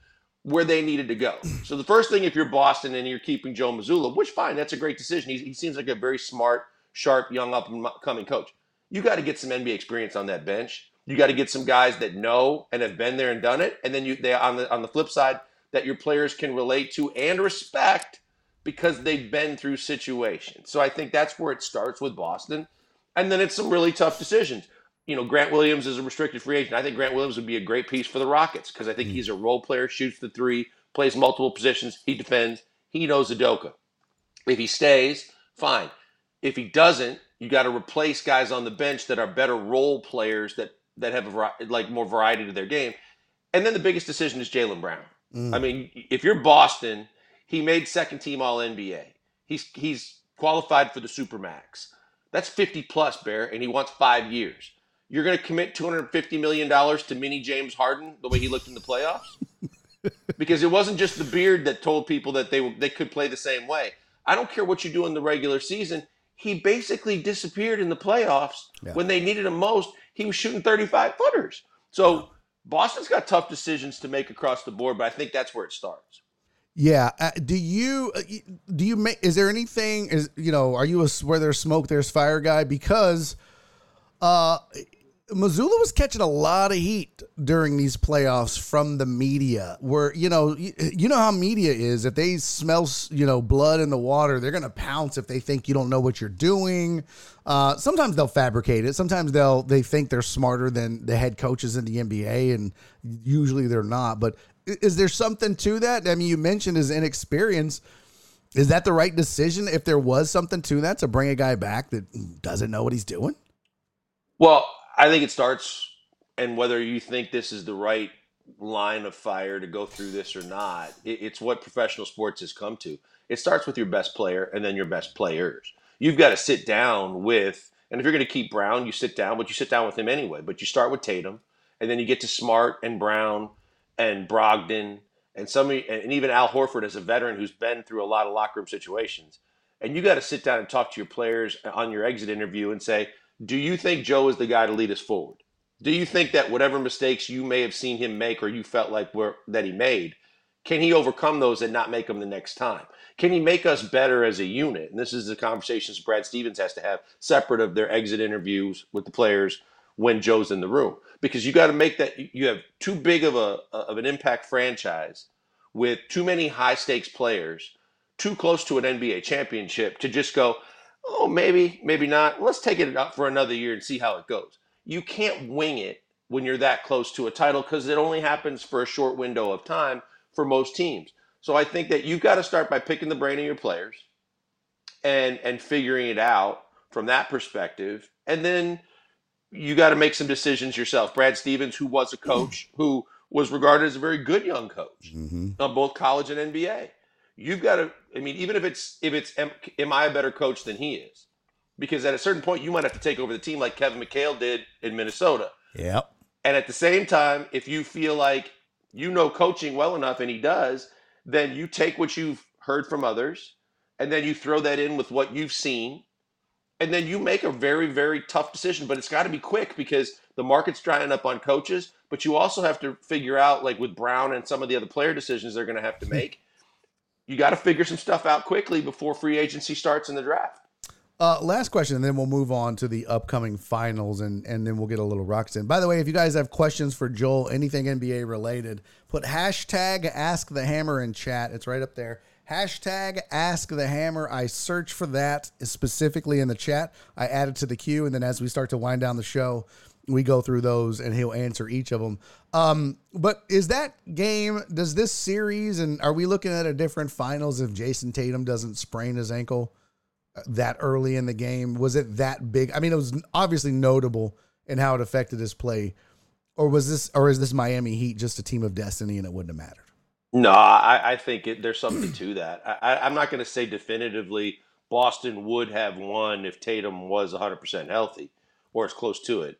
where they needed to go. So the first thing, if you're Boston and you're keeping Joe Mazzulla, which fine, that's a great decision. He, he seems like a very smart, sharp, young, up and coming coach. You got to get some NBA experience on that bench. You got to get some guys that know and have been there and done it. And then you, they on the on the flip side, that your players can relate to and respect because they've been through situations. So I think that's where it starts with Boston. And then it's some really tough decisions. You know, Grant Williams is a restricted free agent. I think Grant Williams would be a great piece for the Rockets because I think mm. he's a role player, shoots the three, plays multiple positions, he defends, he knows Udoka. If he stays, fine. If he doesn't, you got to replace guys on the bench that are better role players that that have a, like more variety to their game. And then the biggest decision is Jaylen Brown. Mm. I mean, if you're Boston, he made second team All NBA. He's he's qualified for the Supermax. That's 50 plus, Bear, and he wants five years. You're going to commit 250 million dollars to Mini James Harden the way he looked in the playoffs, <laughs> because it wasn't just the beard that told people that they they could play the same way. I don't care what you do in the regular season. He basically disappeared in the playoffs Yeah. when they needed him most. He was shooting 35 footers. So Boston's got tough decisions to make across the board, but I think that's where it starts. Yeah. Uh, do you uh, do you make? Is there anything? Is you know? Are you a where there's smoke, there's fire guy? Because uh, Mazzulla was catching a lot of heat during these playoffs from the media. Where you know you, you know how media is. If they smell you know blood in the water, they're gonna pounce if they think you don't know what you're doing. Uh, sometimes they'll fabricate it. Sometimes they'll they think they're smarter than the head coaches in the NBA, and usually they're not. But is there something to that? I mean, you mentioned his inexperience. Is that the right decision? If there was something to that, to bring a guy back that doesn't know what he's doing? Well, I think it starts, and whether you think this is the right line of fire to go through this or not, it, it's what professional sports has come to. It starts with your best player and then your best players. You've got to sit down with, and if you're going to keep Brown, you sit down, but you sit down with him anyway. But you start with Tatum, and then you get to Smart and Brown and Brogdon and some, and even Al Horford as a veteran who's been through a lot of locker room situations. And you got to sit down and talk to your players on your exit interview and say, do you think Joe is the guy to lead us forward? Do you think that whatever mistakes you may have seen him make or you felt like were that he made, can he overcome those and not make them the next time? Can he make us better as a unit? And this is the conversations Brad Stevens has to have separate of their exit interviews with the players when Joe's in the room. Because you got to make that you have too big of a of an impact franchise with too many high stakes players, too close to an NBA championship to just go, oh, maybe, maybe not. Let's take it up for another year and see how it goes. You can't wing it when you're that close to a title because it only happens for a short window of time for most teams. So I think that you've got to start by picking the brain of your players and and figuring it out from that perspective. And then you got to make some decisions yourself. Brad Stevens, who was a coach, who was regarded as a very good young coach Mm-hmm. on both college and NBA. You've got to. I mean, even if it's if it's am, am I a better coach than he is? Because at a certain point, you might have to take over the team like Kevin McHale did in Minnesota. Yep. And at the same time, if you feel like you know coaching well enough, and he does, then you take what you've heard from others, and then you throw that in with what you've seen, and then you make a very very tough decision. But it's got to be quick because the market's drying up on coaches. But you also have to figure out, like with Brown and some of the other player decisions they're going to have to <laughs> make you got to figure some stuff out quickly before free agency starts in the draft. Uh, last question, and then we'll move on to the upcoming finals, and and then we'll get a little rocks in. By the way, if you guys have questions for Joel, anything NBA related, put hashtag Ask the Hammer in chat. It's right up there. Hashtag Ask the Hammer. I search for that specifically in the chat. I add it to the queue, and then as we start to wind down the show, we go through those, and he'll answer each of them. Um, but is that game? Does this series, and are we looking at a different finals if Jayson Tatum doesn't sprain his ankle? that early in the game? Was it that big? I mean, it was obviously notable in how it affected his play. Or was this, or is this Miami Heat just a team of destiny and it wouldn't have mattered? No, I, I think it, there's something to that. I, I- I'm not going to say definitively Boston would have won if Tatum was 100% healthy or as close to it.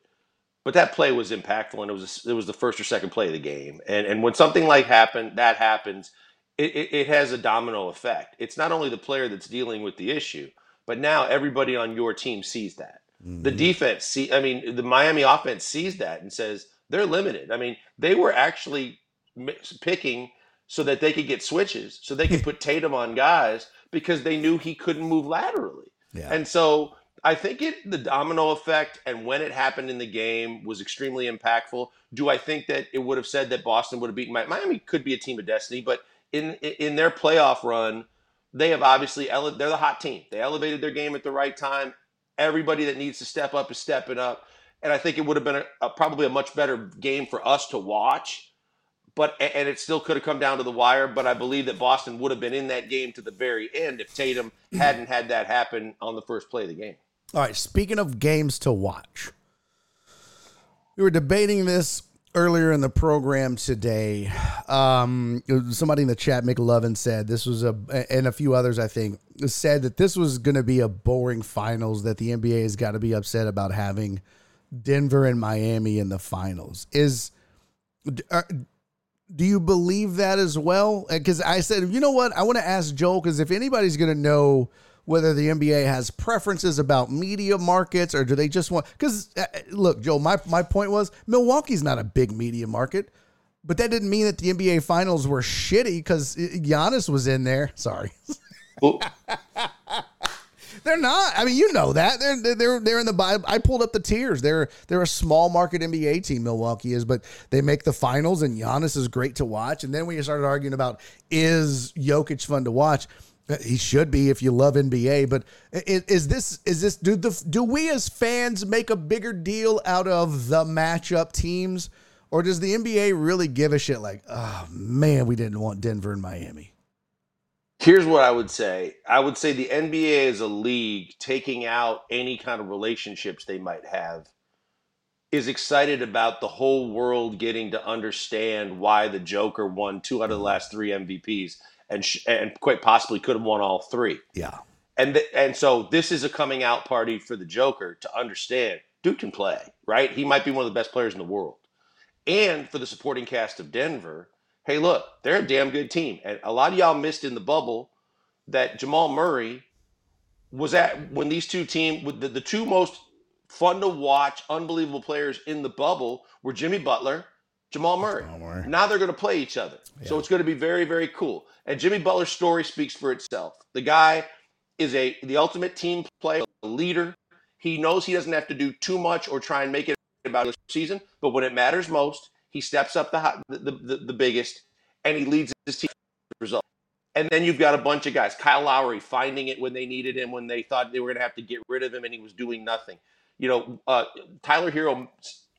But that play was impactful, and it was it was the first or second play of the game. And and when something like happened, that happens, it, it, it has a domino effect. It's not only the player that's dealing with the issue, but now everybody on your team sees that. The mm-hmm. defense see, I mean, the Miami offense sees that and says they're limited. I mean, they were actually picking so that they could get switches, so they could <laughs> put Tatum on guys because they knew he couldn't move laterally. Yeah. And so I think it the domino effect and when it happened in the game was extremely impactful. Do I think that it would have said that Boston would have beaten Miami? Miami? Could be a team of destiny, but in in their playoff run, they have obviously ele- they're the hot team. They elevated their game at the right time. Everybody that needs to step up is stepping up, and I think it would have been a, a, probably a much better game for us to watch. But and it still could have come down to the wire. But I believe that Boston would have been in that game to the very end if Tatum mm-hmm. hadn't had that happen on the first play of the game. All right. Speaking of games to watch, we were debating this earlier in the program today. Um, somebody in the chat, McLovin, said this was a, and a few others, I think, said that this was going to be a boring finals. That the NBA has got to be upset about having Denver and Miami in the finals. Is are, Do you believe that as well? Because I said, you know what? I want to ask Joel because if anybody's going to know whether the NBA has preferences about media markets or do they just want? Because uh, look, Joe, my my point was Milwaukee's not a big media market, but that didn't mean that the NBA finals were shitty because Giannis was in there. Sorry. Well, <laughs> They're not. I mean, you know that they're they're they're in the. I pulled up the tiers. They're they're a small market NBA team. Milwaukee is, but they make the finals, and Giannis is great to watch. And then we started arguing about is Jokic fun to watch. He should be if you love NBA. But is this is this do the do we as fans make a bigger deal out of the matchup teams, or does the NBA really give a shit? Like, oh man, we didn't want Denver and Miami. Here's what I would say. I would say the NBA as a league, taking out any kind of relationships they might have, is excited about the whole world getting to understand why the Joker won two out of the last three MVPs, and sh- and quite possibly could have won all three. Yeah, And th- and so this is a coming out party for the Joker to understand dude can play, right? He might be one of the best players in the world. And for the supporting cast of Denver, hey, look, they're a damn good team. And a lot of y'all missed in the bubble that Jamal Murray was at when these two teams, the, the two most fun to watch, unbelievable players in the bubble were Jimmy Butler, Jamal Murray. Jamal Murray. Now they're going to play each other. So it's going to be very, very cool. And Jimmy Butler's story speaks for itself. The guy is a the ultimate team player, a leader. He knows he doesn't have to do too much or try and make it about the season, but when it matters most, he steps up the hot, the, the, the biggest and he leads his team to result. And then you've got a bunch of guys. Kyle Lowry finding it when they needed him, when they thought they were going to have to get rid of him, and he was doing nothing. You know, uh, Tyler Herro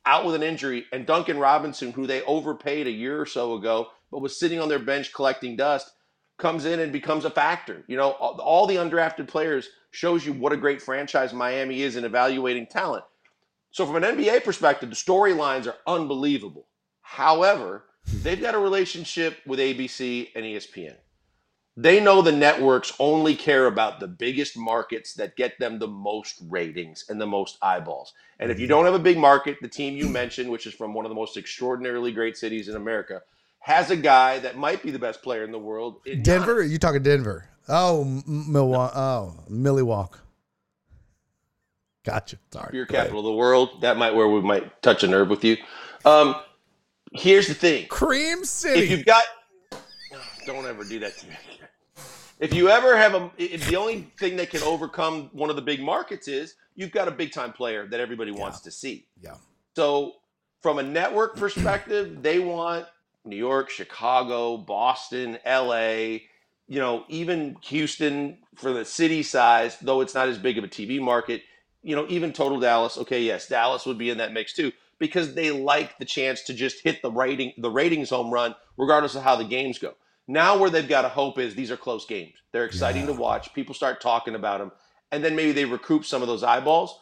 out with an injury, and Duncan Robinson, who they overpaid a year or so ago, but was sitting on their bench collecting dust, comes in and becomes a factor. You know, all, the undrafted players shows you what a great franchise Miami is in evaluating talent. So, from an NBA perspective, the storylines are unbelievable. However, they've got a relationship with ABC and ESPN. They know the networks only care about the biggest markets that get them the most ratings and the most eyeballs. And if you don't have a big market, the team you mentioned, which is from one of the most extraordinarily great cities in America, has a guy that might be the best player in the world. in Denver? You talking Denver? Oh, Milwaukee. Oh, Milwaukee. Gotcha. Sorry. beer capital of the world. That might where we might touch a nerve with you. Um, here's the thing: Cream City. if you've got, <sighs> don't ever do that to me. If you ever have a, the only thing that can overcome one of the big markets is you've got a big time player that everybody wants to see. yeah. So, from a network perspective, they want New York, Chicago, Boston, LA, you know, even Houston for the city size, though it's not as big of a TV market, you know, even total Dallas. Okay, yes, Dallas would be in that mix too because they like the chance to just hit the rating the ratings home run regardless of how the games go. Now where they've got to hope is these are close games. They're exciting to watch. People start talking about them and then maybe they recoup some of those eyeballs.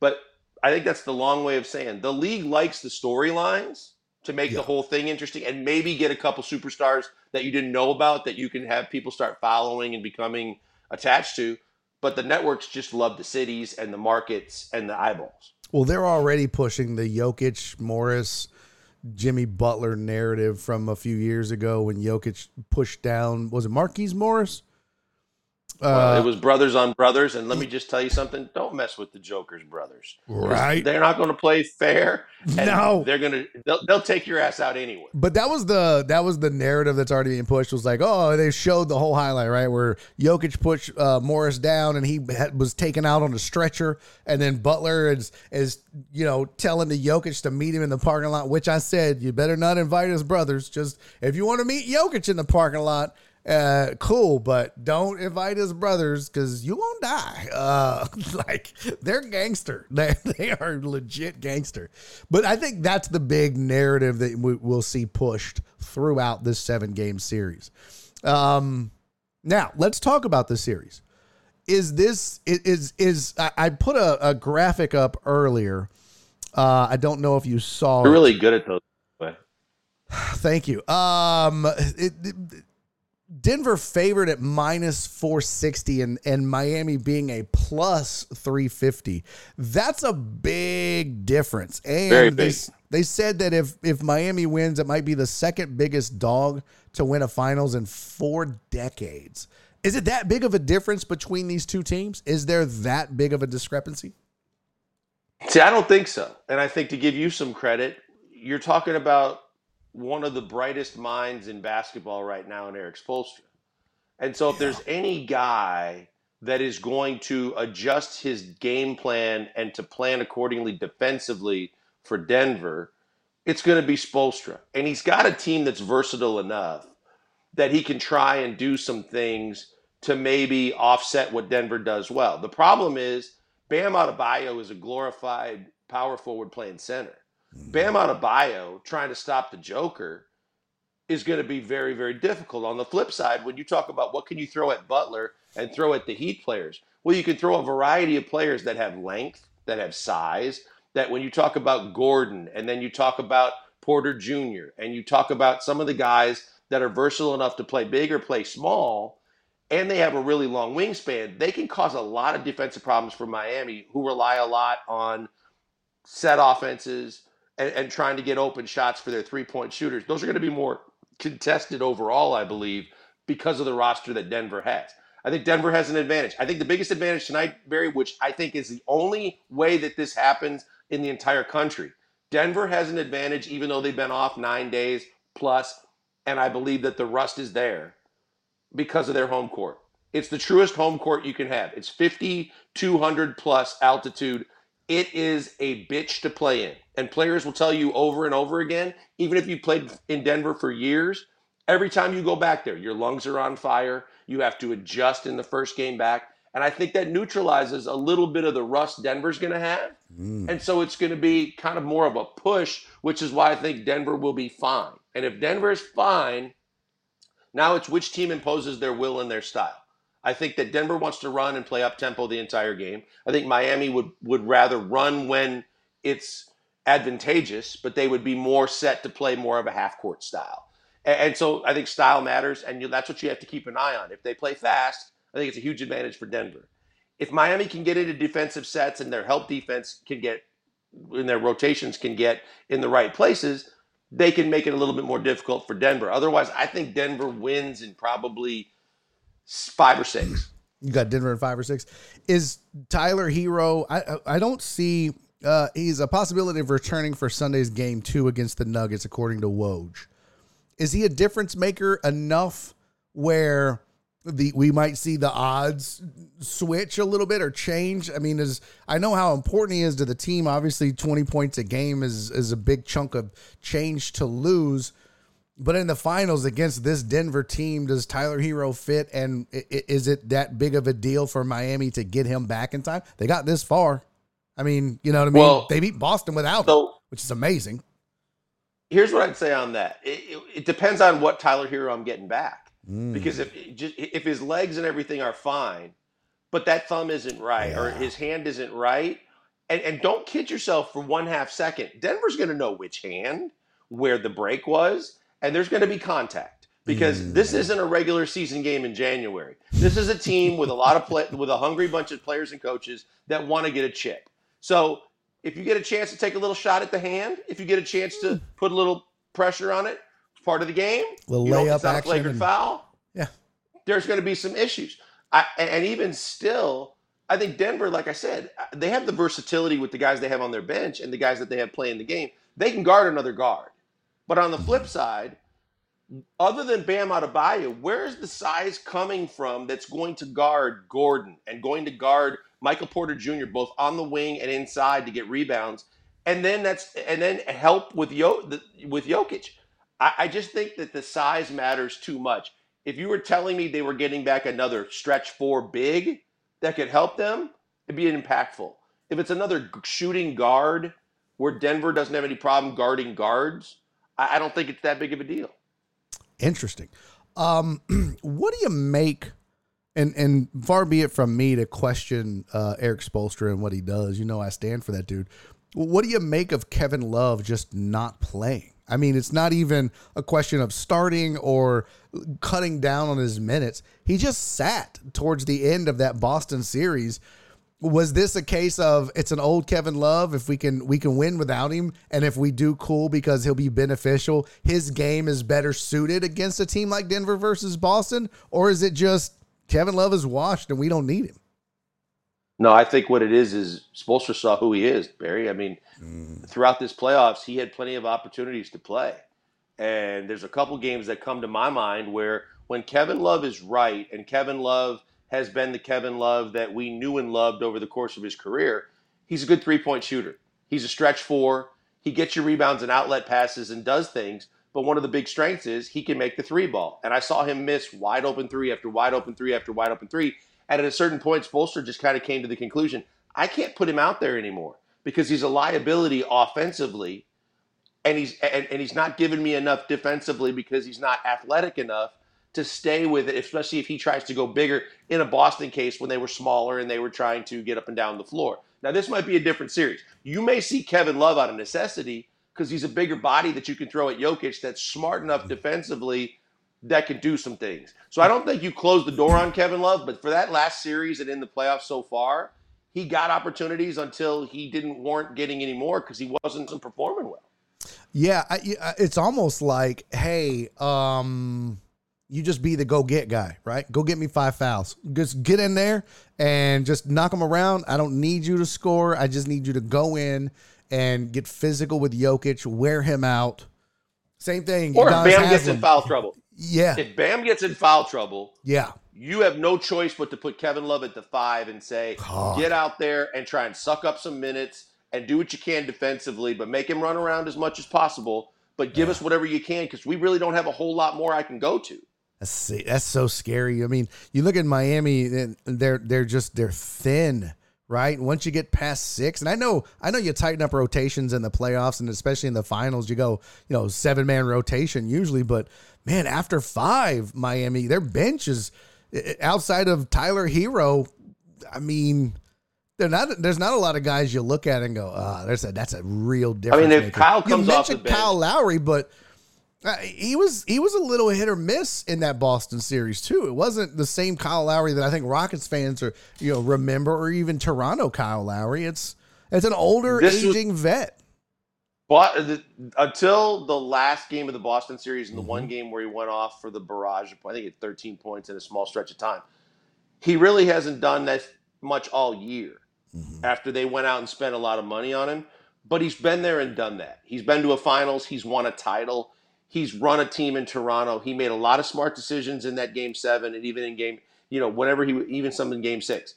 But I think that's the long way of saying the league likes the storylines to make Yeah. the whole thing interesting and maybe get a couple superstars that you didn't know about that you can have people start following and becoming attached to. But the networks just love the cities and the markets and the eyeballs. Well, they're already pushing the Jokic, Morris, Jimmy Butler narrative from a few years ago when Jokic pushed down. Was it Marquise Morris? Well, Uh, it was brothers on brothers, and let me just tell you something: don't mess with the Joker's brothers. 'Cause Right. They're not going to play fair. and No. they're going to. They'll, they'll take your ass out anyway. But that was the that was the narrative that's already being pushed. Was like, oh, they showed the whole highlight right where Jokic pushed uh, Morris down and he had, was taken out on a stretcher, and then Butler is is you know telling the Jokic to meet him in the parking lot. Which I said, you better not invite his brothers. Just if you want to meet Jokic in the parking lot. Uh, cool, but don't invite his brothers because you won't die. Uh, <laughs> like they're gangster. <laughs> They they are legit gangster. But I think that's the big narrative that we, we'll see pushed throughout this seven game series. Um, now let's talk about the series. Is this i- is is I, I put a, a graphic up earlier. Uh, I don't know if you saw. It. really good at those. <sighs> Thank you. Um, it, it- Denver favored at minus 460 and, and Miami being a plus 350. That's a big difference. And Very they, they said that if, if Miami wins, it might be the second biggest dog to win a finals in four decades. Is it that big of a difference between these two teams? Is there that big of a discrepancy? See, I don't think so. And I think to give you some credit, you're talking about one of the brightest minds in basketball right now in Erik Spoelstra. And so if there's any guy that is going to adjust his game plan and to plan accordingly defensively for Denver, it's going to be Spoelstra. And he's got a team that's versatile enough that he can try and do some things to maybe offset what Denver does well. The problem is Bam Adebayo is a glorified power forward playing center. Bam Adebayo trying to stop the Joker is going to be very, very difficult. On the flip side, when you talk about what can you throw at Butler and throw at the Heat players, well, you can throw a variety of players that have length, that have size. That when you talk about Gordon, and then you talk about Porter Jr., and you talk about some of the guys that are versatile enough to play big or play small, and they have a really long wingspan, they can cause a lot of defensive problems for Miami, who rely a lot on set offenses and, and trying to get open shots for their three point shooters. Those are going to be more contested overall, I believe, because of the roster that Denver has. I think Denver has an advantage. I think the biggest advantage tonight, Barry, which I think is the only way that this happens in the entire country. Denver has an advantage, even though they've been off nine days plus, and I believe that the rust is there because of their home court. It's the truest home court you can have. It's 5,200 plus altitude. It is a bitch to play in. And players will tell you over and over again, even if you played in Denver for years, every time you go back there, your lungs are on fire. You have to adjust in the first game back. And I think that neutralizes a little bit of the rust Denver's going to have. Mm. And so it's going to be kind of more of a push, which is why I think Denver will be fine. And if Denver is fine, now it's which team imposes their will and their style. I think that Denver wants to run and play up tempo the entire game. I think Miami would would rather run when it's advantageous, but they would be more set to play more of a half court style. And, and so I think style matters, and you, that's what you have to keep an eye on. If they play fast, I think it's a huge advantage for Denver. If Miami can get into defensive sets and their help defense can get in their rotations can get in the right places, they can make it a little bit more difficult for Denver. Otherwise, I think Denver wins in probably five or six. You got Denver in five or six. Is Tyler Herro? I- I don't see. Uh, he's a possibility of returning for Sunday's game two against the Nuggets, according to Woj. Is he a difference maker enough where the we might see the odds switch a little bit or change? I mean, is I know how important he is to the team. Obviously, twenty points a game is is a big chunk of change to lose. But in the finals against this Denver team, does Tyler Herro fit? And is it that big of a deal for Miami to get him back in time? They got this far. I mean, you know what I mean? Well, they beat Boston without him, So which is amazing. here's what I'd say on that. It, it, it depends on what Tyler Herro I'm getting back. Mm. Because if if his legs and everything are fine, but that thumb isn't right or his hand isn't right, and and don't kid yourself for one half second. Denver's going to know which hand, where the break was, and there's going to be contact because this mm. isn't a regular season game in January. This is a team with a lot of play, with a hungry bunch of players and coaches that want to get a chip. So if you get a chance to take a little shot at the hand, if you get a chance to hmm. put a little pressure on it, it's part of the game. Little You layup action flagrant and- foul. Yeah. There's going to be some issues. I, and and even still, I think Denver, like I said, uh, they have the versatility with the guys they have on their bench and the guys that they have playing the game. They can guard another guard. But on the flip side, other than Bam Adebayo, where is the size coming from that's going to guard Gordon and going to guard Michael Porter Jr. both on the wing and inside to get rebounds, and then that's and then help with Yo with Jokic? I, I just think that the size matters too much. If you were telling me they were getting back another stretch four big that could help them, it'd be impactful. If it's another shooting guard where Denver doesn't have any problem guarding guards, I, I don't think it's that big of a deal. Interesting. Um, <clears throat> what do you make? And and far be it from me to question uh, Erik Spoelstra and what he does. You know, I stand for that dude. What do you make of Kevin Love just not playing? I mean, it's not even a question of starting or cutting down on his minutes. He just sat towards the end of that Boston series. Was this a case of it's an old Kevin Love? If we can we can win without him, and if we do, cool because he'll be beneficial. His game is better suited against a team like Denver versus Boston, or is it just Kevin Love is washed and we don't need him? No, I think what it is is Spoelstra saw who he is, Barry. I mean, mm. throughout this playoffs, he had plenty of opportunities to play. And there's a couple games that come to my mind where when Kevin Love is right and Kevin Love has been the Kevin Love that we knew and loved over the course of his career, he's a good three point shooter. He's a stretch four. He gets your rebounds and outlet passes and does things. But one of the big strengths is he can make the three ball. And I saw him miss wide open three after wide open three after wide open three. And at a certain point, Spoelstra just kind of came to the conclusion I can't put him out there anymore because he's a liability offensively and he's and, and he's not giving me enough defensively because he's not athletic enough to stay with it, especially if he tries to go bigger in a Boston case when they were smaller and they were trying to get up and down the floor. Now this might be a different series. You may see Kevin Love out of necessity because he's a bigger body that you can throw at Jokic that's smart enough defensively that can do some things. So I don't think you close the door on Kevin Love, but for that last series and in the playoffs so far, he got opportunities until he didn't warrant getting any more because he wasn't performing well. Yeah, I, I- it's almost like, hey, um, you just be the go get guy, right? Go get me five fouls. Just get in there and just knock them around. I don't need you to score. I just need you to go in and get physical with Jokic, wear him out. Same thing. Or if Bam gets in foul trouble. Yeah, If Bam gets in foul trouble, yeah. you have no choice but to put Kevin Love at the five and say, God. get out there and try and suck up some minutes and do what you can defensively, but make him run around as much as possible. But give us whatever you can because we really don't have a whole lot more I can go to. That's that's so scary. I mean, you look at Miami, they're they're just they're thin, right? Once you get past six, and I know I know you tighten up rotations in the playoffs, and especially in the finals, you go you know seven man rotation usually, but man, after five, Miami, their bench is outside of Tyler Herro. I mean. They're not, there's not a lot of guys you look at and go, ah, there's a, that's a real difference. I mean, if maker." Kyle You comes off the mentioned bench- Kyle Lowry, but uh, he was he was a little hit or miss in that Boston series too. It wasn't the same Kyle Lowry that I think Rockets fans are you know remember, or even Toronto Kyle Lowry. It's it's an older, This was- aging vet. But the, until the last game of the Boston series and the Mm-hmm. one game where he went off for the barrage, I think it's 13 points in a small stretch of time, he really hasn't done that much all year Mm-hmm. after they went out and spent a lot of money on him. But he's been there and done that. He's been to a finals, he's won a title, he's run a team in Toronto. He made a lot of smart decisions in that game seven and even in game, you know, whenever he, even some in game six.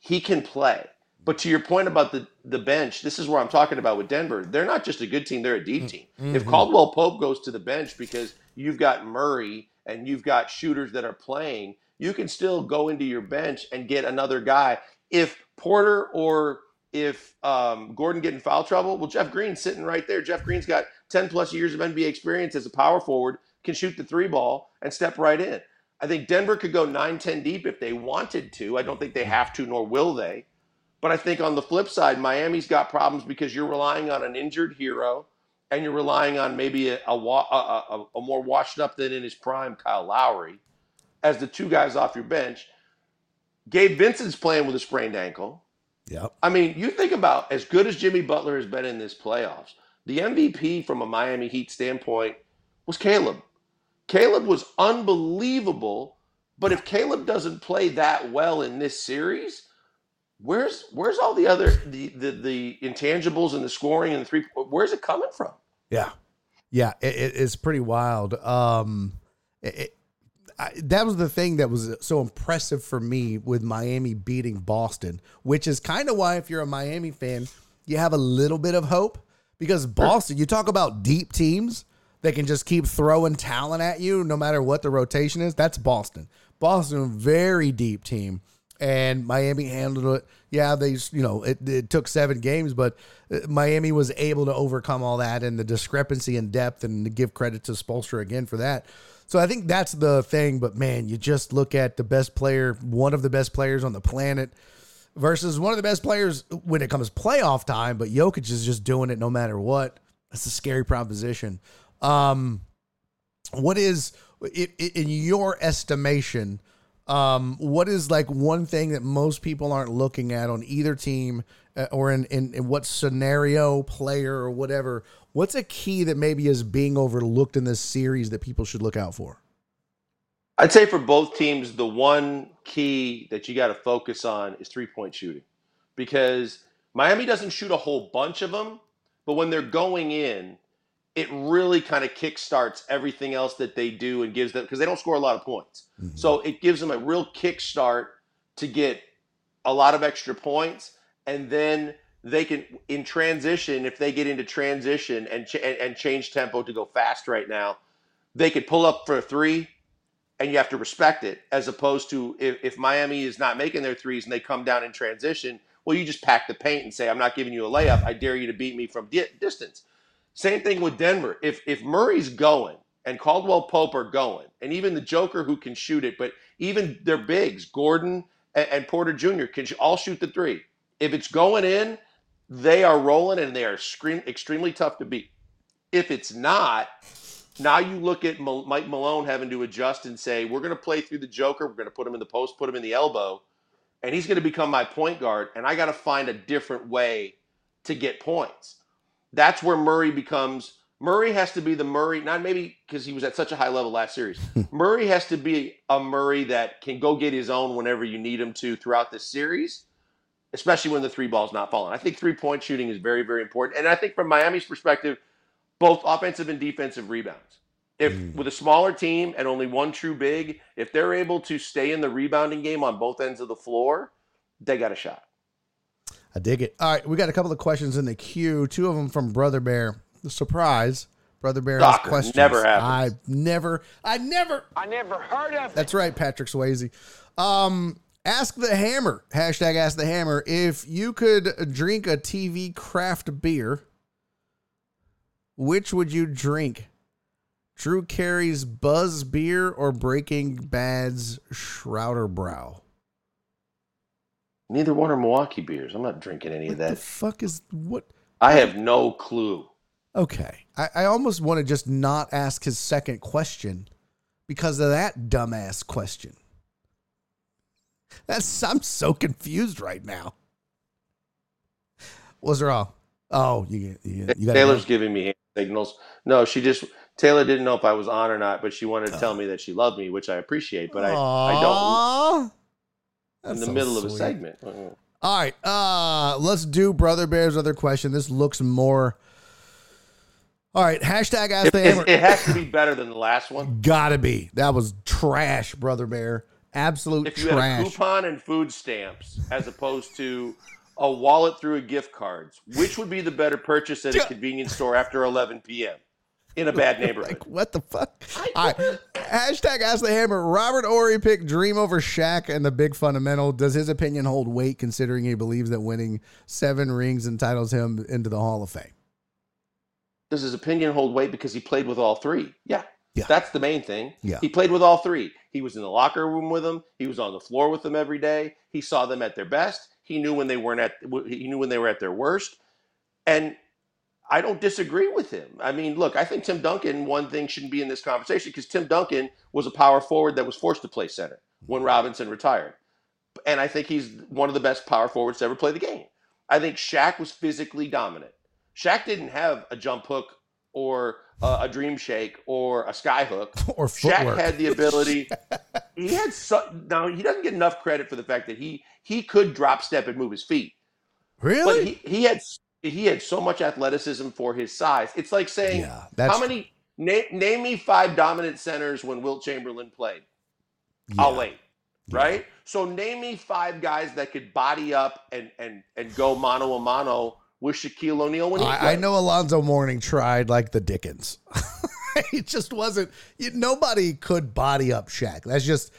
He can play. But to your point about the, the bench, this is where I'm talking about with Denver. They're not just a good team, they're a deep team. If Caldwell Pope goes to the bench because you've got Murray and you've got shooters that are playing, you can still go into your bench and get another guy. If Porter or if um, Gordon get in foul trouble, well, Jeff Green's sitting right there. Jeff Green's got 10 plus years of NBA experience as a power forward, can shoot the three ball and step right in. I think Denver could go 9 10 deep if they wanted to. I don't think they have to, nor will they. But I think on the flip side, Miami's got problems because you're relying on an injured Herro and you're relying on maybe a, a, a, a, more washed up than in his prime Kyle Lowry as the two guys off your bench. Gabe Vincent's playing with a sprained ankle. Yep. I mean, you think about as good as Jimmy Butler has been in this playoffs, the MVP from a Miami Heat standpoint was Caleb. Caleb was unbelievable, but if Caleb doesn't play that well in this series, where's where's all the other the the, the intangibles and the scoring and the three where's it coming from? Yeah, yeah, it, it- it's pretty wild. Um, it, it- I, that was the thing that was so impressive for me with Miami beating Boston, which is kind of why if you're a Miami fan, you have a little bit of hope because Boston. You talk about deep teams that can just keep throwing talent at you no matter what the rotation is. That's Boston. Boston, very deep team and Miami handled it. Yeah, they you know it, it took seven games, but uh, Miami was able to overcome all that and the discrepancy in depth, and to give credit to Spoelstra again for that. So I think that's the thing. But man, you just look at the best player, one of the best players on the planet, versus one of the best players when it comes playoff time. But Jokic is just doing it no matter what. That's a scary proposition. Um, what is in your estimation? Um, what is like one thing that most people aren't looking at on either team, uh, or in, in in what scenario, player, or whatever? What's a key that maybe is being overlooked in this series that people should look out for? I'd say for both teams, the one key that you got to focus on is three point shooting because Miami doesn't shoot a whole bunch of them, but when they're going in, it really kind of kickstarts everything else that they do and gives them because they don't score a lot of points. Mm-hmm. So it gives them a real kickstart to get a lot of extra points, and then they can in transition if they get into transition and ch- and change tempo to go fast right now, they could pull up for a three, and you have to respect it as opposed to if, if Miami is not making their threes and they come down in transition, well you just pack the paint and say I'm not giving you a layup. I dare you to beat me from di- distance. Same thing with Denver. If if Murray's going and Caldwell Pope are going, and even the Joker who can shoot it, but even their bigs, Gordon and, and Porter Jr. can sh- all shoot the three. If it's going in, they are rolling and they are extremely tough to beat. If it's not, now you look at Mal- Mike Malone having to adjust and say, we're going to play through the Joker. We're going to put him in the post, put him in the elbow, and he's going to become my point guard. And I got to find a different way to get points. That's where Murray becomes. Murray has to be the Murray, not maybe because he was at such a high level last series. <laughs> Murray has to be a Murray that can go get his own whenever you need him to throughout this series, especially when the three ball's not falling. I think three point shooting is very, very important. And I think from Miami's perspective, both offensive and defensive rebounds. If with a smaller team and only one true big, if they're able to stay in the rebounding game on both ends of the floor, they got a shot. I dig it. All right, we got a couple of questions in the queue. Two of them from Brother Bear. The surprise, Brother Bear has Soccer questions. never happens. I never, I never. I never heard of it. That's right, Patrick Swayze. Um, ask the Hammer. Hashtag Ask the Hammer. If you could drink a TV craft beer, which would you drink? Drew Carey's Buzz Beer or Breaking Bad's Schraderbräu? Neither one are Milwaukee beers. I'm not drinking any of What the that. fuck is what? I have no clue. Okay. I, I almost want to just not ask his second question because of that dumbass question. That's I'm so confused right now. What's wrong? Oh, you you, you got Taylor's giving me hand signals. No, she just Taylor didn't know if I was on or not, but she wanted to tell me that she loved me, which I appreciate, but I, I don't in the middle of a segment. Uh-uh. All right, uh, let's do Brother Bear's other question. This looks more. All right, hashtag Ask It, the it, Hammer. it has to be better than the last one. <laughs> Gotta be. That was trash, Brother Bear. Absolute If you had a trash. coupon and food stamps as opposed to a wallet through a gift cards, which would be the better purchase at a convenience store after 11 p.m. in a <laughs> bad neighborhood? Like, what the fuck? All right. Hashtag Ask the Hammer. Robert Horry picked Dream over Shaq and the big fundamental. Does his opinion hold weight considering he believes that winning seven rings entitles him into the Hall of Fame? Does his opinion hold weight because he played with all three? Yeah. Yeah. That's the main thing. Yeah. He played with all three. He was in the locker room with them. He was on the floor with them every day. He saw them at their best. He knew when they weren't at he knew when they were at their worst. And I don't disagree with him. I mean, look, I think Tim Duncan one thing shouldn't be in this conversation because Tim Duncan was a power forward that was forced to play center when mm-hmm. Robinson retired. And I think he's one of the best power forwards to ever play the game. I think Shaq was physically dominant. Shaq didn't have a jump hook or uh, a dream shake or a sky hook. <laughs> Or Shaq footwork. had the ability. <laughs> he had so, now he doesn't get enough credit for the fact that he he could drop step and move his feet, Really? but he, he had he had so much athleticism for his size. It's like saying yeah. How many name name me five dominant centers when Wilt Chamberlain played. yeah. I'll wait. Right? So name me five guys that could body up and and and go mano a mano with Shaquille O'Neal I, I know Alonzo Mourning tried like the Dickens. <laughs> it just wasn't. You, nobody could body up Shaq. That's just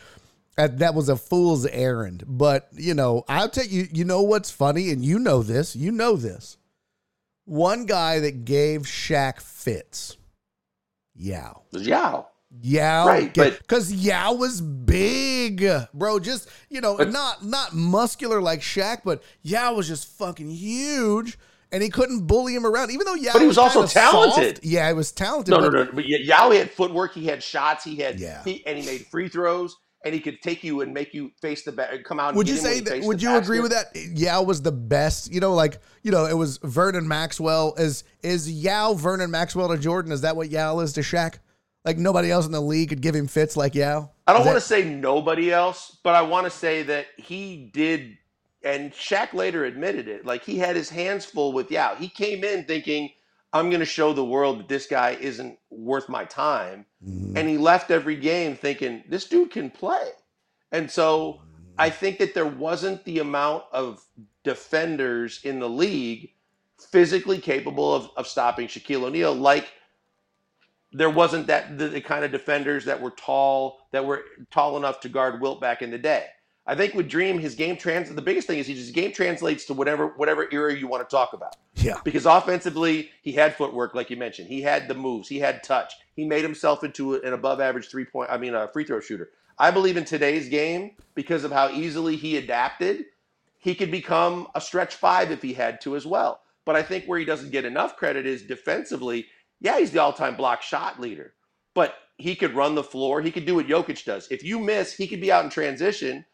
that, that was a fool's errand. But you know, I'll tell you. You know what's funny, and you know this. You know this. One guy that gave Shaq fits. Yao. Yao. Yao, Right, but- because Yao was big, bro. Just you know, not not muscular like Shaq, but Yao was just fucking huge. And he couldn't bully him around, even though Yao But he was also talented. soft. Yeah, he was talented. No, no, but no. But Yao had footwork. He had shots. He had Yeah. he, and he made free throws. And he could take you and make you face the back, come out. And Would you say that? Would you agree with that? Yao was the best. You know, like you know, it was Vernon Maxwell. Is is Yao Vernon Maxwell to Jordan? Is that what Yao is to Shaq? Like nobody else in the league could give him fits like Yao. I don't want to say nobody else, but I want to say that he did, and Shaq later admitted it. Like he had his hands full with Yao. He came in thinking, "I'm going to show the world that this guy isn't worth my time," Mhm. and he left every game thinking, "This dude can play." And so I think that there wasn't the amount of defenders in the league physically capable of, of stopping Shaquille O'Neal like there wasn't that the, the kind of defenders that were tall that were tall enough to guard Wilt back in the day. I think with Dream, his game trans the biggest thing is his game translates to whatever whatever era you want to talk about. Yeah. Because offensively, he had footwork, like you mentioned. He had the moves. He had touch. He made himself into an above average three point. I mean, a free throw shooter. I believe in today's game because of how easily he adapted. He could become a stretch five if he had to as well. But I think where he doesn't get enough credit is defensively. Yeah, he's the all-time block shot leader, but he could run the floor. He could do what Jokic does. If you miss, he could be out in transition,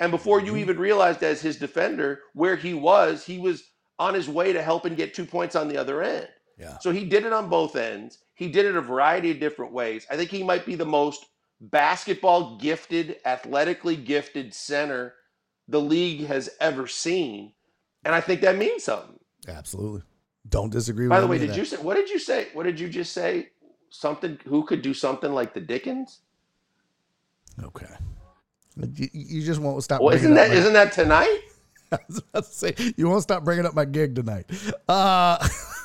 and before you mm-hmm. even realized as his defender where he was, he was on his way to helping get two points on the other end. Yeah. So he did it on both ends. He did it a variety of different ways. I think he might be the most basketball gifted, athletically gifted center the league has ever seen. And I think that means something. Absolutely. Don't disagree. With that. By the way, did you say what did you say? What did you just say? Something who could do something like the Dickens? Okay. You, you just won't stop. Well, isn't that my- isn't that tonight? <laughs> I was about to say you won't stop bringing up my gig tonight. Uh,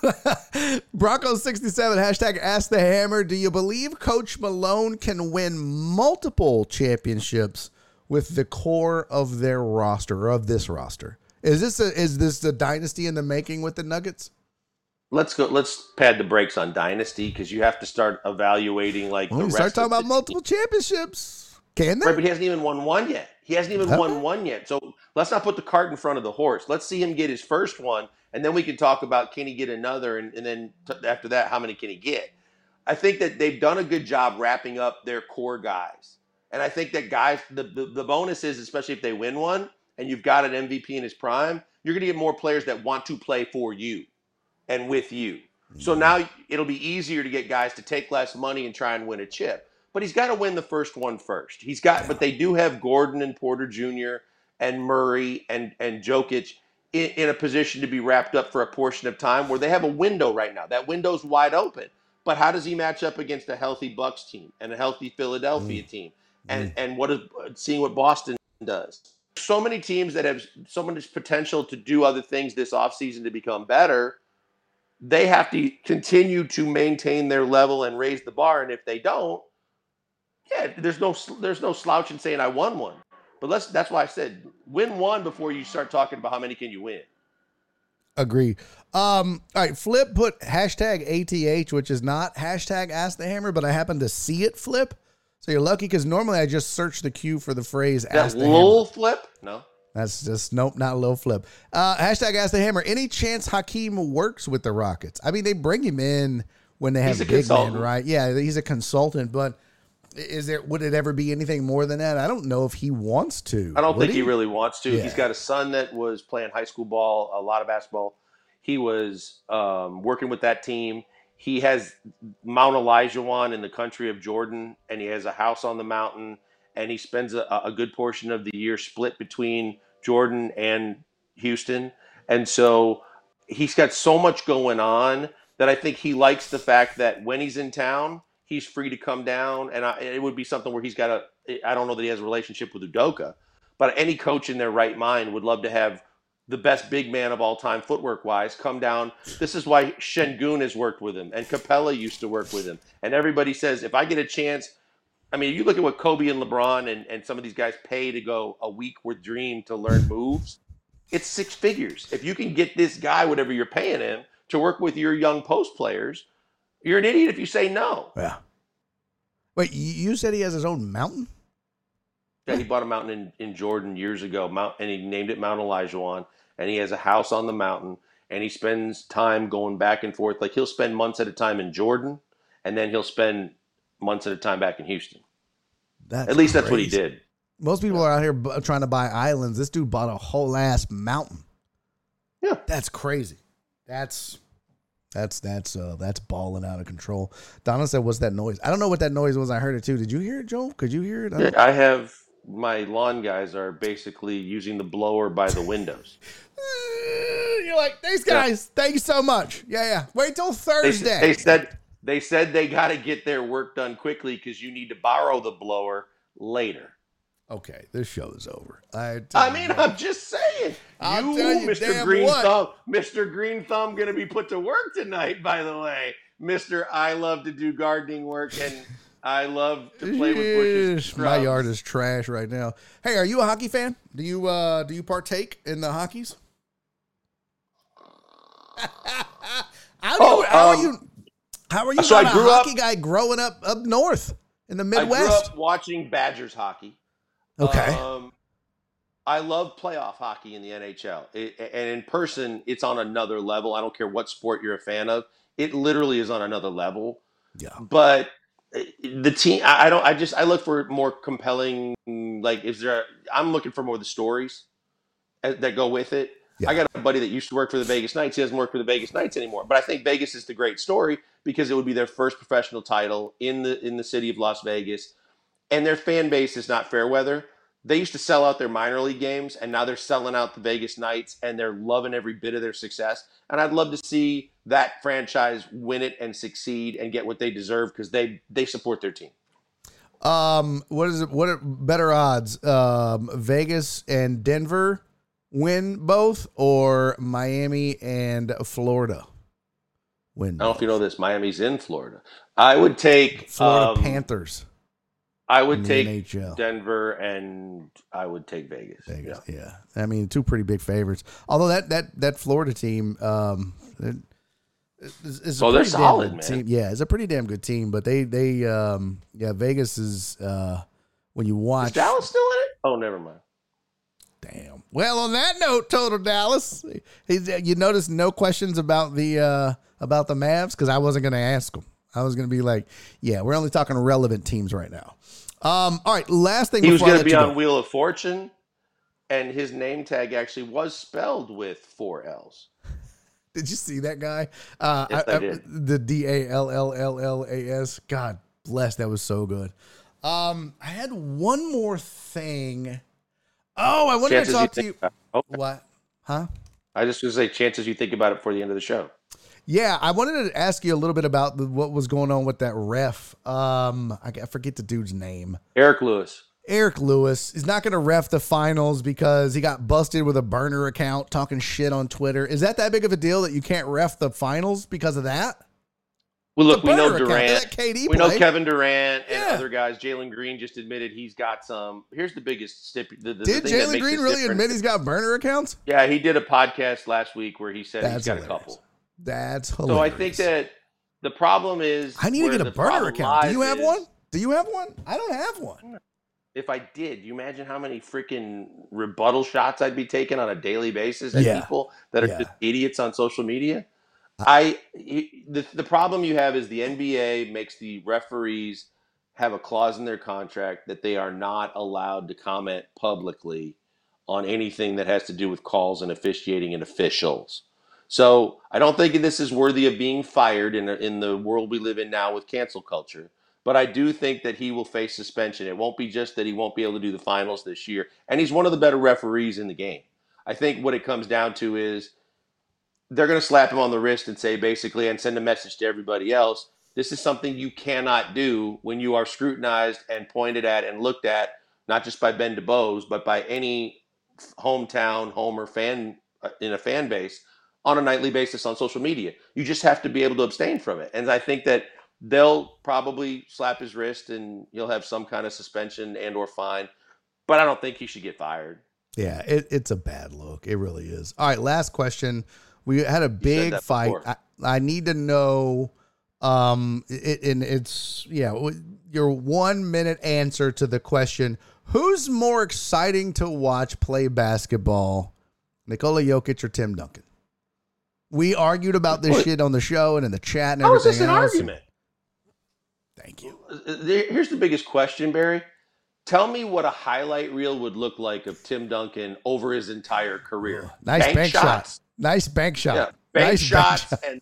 <laughs> Bronco sixty seven hashtag Ask the Hammer. Do you believe Coach Malone can win multiple championships with the core of their roster or of this roster? Is this a, is this a dynasty in the making with the Nuggets? Let's go. Let's pad the brakes on Dynasty because you have to start evaluating like Well, the rest start talking of about the multiple championships. Can they? Right, but he hasn't even won one yet. He hasn't even won one yet. So let's not put the cart in front of the horse. Let's see him get his first one, and then we can talk about can he get another, and, and then t- after that, how many can he get? I think that they've done a good job wrapping up their core guys, and I think that guys. The, the the bonus is, especially if they win one, and you've got an MVP in his prime, you're going to get more players that want to play for you and with you. So mm. now it'll be easier to get guys to take less money and try and win a chip. But he's got to win the first one first. He's got, but they do have Gordon and Porter Jr. and Murray and and Jokic in, in a position to be wrapped up for a portion of time where they have a window right now. That window's wide open. But how does he match up against a healthy Bucks team and a healthy Philadelphia mm. team? Mm. And and what is seeing what Boston does? So many teams that have so much potential to do other things this offseason to become better they have to continue to maintain their level and raise the bar. And if they don't, yeah, there's no there's no slouch in saying I won one. But let's that's why I said win one before you start talking about how many can you win. Agree. Um, all right, Flip put hashtag ATH, which is not hashtag Ask the Hammer, but I happen to see it, Flip. So you're lucky because normally I just search the queue for the phrase That Ask the Hammer. flip? No. That's just nope, not a little flip. Uh, hashtag Ask the Hammer. Any chance Hakeem works with the Rockets? I mean, they bring him in when they have He's a big man, consultant. right? Yeah, he's a consultant, but is there would it ever be anything more than that? I don't know if he wants to. I don't think he? really wants to. Yeah. He's got a son that was playing high school ball, a lot of basketball. He was um, working with that team. He has Mount Elijah one in the country of Jordan, and he has a house on the mountain. And he spends a, a good portion of the year split between Jordan and Houston. And so he's got so much going on that I think he likes the fact that when he's in town, he's free to come down. And I, it would be something where he's got a, I don't know that he has a relationship with Udoka, but any coach in their right mind would love to have the best big man of all time, footwork wise, come down. This is why Sengun has worked with him, and Capela used to work with him. And everybody says, if I get a chance, I mean, you look at what Kobe and LeBron and, and some of these guys pay to go a week with Dream to learn moves. It's six figures. If you can get this guy, whatever you're paying him, to work with your young post players, you're an idiot if you say no. Yeah. Wait, you said he has his own mountain? Yeah, he bought a mountain in, in Jordan years ago, Mount, and he named it Mount Elijah On, and he has a house on the mountain, and he spends time going back and forth. Like he'll spend months at a time in Jordan, and then he'll spend months at a time back in Houston. That's At least that's what he did. Most people are out here bu- trying to buy islands. This dude bought a whole ass mountain. Yeah. That's crazy. That's that's that's uh that's balling out of control. Donna said, "What's that noise?" I don't know what that noise was. I heard it too. Did you hear it, Joe? Could you hear it? I don't- I have my lawn guys are basically using the blower by the windows. <laughs> You're like, thanks, guys. Thank you so much. Yeah, yeah. Wait till They, Thursday. they said they said they got to get their work done quickly because you need to borrow the blower later. okay, this show is over. I, I mean, I'm just saying. I'll you, tell you Mr. Green what. Thumb, Mr. Green Thumb, going to be put to work tonight. By the way, Mr. I love to do gardening work and I love to play with bushes. My yard is trash right now. Hey, are you a hockey fan? Do you uh do you partake in the hockeys? <laughs> how, do Oh, how are um, you? How are you so not I a grew up- hockey guy growing up up north in the I grew Midwest? up watching Badgers hockey. Okay. Um, I love playoff hockey in the NHL. It, and in person, it's on another level. I don't care what sport you're a fan of. It literally is on another level. yeah. But uh, the team, I I don't, I just, I look for more compelling, like, is there, I'm looking for more of the stories uh, that go with it. Yeah. I got a buddy that used to work for the Vegas Knights. He doesn't work for the Vegas Knights anymore. But I think Vegas is the great story because it would be their first professional title in the in the city of Las Vegas, and their fan base is not fair weather. They used to sell out their minor league games, and now they're selling out the Vegas Knights, and they're loving every bit of their success. And I'd love to see that franchise win it and succeed and get what they deserve because they they support their team. Um, what is it? What are better odds? Um, Vegas and Denver win both, or Miami and Florida win? I don't know if you know this. Miami's in Florida. I would take Florida um, Panthers. I would take NHL. Denver, and I would take Vegas. Vegas, Yeah. yeah. I mean, two pretty big favorites. Although that that that Florida team, um, is, is a Oh, they're pretty damn solid, good man. Team. Yeah, it's a pretty damn good team. But they they um yeah, Vegas is uh when you Is watch. Dallas still in it? Oh, never mind. Damn. Well, on that note, total Dallas, you notice no questions about the uh about the Mavs because I wasn't going to ask them. I was going to be like, yeah, we're only talking relevant teams right now. Um, all right, last thing He was going to be on go. Wheel of Fortune, and his name tag actually was spelled with four L's. Did you see that guy? Uh, Yes, I did. The D A L L L L A S. God bless, that was so good. Um, I had one more thing. Oh, I wanted Chances to you talk to you. about. Okay. What? Huh? I just was say chances you think about it before the end of the show. Yeah, I wanted to ask you a little bit about the, what was going on with that ref. Um, I, I forget the dude's name. Eric Lewis. Eric Lewis is not going to ref the finals because he got busted with a burner account talking shit on Twitter. Is that that big of a deal that you can't ref the finals because of that? Well, look, we know burner account. They Durant. KD We know. Kevin Durant and Yeah. other guys. Jalen Green just admitted he's got some. Here's the biggest stip. The, the, Did Jalen Green really different- admit he's got burner accounts? Yeah, he did a podcast last week where he said That's he's got hilarious. a couple. That's hilarious. So. I think that the problem is. I need to get a burner account. Do you have is- one? Do you have one? I don't have one. If I did, you imagine how many freaking rebuttal shots I'd be taking on a daily basis at Yeah. people that are Yeah. just idiots on social media. I the the problem you have is the NBA makes the referees have a clause in their contract that they are not allowed to comment publicly on anything that has to do with calls and officiating and officials. So I don't think this is worthy of being fired in in the world we live in now with cancel culture. But I do think that he will face suspension. It won't be just that he won't be able to do the finals this year, and he's one of the better referees in the game. I think what it comes down to is they're going to slap him on the wrist and say basically and send a message to everybody else this is something you cannot do when you are scrutinized and pointed at and looked at not just by ben dubose but by any hometown homer fan uh, in a fan base on a nightly basis on social media you just have to be able to abstain from it and i think that they'll probably slap his wrist and he'll have some kind of suspension and or fine but i don't think he should get fired Yeah, it, it's a bad look. It really is. All right, last question. We had a big fight. I, I need to know, um, it, and it's yeah, your one minute answer to the question: Who's more exciting to watch play basketball, Nikola Jokic or Tim Duncan? We argued about this What? shit on the show and in the chat and How is everything this an else. argument? Thank you. Here's the biggest question, Barry. Tell me what a highlight reel would look like of Tim Duncan over his entire career. Nice bank, shot. shots. Nice bank shot. Yeah, bank nice shots shot. and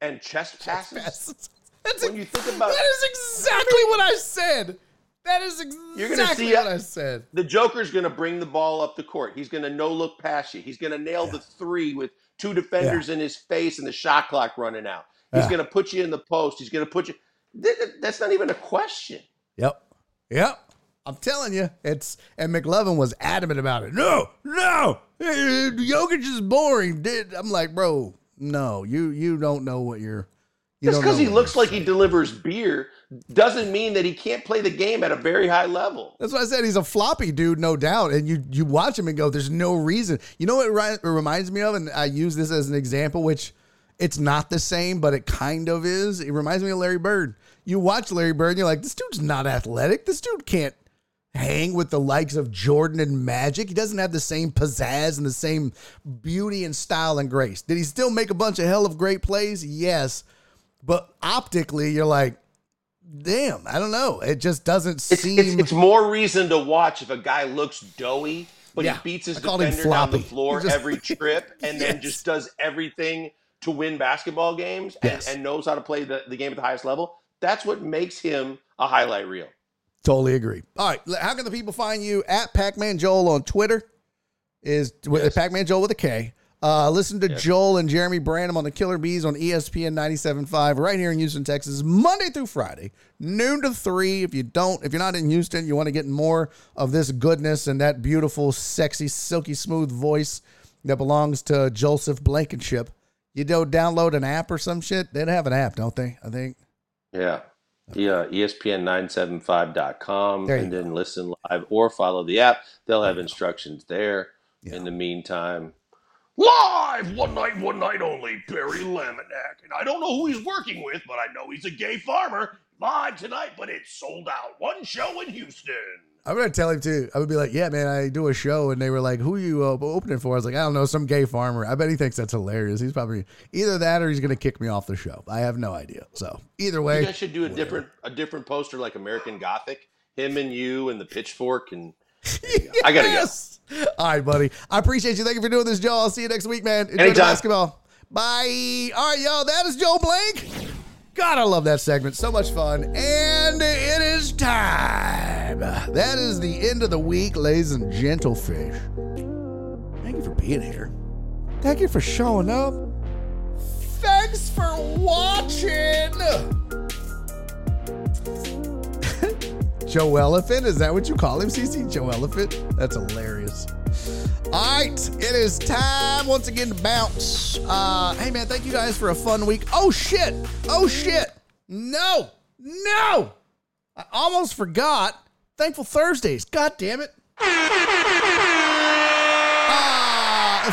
and chest passes. Passes. <laughs> That's When you think about that is exactly what I said. That is You're exactly gonna see what a- I said. the Joker's going to bring the ball up the court. He's going to no look past you. He's going to nail the three with two defenders in his face and the shot clock running out. He's Yeah. going to put you in the post. He's going to put you. Th- th- That's not even a question. Yep. Yep. I'm telling you, it's and McLovin was adamant about it. No, no, eh, Jokic is boring. Did I'm like, bro, no, you you don't know what you're. You Just because he looks like he delivers beer doesn't mean that he can't play the game at a very high level. That's what I said. He's a floppy dude, no doubt. And you you watch him and go, "There's no reason." You know what it, reminds me of, and I use this as an example, which it's not the same, but it kind of is. It reminds me of Larry Bird. You watch Larry Bird, and you're like, "This dude's not athletic. This dude can't hang with the likes of Jordan and Magic. He doesn't have the same pizzazz and the same beauty and style and grace. Did he still make a bunch of hell of great plays? Yes, but optically, you're like." Damn, I don't know. It just doesn't It's, seem. it's, it's more reason to watch if a guy looks doughy, but Yeah, he beats his I called him defender down the floor just- every <laughs> trip and then just does everything to win basketball games and, Yes. and knows how to play the, the game at the highest level. That's what makes him a highlight reel. Totally agree. All right, how can the people find you at Pac-Man Joel on Twitter? Is Yes. Pac-Man Joel with a K. Uh, listen to Yes. Joel and Jeremy Branham on the Killer Bees on ESPN 97.5 right here in Houston, Texas, Monday through Friday, noon to three. If you don't, if you're not in Houston, you want to get more of this goodness and that beautiful, sexy, silky smooth voice that belongs to Joseph Blankenship. You do download an app or some shit. They have an app, don't they? I think. Yeah. Yeah, E ESPN975.com There you and then listen live or follow the app. They'll have instructions there. In the meantime, live one night, one night only, Barry Laminack. And I don't know who he's working with, but I know he's a gay farmer. Live tonight, but it's sold out. One show in Houston. I'm gonna tell him too. I would be like, "Yeah, man, I do a show," and they were like, "Who you uh, opening for?" I was like, "I don't know, some gay farmer." I bet he thinks that's hilarious. He's probably either that or he's gonna kick me off the show. I have no idea. So either You way, guys should do a different a different poster like American Gothic. Him and you and the pitchfork and I gotta go. yes. All right, buddy. I appreciate you. Thank you for doing this, Joe. I'll see you next week, man. Enjoy Anytime. basketball. Bye. All right, y'all. That is Joe Blank. God, I love that segment. So much fun. And it is time. That is the end of the week, ladies and gentlefish. Thank you for being here. Thank you for showing up. Thanks for watching. Joe Elephant? Is that what you call him, CC? Joe Elephant? That's hilarious. All right, it is time once again to bounce. Uh, hey, man, thank you guys for a fun week. Oh, shit. Oh, shit. No, no. I almost forgot. Thankful Thursdays. God damn it. Uh,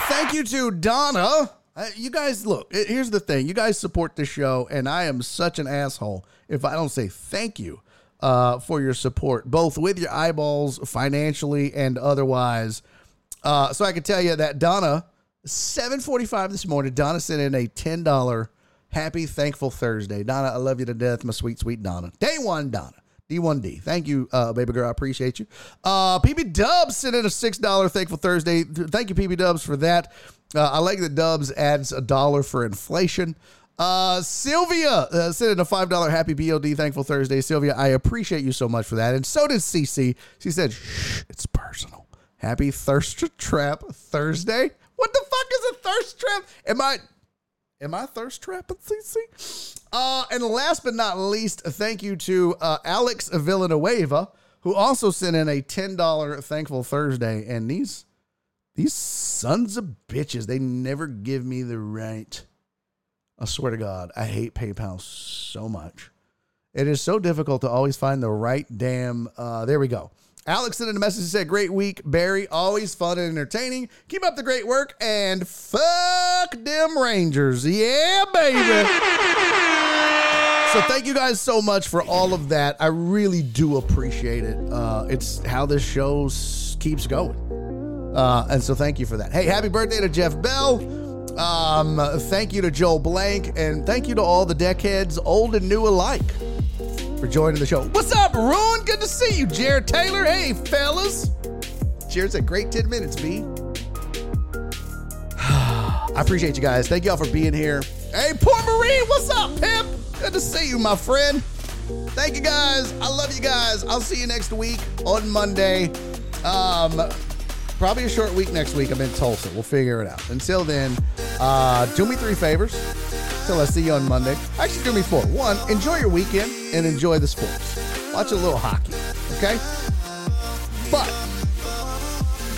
thank you to Donna. Uh, you guys, look, here's the thing. You guys support the show, and I am such an asshole if I don't say thank you uh, for your support, both with your eyeballs, financially, and otherwise. Uh, so I can tell you that Donna, 745 this morning, Donna sent in a $10 happy, thankful Thursday. Donna, I love you to death, my sweet, sweet Donna. Day one, Donna. D1D. Thank you, uh, baby girl. I appreciate you. Uh, PB Dubs sent in a $6 Thankful Thursday. Thank you, PB Dubs, for that. Uh, I like that Dubs adds a dollar for inflation. Uh, Sylvia uh, sent in a $5 Happy BOD Thankful Thursday. Sylvia, I appreciate you so much for that. And so did CC. She said, shh, it's personal. Happy Thirst Trap Thursday. What the fuck is a thirst trap? Am I Am I thirst trapping, CC? Uh, and last but not least, thank you to uh, Alex Villanueva, who also sent in a $10 Thankful Thursday. And these these sons of bitches, they never give me the right. I swear to God, I hate PayPal so much. It is so difficult to always find the right damn. Uh, there we go. Alex sent in a message and said, Great week, Barry. Always fun and entertaining. Keep up the great work and fuck them Rangers. Yeah, baby. So thank you guys so much for all of that. I really do appreciate it. Uh, it's how this show keeps going. Uh, and so thank you for that. Hey, happy birthday to Jeff Bell. Um, thank you to Joel Blank, and thank you to all the deckheads, old and new alike, for joining the show. What's up, Ruin? Good to see you, Jared Taylor. Hey, fellas. Cheers said, great 10 minutes, B. <sighs> I appreciate you guys. Thank y'all for being here. Hey, Port Marine, what's up, pimp? Good to see you, my friend. Thank you guys. I love you guys. I'll see you next week on Monday. Um, probably a short week next week. I'm in Tulsa. We'll figure it out. Until then, uh, do me three favors. Till I see you on Monday. Actually, do me four. One, enjoy your weekend and enjoy the sports. Watch a little hockey, okay? But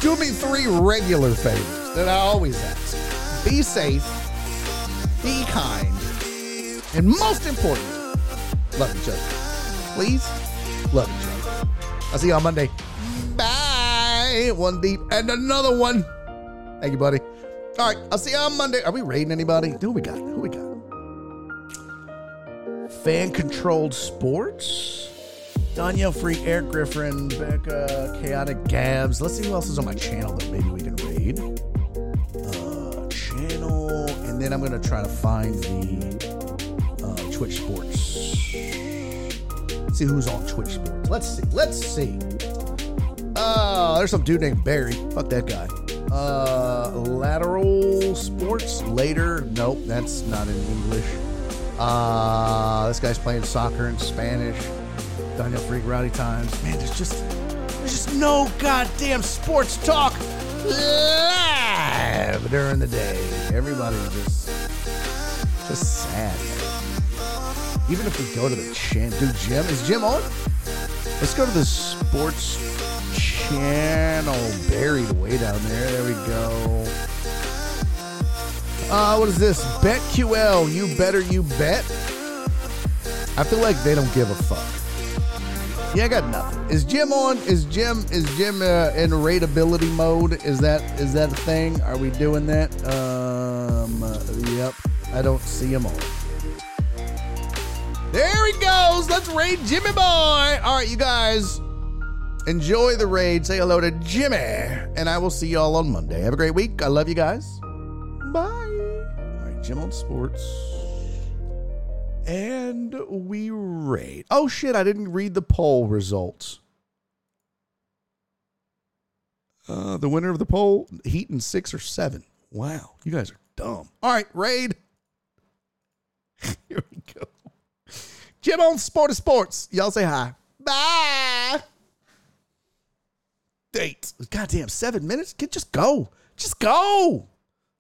do me three regular favors that I always ask. Be safe, be kind, and most importantly, love each other. Please, love each other. I'll see you on Monday. Bye. One deep and another one. Thank you, buddy. All right, I'll see you on Monday. Are we raiding anybody? Who we got? Who we got? Fan controlled sports. Danielle Freak, Eric Griffin, Becca, Chaotic Gabs. Let's see who else is on my channel that maybe we can raid. Uh, channel, and then I'm gonna try to find the uh, Twitch Sports. Let's see who's on Twitch Sports. Let's see. Let's see. Uh, there's some dude named Barry. Fuck that guy. Uh, lateral sports later. Nope, that's not in English. Uh, this guy's playing soccer in Spanish. Daniel Freak Rowdy Times. Man, there's just there's just no goddamn sports talk live during the day. Everybody's just just sad. Even if we go to the chan, dude, Jim is Jim on? Let's go to the sports channel buried way down there. There we go. Uh, what is this? BetQL, you better you bet. I feel like they don't give a fuck. Yeah, I got nothing. Is Jim on? Is Jim is Jim uh, in rateability mode? Is that is that a thing? Are we doing that? Um, uh, yep. I don't see him on. There he goes. Let's raid Jimmy boy. All right, you guys. Enjoy the raid. Say hello to Jimmy. And I will see y'all on Monday. Have a great week. I love you guys. Bye. All right, Jim on Sports. And we rate. Oh shit, I didn't read the poll results. Uh, the winner of the poll, Heaton six or seven. Wow, you guys are dumb. All right, raid. <laughs> Here we go. Jim on Sport of Sports. Y'all say hi. Bye. Date. Goddamn, seven minutes? Get just go. Just go.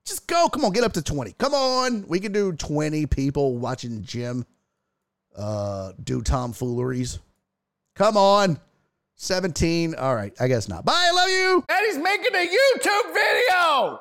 Just go. Come on, get up to 20. Come on. We can do 20 people watching Jim uh do tomfooleries. Come on. 17. All right, I guess not. Bye. I love you. And he's making a YouTube video.